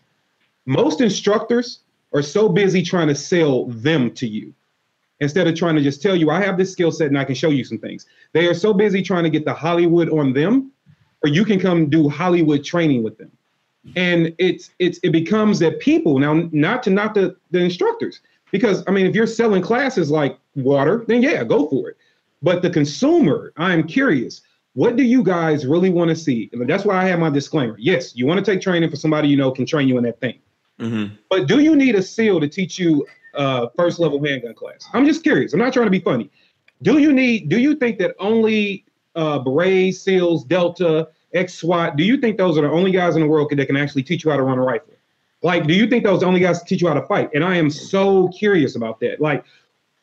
Most instructors are so busy trying to sell them to you instead of trying to just tell you I have this skill set and I can show you some things. They are so busy trying to get the Hollywood on them, or you can come do Hollywood training with them. And it's it's it becomes that people now not to not the, the instructors because I mean if you're selling classes like water, then yeah, go for it. But the consumer, I'm curious, what do you guys really want to see? And that's why I have my disclaimer. Yes, you want to take training for somebody you know can train you in that thing. Mm-hmm. But do you need a SEAL to teach you uh, first level handgun class? I'm just curious. I'm not trying to be funny. Do you need? Do you think that only uh, Berets, SEALs, Delta, X SWAT? Do you think those are the only guys in the world that can actually teach you how to run a rifle? Like, do you think those are the only guys to teach you how to fight? And I am so curious about that. Like,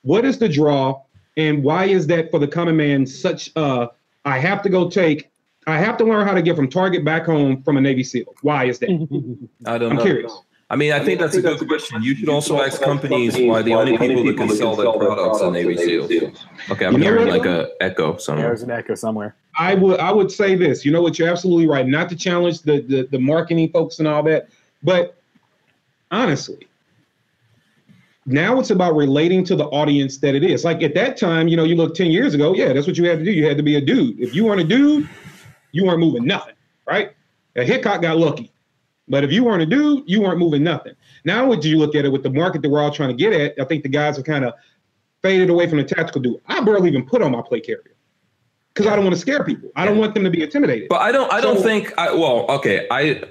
what is the draw, and why is that for the common man such? Uh, I have to go take. I have to learn how to get from Target back home from a Navy SEAL. Why is that? I don't I'm know. curious. I mean, I think that's a good question. You should also ask companies why the only people that can sell their products are Navy SEAls. Okay, I'm You hearing like a echo somewhere. There's an echo somewhere. I would I would say this. You know what? You're absolutely right. Not to challenge the the, the marketing folks and all that, but honestly, now it's about relating to the audience that it is. Like at that time, you know, you look 10 years ago, yeah, that's what you had to do. You had to be a dude. If you weren't a dude, you weren't moving nothing, right? A Hickok got lucky. But if you weren't a dude, you weren't moving nothing. Now, what do you look at it with the market that we're all trying to get at? I think the guys are kind of faded away from the tactical dude. I barely even put on my plate carrier because I don't want to scare people. I don't want them to be intimidated. But I don't. I don't think. I, well, okay. I.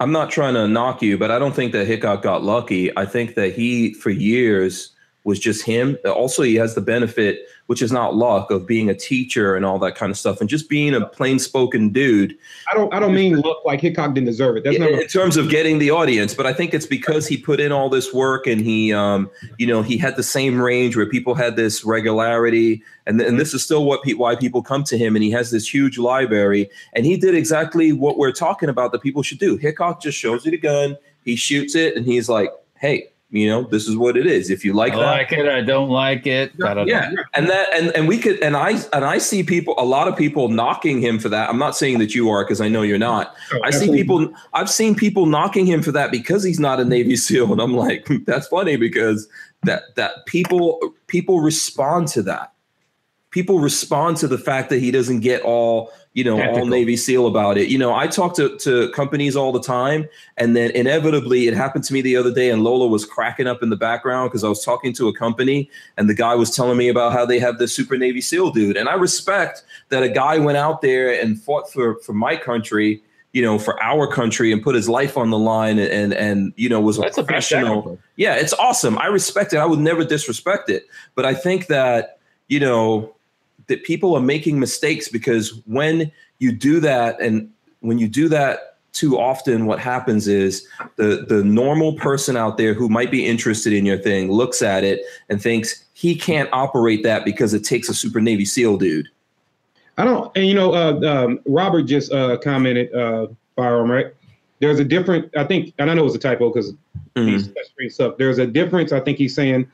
I'm not trying to knock you, but I don't think that Hickok got lucky. I think that he, for years, was just him. Also, he has the benefit, which is not luck, of being a teacher and all that kind of stuff, and just being a plain-spoken dude. I don't I don't mean look like Hickok didn't deserve it. That's in, not in terms of getting the audience but i think it's because he put in all this work and he um you know he had the same range where people had this regularity and, and this is still what pe- why people come to him and he has this huge library and he did exactly what we're talking about that people should do hickok just shows you the gun he shoots it and he's like hey you know this is what it is. If you like I that like it. I don't like it. yeah and that and and we could and i and i see people a lot of people knocking him for that. I'm not saying that you are because i know you're not. Oh, i see people i've seen people knocking him for that because he's not a navy seal and i'm like hmm, that's funny because that that people people respond to that people respond to the fact that he doesn't get all you know all navy seal about it you know i talk to, to companies all the time and then inevitably it happened to me the other day and lola was cracking up in the background because i was talking to a company and the guy was telling me about how they have this super navy seal dude and i respect that a guy went out there and fought for for my country you know for our country and put his life on the line and and, and you know was a That's a professional yeah, it's awesome. I respect it. I would never disrespect it. But I think that, you know, that people are making mistakes because when you do that and when you do that too often, what happens is the the normal person out there who might be interested in your thing looks at it and thinks he can't operate that because it takes a super Navy SEAL dude. I don't, and you know, uh, um, Robert just uh, commented, uh, firearm, right? There's a different, I think, and I know it's a typo because Mhm. he's touchscreen stuff. There's a difference, I think he's saying,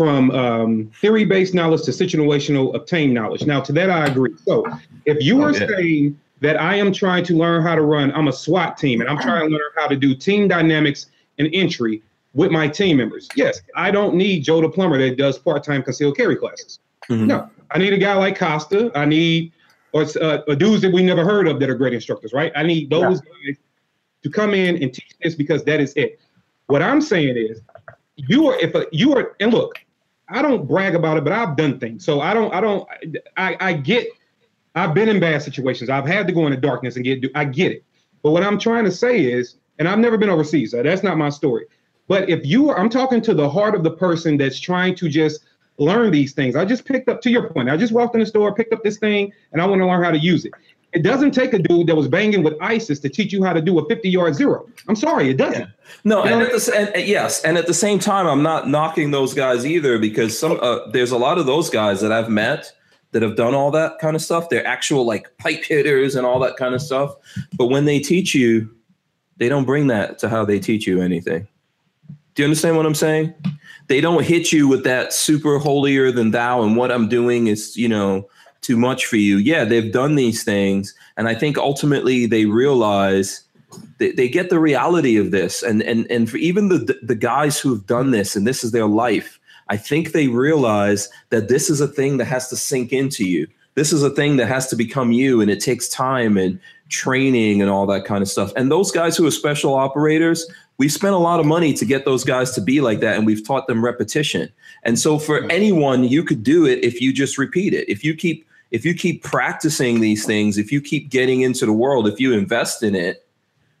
from um, theory-based knowledge to situational obtained knowledge. Now, to that I agree. So, if you are Okay. saying that I am trying to learn how to run, I'm a SWAT team, and I'm trying to learn how to do team dynamics and entry with my team members. Yes, I don't need Joe the plumber that does part-time concealed carry classes. Mhm. No, I need a guy like Costa. I need or uh, dudes that we never heard of that are great instructors, right? I need those guys to come in and teach this because that is it. What I'm saying is, you are if a, you are and look, I don't brag about it, but I've done things, so I don't I don't I I get I've been in bad situations. I've had to go into darkness and get I get it. But what I'm trying to say is, and I've never been overseas, so that's not my story. But if you are, I'm talking to the heart of the person that's trying to just learn these things. I just picked up to your point. I just walked in the store, picked up this thing, and I want to learn how to use it. It doesn't take a dude that was banging with ISIS to teach you how to do a 50 yard zero. I'm sorry, it doesn't. No, You and at the, and yes, and at the same time, I'm not knocking those guys either because some uh, there's a lot of those guys that I've met that have done all that kind of stuff. They're actual like pipe hitters and all that kind of stuff. But when they teach you, they don't bring that to how they teach you anything. Do you understand what I'm saying? They don't hit you with that super holier than thou and what I'm doing is, you know, too much for you. Yeah, they've done these things. And I think ultimately they realize they, they get the reality of this. And and and for even the the guys who've done this and this is their life, I think they realize that this is a thing that has to sink into you. This is a thing that has to become you, and it takes time and training and all that kind of stuff. And those guys who are special operators, we spent a lot of money to get those guys to be like that, and we've taught them repetition. And so for anyone, you could do it if you just repeat it. If you keep if you keep practicing these things, if you keep getting into the world, if you invest in it,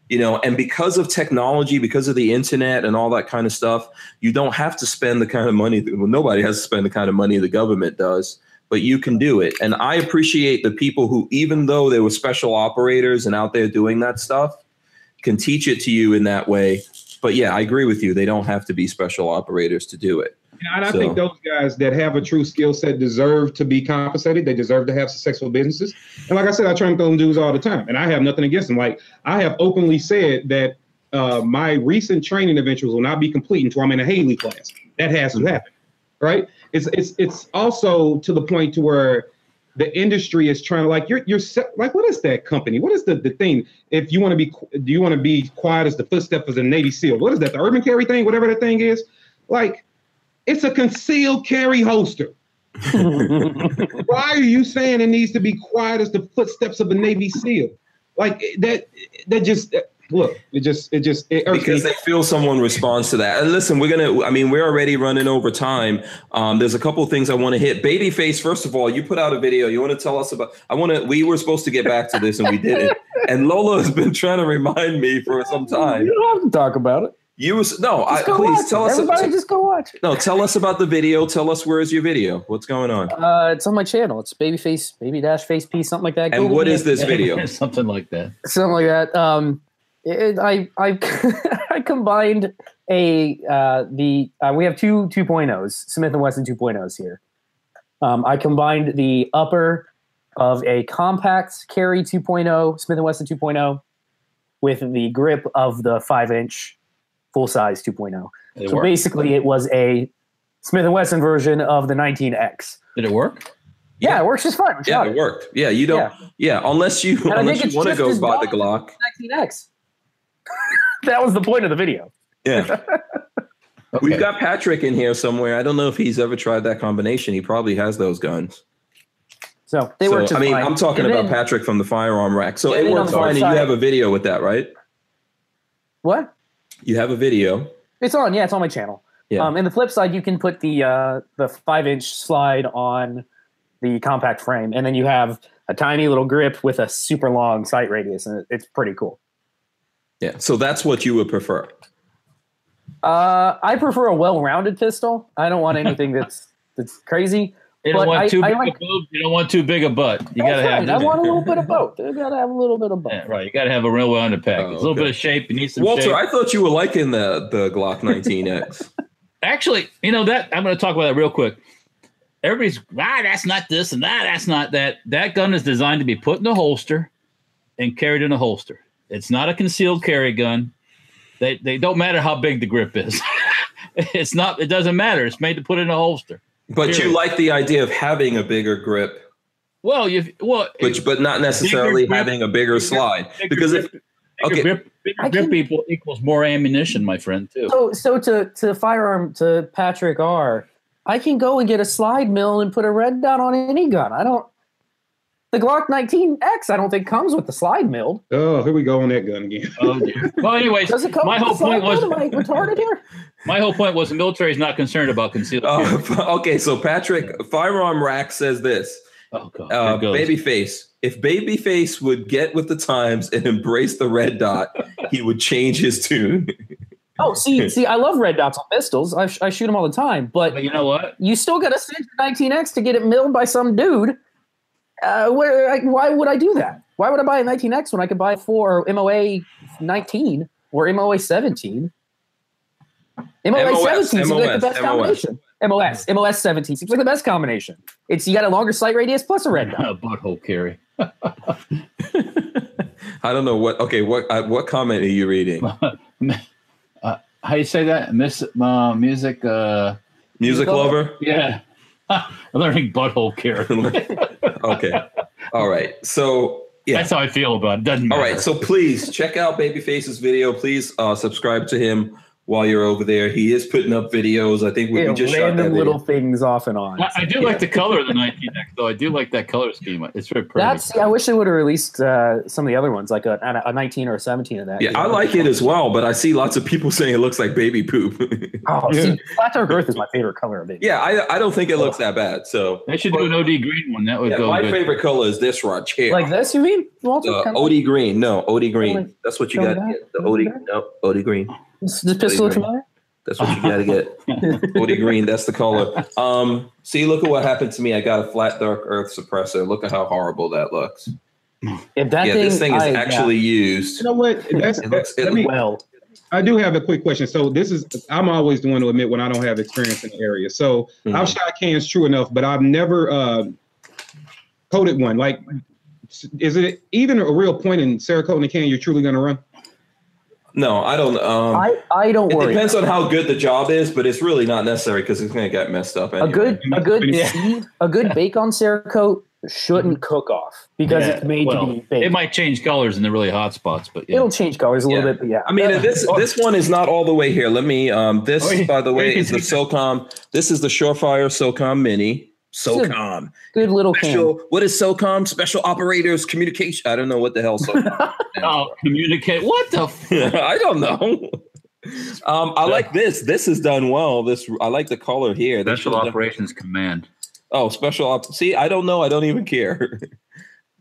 you know, and because of technology, because of the internet and all that kind of stuff, you don't have to spend the kind of money. Well, nobody has to spend the kind of money the government does, but you can do it. And I appreciate the people who, even though they were special operators and out there doing that stuff, can teach it to you in that way. But yeah, I agree with you. They don't have to be special operators to do it. And I So- think those guys that have a true skill set deserve to be compensated. They deserve to have successful businesses. And like I said, I train those dudes all the time, and I have nothing against them. Like I have openly said that uh, my recent training adventures will not be complete until I'm in a Haley class. That has to happen, right? It's it's it's also to the point to where the industry is trying to like you're you're like what is that company? What is the the thing? If you want to be do you want to be quiet as the footsteps of a Navy SEAL? What is that? The urban carry thing, whatever that thing is. Like it's a concealed carry holster. Why are you saying it needs to be quiet as the footsteps of a Navy SEAL? Like that that just look, it just it just it irks because me. they feel someone responds to that. And listen, we're gonna. I mean, we're already running over time. Um, there's a couple of things I want to hit. Babyface, first of all, you put out a video. You want to tell us about? I want to. We were supposed to get back to this, and we didn't. And Lola has been trying to remind me for some time. You don't have to talk about it. You was no. I, Just go please tell it. us. Everybody just go watch it. no, tell us about the video. Tell us where is your video? What's going on? Uh, it's on my channel. It's babyface, baby dash face piece, something like that. And Google what me. is this video? Something like that. something like that. Um, it, I I I combined a uh, the uh, we have two 2.0s, Smith and Wesson 2.0s here. Um, I combined the upper of a compact carry 2.0, Smith and Wesson 2.0, with the grip of the five inch full size 2.0. Did So work? basically, it was a Smith and Wesson version of the 19X. Did it work? Yeah, it works just fine. We Yeah, shot it worked. Yeah, you don't. Yeah, unless you And unless you want to go as buy the. Glock. 19X. that was the point of the video. Yeah. Okay. We've got Patrick in here somewhere. I don't know if he's ever tried that combination. He probably has those guns. So they So, work just I mean, fine. I'm talking And about then- Patrick from the firearm rack. So it then works fine, and you have a video with that, right? What? You have a video. It's on. Yeah, it's on my channel. Yeah. Um, and the flip side, you can put the uh, the five inch slide on the compact frame, and then you have a tiny little grip with a super long sight radius, and it's pretty cool. Yeah. So that's what you would prefer. Uh, I prefer a well rounded pistol. I don't want anything that's that's crazy. You don't But want I- too I big like- a boob. You don't want too big a butt. You gotta have. right. I want a little bit of both. I gotta have a little bit of both. Yeah, right. You gotta have a real rounded package. Oh, A little bit of shape. You need some Walter, shape. I thought you were liking the the Glock 19X. Actually, you know that I'm going to talk about that real quick. Everybody's ah, that's not this and that, that's not that. That gun is designed to be put in a holster and carried in a holster. It's not a concealed carry gun. They they don't matter how big the grip is. it's not. It doesn't matter. It's made to put in a holster. But you like the idea of having a bigger grip, Well, you well, but but not necessarily grip- having a bigger slide. bigger Because if bigger okay. grip, bigger I grip can- equal, equals more ammunition, my friend. Too. So so to to firearm to Patrick R. I can go and get a slide mill and put a red dot on any gun. I don't. The Glock 19X, I don't think comes with the slide mill. Oh, here we go on that gun again. Oh, dear. Well, anyways, Does it come my with whole the point was? Am I retarded here? my whole point was the military is not concerned about concealed carry. Uh, okay, so Patrick, Firearm Rack says this. oh god, Uh, Here it goes. Babyface. If Babyface would get with the times and embrace the red dot, he would change his tune. Oh, see, see, I love red dots on pistols. I, sh- I shoot them all the time, but But you know what? you still got to send your 19X to get it milled by some dude. Uh, where, like, why would I do that? Why would I buy a 19X when I could buy it for MOA 19 or MOA 17? MOA MOS, 17 seems like the MOS, best combination. MOS, MOS 17 seems like the best combination. It's you got a longer sight radius plus a red dot. Butthole carry. I don't know what. Okay, what uh, what comment are you reading? uh, how you say that? Miss uh, music. Uh, Music lover. yeah, I'm learning butthole care. Okay. All right. So yeah. That's how I feel about it. Doesn't matter. right. So please check out Babyface's video. Please uh, subscribe to him while you're over there. He is putting up videos. I think we, we Yeah, just shot that random video. little things off and on. I, I do like the color of the 19X though. I do like that color scheme. It's very pretty. That's. I wish they would have released uh, some of the other ones, like a, a 19 or a 17 of that. Yeah, I like it as well, but I see lots of people saying it looks like baby poop. Oh, see, Flat Dark Earth is my favorite color of it. yeah, I, I don't think it looks that bad. So they should do an OD green one. That would Yeah, go my good. favorite color is this right here. Like this, you mean? Walter? Uh, OD green. No, OD green. like- That's what you got to that? get. The OD. No, OD green. Like- Does this pistol look green. familiar? That's what you got to get. OD green. That's the color. Um. See, look at what happened to me. I got a flat dark earth suppressor. Look at how horrible that looks. If that yeah, thing, this thing is I- yeah. actually used. You know what? That's, It looks- it me, well. I do have a quick question. So this is I'm always the one to admit when I don't have experience in the area. So Mhm. I've shot cans, true enough, but I've never uh, coated one. Like, is it even a real point in Cerakote a can you're truly going to run? No, I don't. Um, I, I don't worry. it worry. depends on how good the job is, but it's really not necessary because it's going to get messed up. A good a good Yeah. seed, a good bake on Cerakote shouldn't cook off because Yeah, it's made well, to be baked. It might change colors in the really hot spots, but yeah. It'll change colors a little bit, but yeah. I mean, this this one is not all the way here. Let me. Um, this, Oh, by the way, is the you can SOCOM. This is the Surefire SOCOM Mini. SOCOM. good little can. Special. What is SOCOM? Special Operators Communication. I don't know what the hell SOCOM. Oh, communicate. What the? F- I don't know. Um, I like this. This is done well. This I like the color here. They Special should've done- Operations Command. Oh, special op. See, I don't know. I don't even care.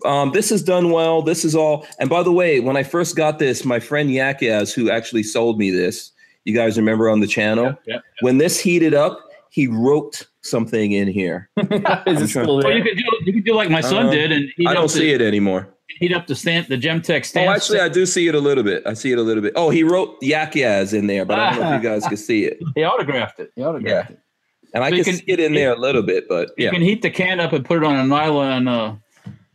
um, this is done well. This is all. And by the way, when I first got this, my friend Yakyaz, who actually sold me this, you guys remember on the channel, Yeah. when this heated up, he wrote something in here. Is it still Well, there? you could do you could do like my son Uh, did and heat I don't the, see it anymore. Heat up the stand, the Gemtech Oh, stand. actually, I do see it a little bit. I see it a little bit. Oh, he wrote Yakyaz in there, but I don't know if you guys can see it. he autographed it. He autographed it. And I can, can- see it in there a little bit, but You can heat the can up and put it on a nylon uh,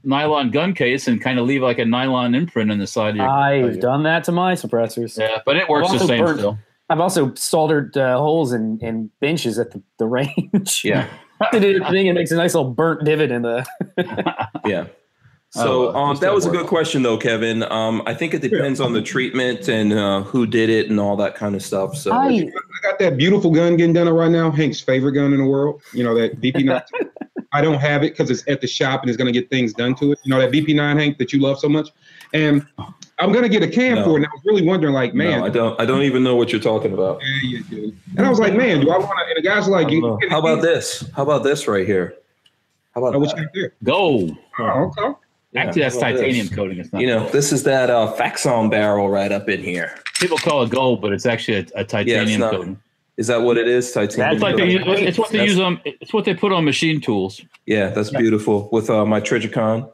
nylon gun case and kind of leave like a nylon imprint in the side of your. I've done that to my suppressors. yeah, but it works I've the same burnt- still. I've also soldered uh, holes in, in benches at the, the range. Yeah. Did it thing and makes a nice little burnt divot in the. Yeah. So Oh, um, that that was a good question, though, Kevin. Um, I think it depends on the treatment and uh, who did it and all that kind of stuff. So I, I got that beautiful gun getting done right now. Hank's favorite gun in the world. You know that BP9. I don't have it because it's at the shop and it's going to get things done to it. You know that BP9 Hank that you love so much, and I'm going to get a can No. for it. And I was really wondering, like, man, no, I don't. I don't even know what you're talking about. yeah, you do. And I was like, man, do I want to? And the guys were like, you, How about this? How about this right here? How about Oh, what that? you got? Gold. Oh, okay. Yeah, Actually, that's titanium this? coating. It's not. You know, gold. this is that uh, Faxon barrel right up in here. people call it gold, but it's actually a, a titanium not- coating. Is that what it is? Titanium. It's like they it's what they That's- use on. It's what they put on machine tools. Yeah, that's beautiful. With uh, my Trijicon.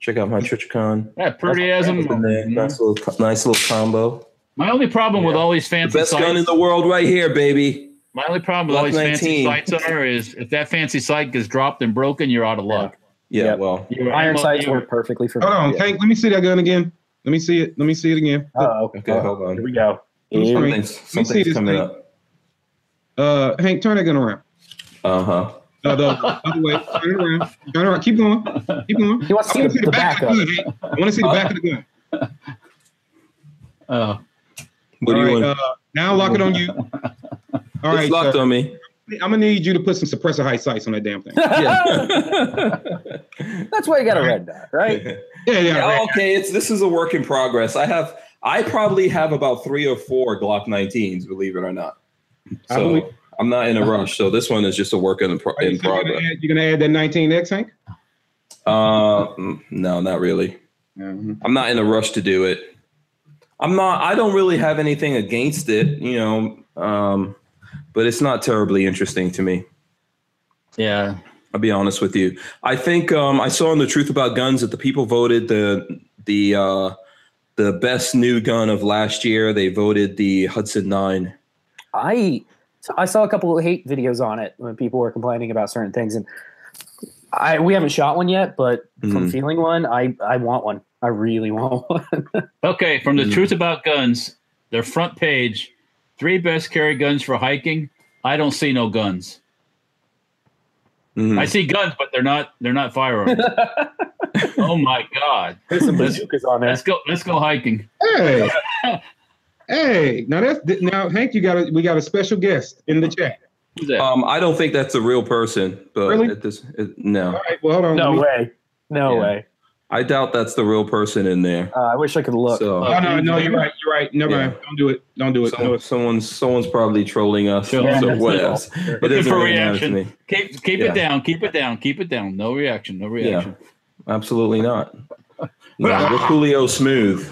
Check out my Trijicon. Yeah, prettyism. In there. Nice little, nice little combo. My only problem with all these The fancy best sights, gun in the world, right here, baby. my only problem with all Glock these fancy 19. sights are is if that fancy sight gets dropped and broken, you're out of luck. Yeah, Yep. well, Your iron sights work perfectly for me. Hold on, Hank. Let me see that gun again. Let me see it. Let me see it again. Oh, okay, okay. hold Here on. we go. Let me Here we- Something's, Let me see this coming thing. up. Uh, Hank, turn that gun around. Uh huh. Uh, the other way. Turn it around. Turn it around. Keep going. Keep going. He wants I to want see to see the back of of the gun. Hank. I want to see the back of the gun. Uh, What do you right, want? uh, now lock it on you. All it's right. locked sir. on me. I'm gonna need you to put some suppressor height sights on that damn thing. That's why you got a red dot, right? Yeah, yeah. Yeah, okay, it's this is a work in progress. I have I probably have about three or four Glock 19s, believe it or not. I believe- I'm not in a rush. So this one is just a work in, pro- Are you in gonna progress. add- you gonna add that 19X, Hank? Uh, no, not really. Mhm. I'm not in a rush to do it. I'm not. I don't really have anything against it, you know. Um, but it's not terribly interesting to me. Yeah. I'll be honest with you. I think um, I saw in the Truth About Guns that the people voted the the uh, the best new gun of last year. They voted the Hudson Nine. I I saw a couple of hate videos on it when people were complaining about certain things, and I we haven't shot one yet, but from Mhm. feeling one, I I want one. I really want one. Okay, from the Mm. Truth About Guns, their front page, three best carry guns for hiking. I don't see no guns. Mhm. I see guns, but they're not they're not firearms. oh my god. There's some Let's, bazookas on there. let's go let's go hiking. Hey, hey. Now that's now, Hank. You got a we got a special guest in the chat. Um, I don't think that's a real person, but Really? it does, it, no, All right. Well, hold on. No me- way. No Yeah. way. I doubt that's the real person in there. Uh, I wish I could look. So Oh no, no, you're right. You're right. Never Yeah. mind. Don't do it. Don't do it. someone, No, someone's someone's probably trolling us. Sure. Yeah, so that's what else? It Looking for really reaction. Keep keep Yeah. it down, keep it down, keep it down. No reaction, no reaction. Absolutely not. No, we're Coolio smooth.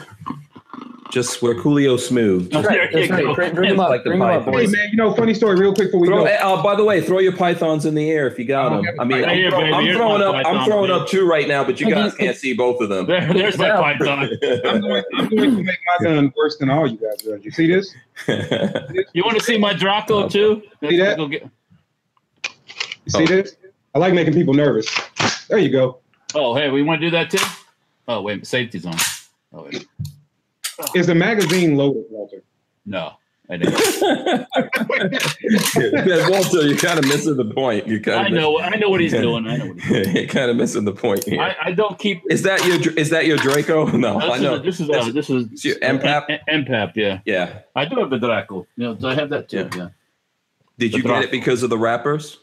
Just we're Coolio smooth. That's right. You That's right. Bring, bring them up. like bring them up, Python. Hey man, you know, funny story, real quick before we Throw, go. uh, by the way, throw your pythons in the air if you got them. I mean, I'm, throw- I'm throwing my up. I'm throwing baby. up two right now, but you guys can't see both of them. There, there's my Yeah. python. I'm going, I'm going to make my gun worse than all you guys guns. You see this? You want to see my Draco too? See that? Go get- You see this? I like making people nervous. There you go. Oh, hey, we want to do that too? Oh, wait, safety's on. Oh, wait. Is the magazine loaded, Walter? No, I didn't. yeah, Walter, you're kind of missing the point. You kind of I of know, I know what he's doing. I know what he's you're kind of missing the point here. I, I don't keep. is that your is that your Draco? No, I know. This is uh, this is your MPAP? M- M- MPAP, yeah. Yeah. I do have the Draco. You know, so I have that too. Yeah. Did you The get it because of the rappers?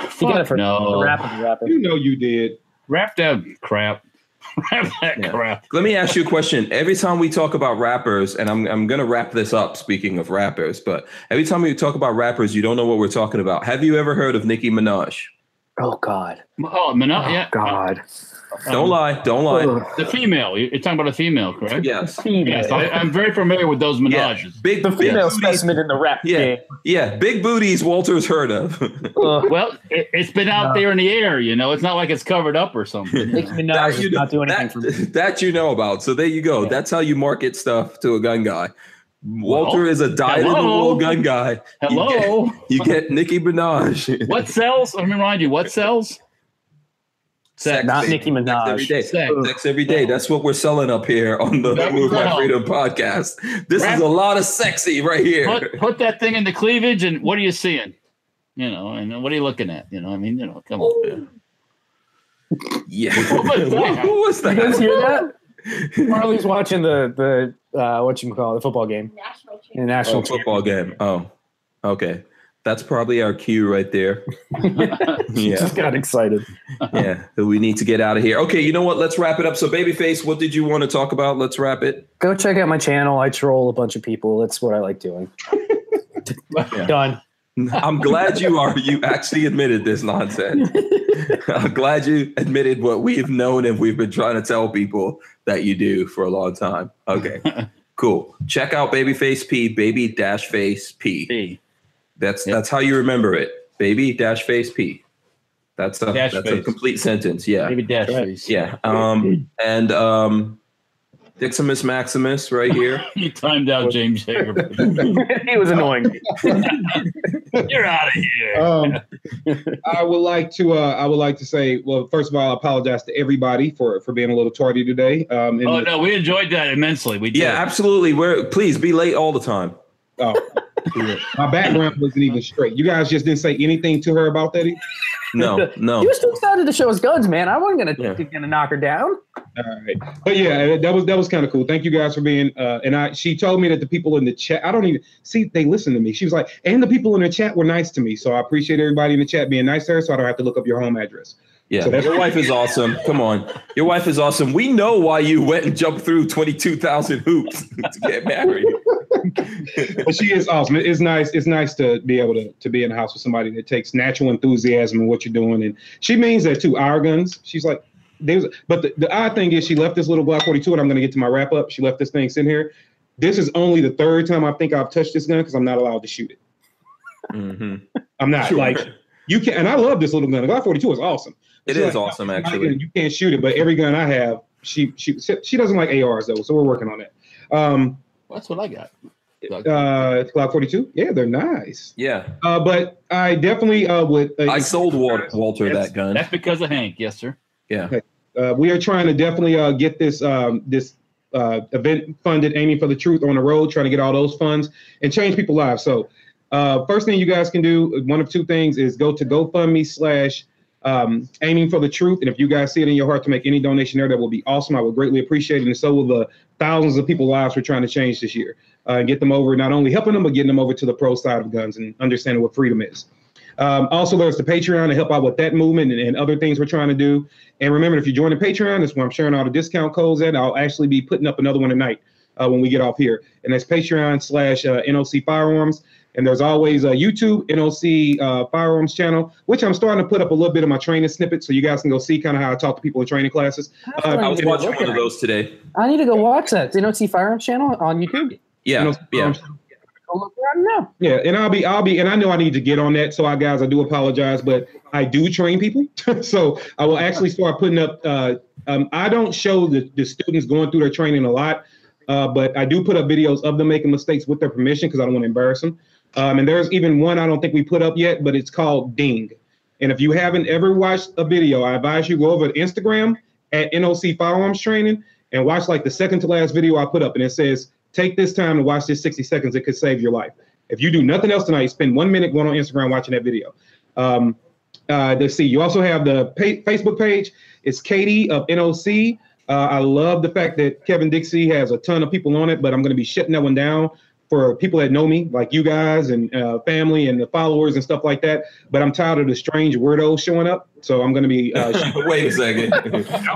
You got it for no. the rapid, rapid. You know you did. Wrap that crap. Wrap that Yeah. crap. Let me ask you a question. Every time we talk about rappers, and I'm I'm gonna wrap this up. Speaking of rappers, but every time we talk about rappers, you don't know what we're talking about. Have you ever heard of Nicki Minaj? Oh God. Oh, Minaj. Oh yeah. God. Don't Um, lie. Don't lie. The female. You're talking about a female, correct? Yes. Yes, I, I'm very familiar with those Yeah. menages. Big The female booties. specimen in the rap Yeah. game. Yeah, big booties. Walter's heard of. Well, it, it's been out No. there in the air. You know, it's not like it's covered up or something. Nicki Minaj does not do anything that, for me. that you know about. So there you go. Yeah. That's how you market stuff to a gun guy. Walter Well, is a dyed-in-the-wool gun guy. You Hello. get, you get Nicki Minaj. what sells? Let me remind you. What sells? Sex. Not baby. Nicki Sex every Minaj. Sex. Sex every day. That's what we're selling up here on the No, Move My. Freedom podcast. This Rap- is a lot of sexy right here. Put, put that thing in the cleavage, and what are you seeing? You know, and what are you looking at? You know, I mean, you know, come on. man. Yeah. What was that? Who was You guys that? hear that? Marley's watching the the uh, what you call it, the football game, National the national Oh, football game. Oh, okay. That's probably our cue right there. She Yeah. just got excited. yeah, we need to get out of here. Okay, you know what? Let's wrap it up. So, Babyface, what did you want to talk about? Let's wrap it. Go check out my channel. I troll a bunch of people. That's what I like doing. Yeah. Done. I'm glad you are. You actually admitted this nonsense. I'm glad you admitted what we've known and we've been trying to tell people that you do for a long time. Okay, cool. Check out Babyface P, Baby Dash Face P. Hey, That's Yep. that's how you remember it. Baby Dash Face P. That's a Dash that's a complete sentence. Yeah. maybe dash Right. face. Yeah. Um, and um, Diximus Maximus right here. You timed out James Hager. he was annoying. You're out of here. Um, I would like to. Uh, I would like to say. Well, first of all, I apologize to everybody for for being a little tardy today. Um, and oh no, we enjoyed that immensely. We did. Yeah, absolutely. We're please be late all the time. oh, my background wasn't even straight. You guys just didn't say anything to her about that. either? No, no. He was too excited to show his guns, man. I wasn't gonna Yeah. gonna knock her down. All right, but yeah, that was that was kind of cool. Thank you guys for being. Uh, and I, she told me that the people in the chat, I don't even see they listen to me. She was like, and the people in the chat were nice to me, so I appreciate everybody in the chat being nice to her, so I don't have to look up your home address. Yeah, So your wife is awesome. Come on, your wife is awesome. We know why you went and jumped through twenty-two thousand hoops to get married. But she is awesome. It's nice. It's nice to be able to to be in the house with somebody that takes natural enthusiasm in what you're doing, and she means that too. Our guns. She's like, there's. But the, the odd thing is, she left this little Glock 42, and I'm going to get to my wrap up. She left this thing sitting here. This is only the third time I think I've touched this gun because I'm not allowed to shoot it. Mhm. I'm not Sure. like you can, and I love this little gun. The Glock 42 is awesome. It is like, awesome, "My actually. gun, You can't shoot it, but every gun I have, she she she doesn't like ARs though, so we're working on that. Um, That's what I got. Uh, Glock 42, yeah, they're nice. Yeah, Uh, but I definitely uh would. Uh, I sold Walter, Walter that gun. That's because of Hank. Yes, sir. Yeah, uh, we are trying to definitely uh, get this um, this uh, event funded, aiming for the truth on the road, trying to get all those funds and change people's lives. So, uh, first thing you guys can do, one of two things, is go to GoFundMe slash um, aiming for the truth. And if you guys see it in your heart to make any donation there, that will be awesome. I would greatly appreciate it. And so will the thousands of people lives we're trying to change this year uh, and get them over, not only helping them, but getting them over to the pro side of guns and understanding what freedom is. Um, also, there's the Patreon to help out with that movement and, and other things we're trying to do. And remember, if you join the Patreon, that's where I'm sharing all the discount codes at. I'll actually be putting up another one tonight uh, when we get off here. And that's Patreon slash uh, NOC Firearms. And there's always a YouTube NOC uh, Firearms channel, which I'm starting to put up a little bit of my training snippets so you guys can go see kind of how I talk to people in training classes. That's Uh, I I was need to watching one of those today. I need to go watch that. Did not see Firearms channel on YouTube? Yeah, NOC yeah. Go look around now. Yeah, and I'll be, I'll be, and I know I need to get on that. So, I guys, I do apologize, but I do train people. so, I will actually start putting up. Uh, um, I don't show the, the students going through their training a lot, uh, but I do put up videos of them making mistakes with their permission because I don't want to embarrass them. Um, and there's even one I don't think we put up yet, but it's called Ding. And if you haven't ever watched a video, I advise you go over to Instagram at NOC Firearms Training and watch like the second to last video I put up, and it says take this time to watch this 60 seconds. It could save your life. If you do nothing else tonight, spend one minute going on Instagram watching that video. Um, uh, let's see. You also have the pa- Facebook page. It's Katie of NOC. Uh, I love the fact that Kevin Dixie has a ton of people on it, but I'm going to be shutting that one down for people that know me, like you guys and uh, family and the followers and stuff like that. But I'm tired of the strange weirdos showing up, so I'm going to be. Uh, Wait a second.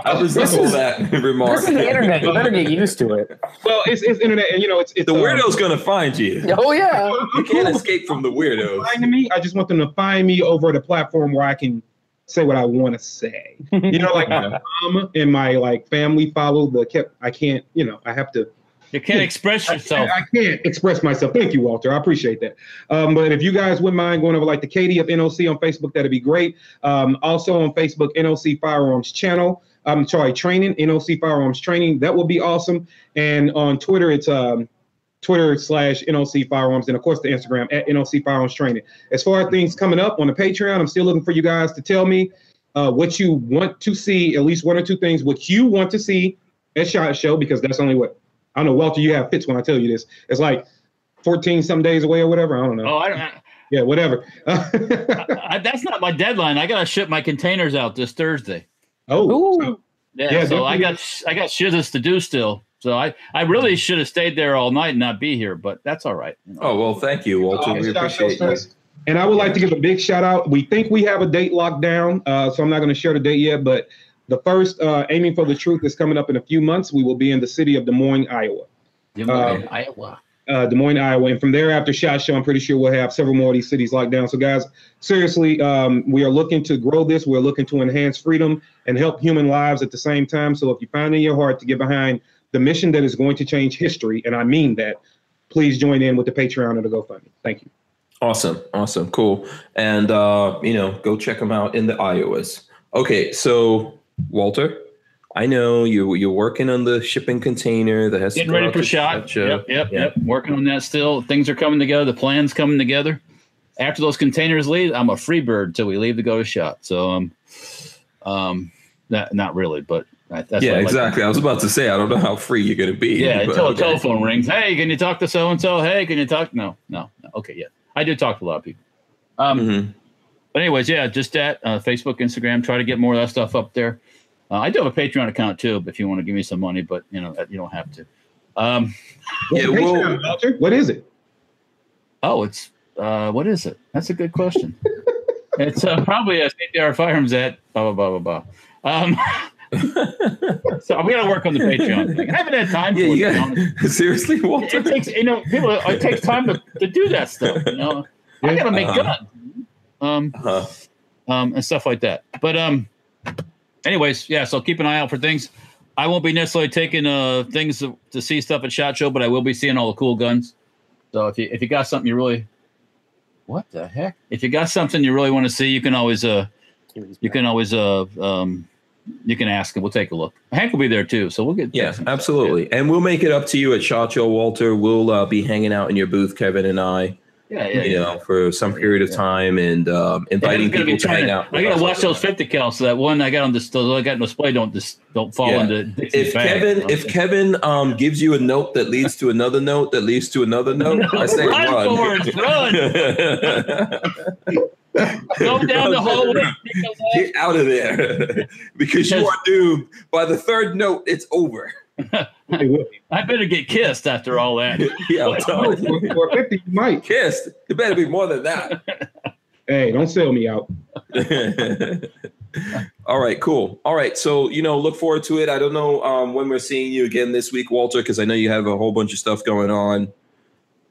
I was This all is- that remark. This remark. is the internet. You better get used to it. well, it's, it's internet, and you know, it's, it's The um, weirdo's gonna find you. Oh yeah. You can't escape from the weirdos. Find me. I just want them to find me over at a platform where I can say what I want to say. You know, like my mom and my like family follow the kept. I can't. You know, I have to. You can't express I, yourself. I can't express myself. Thank you, Walter. I appreciate that. Um, but if you guys wouldn't mind going over like the Katie of NOC on Facebook, that'd be great. Um, also on Facebook, NOC Firearms Channel. I'm sorry, training NOC Firearms Training. That would be awesome. And on Twitter, it's um, Twitter slash NOC Firearms, and of course the Instagram at NOC Firearms Training. As far as things coming up on the Patreon, I'm still looking for you guys to tell me uh, what you want to see, at least one or two things, what you want to see at Shot Show, because that's only what I don't know, Walter. You have fits when I tell you this. It's like 14 some days away or whatever. I don't know. Oh, I don't. Yeah, whatever. I, that's not my deadline. I gotta ship my containers out this Thursday. oh, Ooh. so- Yeah, Yeah, so I got I got shitters to do still. So I I really should have stayed there all night and not be here, but that's all right. you know. Oh well, thank you, Walter. Uh, We appreciate you. And I would like to give a big shout out. We think we have a date locked down, uh, so I'm not going to share the date yet. But the first uh, aiming for the truth is coming up in a few months. We will be in the city of Des Moines, Iowa. Des Moines, Iowa. uh, Des Moines, Iowa. And from there, after SHOT Show, I'm pretty sure we'll have several more of these cities locked down. So, guys, seriously, um, we are looking to grow this. We're looking to enhance freedom and help human lives at the same time. So, if you find in your heart to get behind the mission that is going to change history, and I mean that, please join in with the Patreon or the GoFundMe. Thank you. Awesome, awesome, cool. And uh, you know, go check them out in the Iowas. Okay, so Walter, I know you you're working on the shipping container that has to Getting ready for shot. Yep, yep, Yeah. yep. Working on that still. Things are coming together. The plan's coming together. After those containers leave, I'm a free bird till we leave to go to shot. So um, um, not not really, but I- that's yeah, what I like exactly. I was about to say I don't know how free you're gonna be. Yeah, but until a okay. telephone rings. Hey, can you talk to so and so? Hey, can you talk? No, no, no. Okay, yeah, I do talk to a lot of people. Um, Mhm. But anyways, yeah, just that uh, Facebook, Instagram. Try to get more of that stuff up there. Uh, I do have a Patreon account too, if you want to give me some money, but you know you don't have to. Um, What's Yeah, the well- what is it? oh, it's uh, what is it? That's a good question. it's uh, probably a CPR firearms at blah blah blah blah blah. Um, so we got to work on the Patreon thing. I haven't had time for Yeah, it. you to be honest. got seriously, Walter. it takes you know people it takes time to, to do that stuff you know i gotta make Uh-huh. guns um Uh, um and stuff like that. But um anyways yeah so keep an eye out for things. I won't be necessarily taking uh things to, to see stuff at shot show but i will be seeing all the cool guns. So if you if you got something you really what the heck? If you got something you really want to see you can always uh you can always uh um you can ask and we'll take a look. Hank will be there too so we'll get yeah, absolutely. And we'll make it up to you at Shot Show, Walter. We'll uh, be hanging out in your booth, Kevin and I, yeah yeah, you yeah. know, for some period of time and um, inviting I'm gonna be people to hang out. I gotta watch those fifty cal so that one I got on this I got on display don't just don't fall into Dixie's if bag. Kevin if Kevin um gives you a note that leads to another note that leads to another note, I say Run, run. Forrest, go down the hallway, take a left. Get out of there because you are doomed. By the third note, it's over. Hey, what- I better get kissed after all that. yeah, I'm telling you. for, for 50, you might. Kissed. It better be more than that. Hey, don't sell me out. All right, cool. All right, so you know, look forward to it. I don't know um, when we're seeing you again this week, Walter, because I know you have a whole bunch of stuff going on.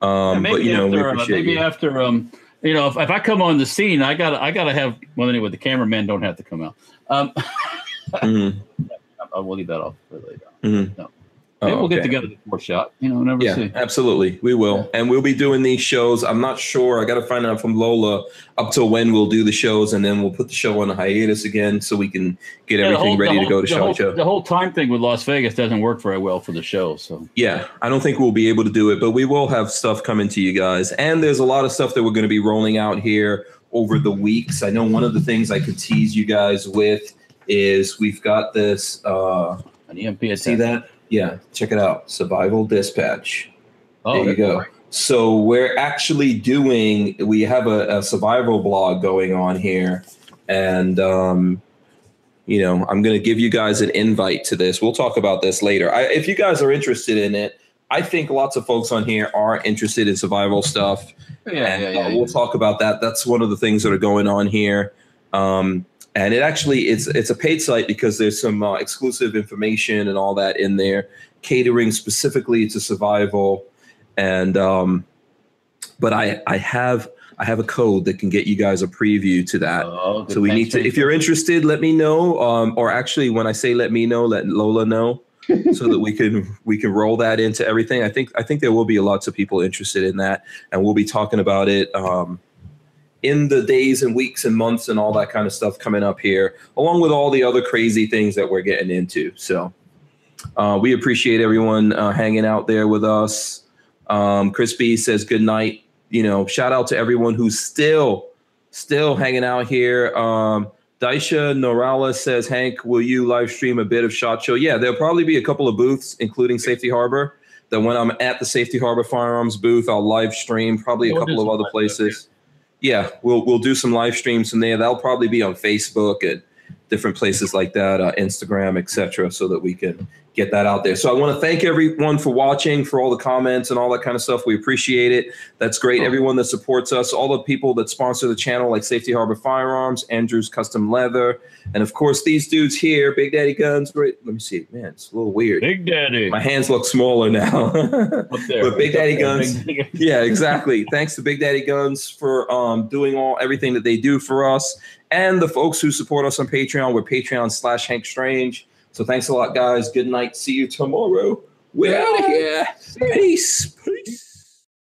Um, maybe but you know, we after, uh, maybe you. after um you know if, if I come on the scene I gotta I gotta have well anyway the cameraman don't have to come out. Um Mhm, I will leave that off for later. mhm. No. Oh, we'll get okay. together before shot. You know, never Yeah, see. absolutely. We will. And we'll be doing these shows. I'm not sure. I got to find out from Lola up till when we'll do the shows, and then we'll put the show on a hiatus again so we can get Yeah, everything whole- ready the to go to show whole, show. The whole time thing with Las Vegas doesn't work very well for the show. So Yeah, I don't think we'll be able to do it, but we will have stuff coming to you guys. And there's a lot of stuff that we're going to be rolling out here over the weeks. I know one of the things I could tease you guys with is we've got this. Uh, an EMP attack. see that? Yeah, check it out. Survival Dispatch. Oh, there you go. So we're actually doing. We have a, a survival blog going on here, and um, you know, I'm going to give you guys an invite to this. We'll talk about this later. I, if you guys are interested in it, I think lots of folks on here are interested in survival stuff. Yeah, and yeah, uh, yeah. we'll talk about that. That's one of the things that are going on here. Um, and it actually it's it's a paid site because there's some uh, exclusive information and all that in there, catering specifically to survival. And um, but I I have I have a code that can get you guys a preview to that. Oh. So we need to. If you're interested, let me know. Um, or actually, when I say let me know, let Lola know, so that we can we can roll that into everything. I think I think there will be lots of people interested in that, and we'll be talking about it um, in the days and weeks and months and all that kind of stuff coming up here, along with all the other crazy things that we're getting into. So uh, we appreciate everyone uh, hanging out there with us. Um, Chris B says good night. You know, shout out to everyone who's still still hanging out here. Um, Daisha Norala says, Hank, will you live stream a bit of Shot Show? Yeah, there'll probably be a couple of booths, including Safety Harbor. That when I'm at the Safety Harbor Firearms booth, I'll live stream. Probably a couple of other places. Yeah, we'll we'll do some live streams from there. That'll probably be on Facebook and different places like that, uh, Instagram, etc., so that we can get that out there. So I want to thank everyone for watching, for all the comments and all that kind of stuff. We appreciate it. That's great. Everyone that supports us, all the people that sponsor the channel, like Safety Harbor Firearms, Andrews Custom Leather, and of course these dudes here, Big Daddy Guns. Great. Let me see. Man, it's a little weird. Big Daddy. My hands look smaller now. There. But Big Daddy Guns, Big Daddy- yeah, exactly. Thanks to Big Daddy Guns for um, doing all everything that they do for us, and the folks who support us on Patreon. We're Patreon slash Hank Strange. So thanks a lot, guys. Good night. See you tomorrow. We're out of here. Peace. Peace.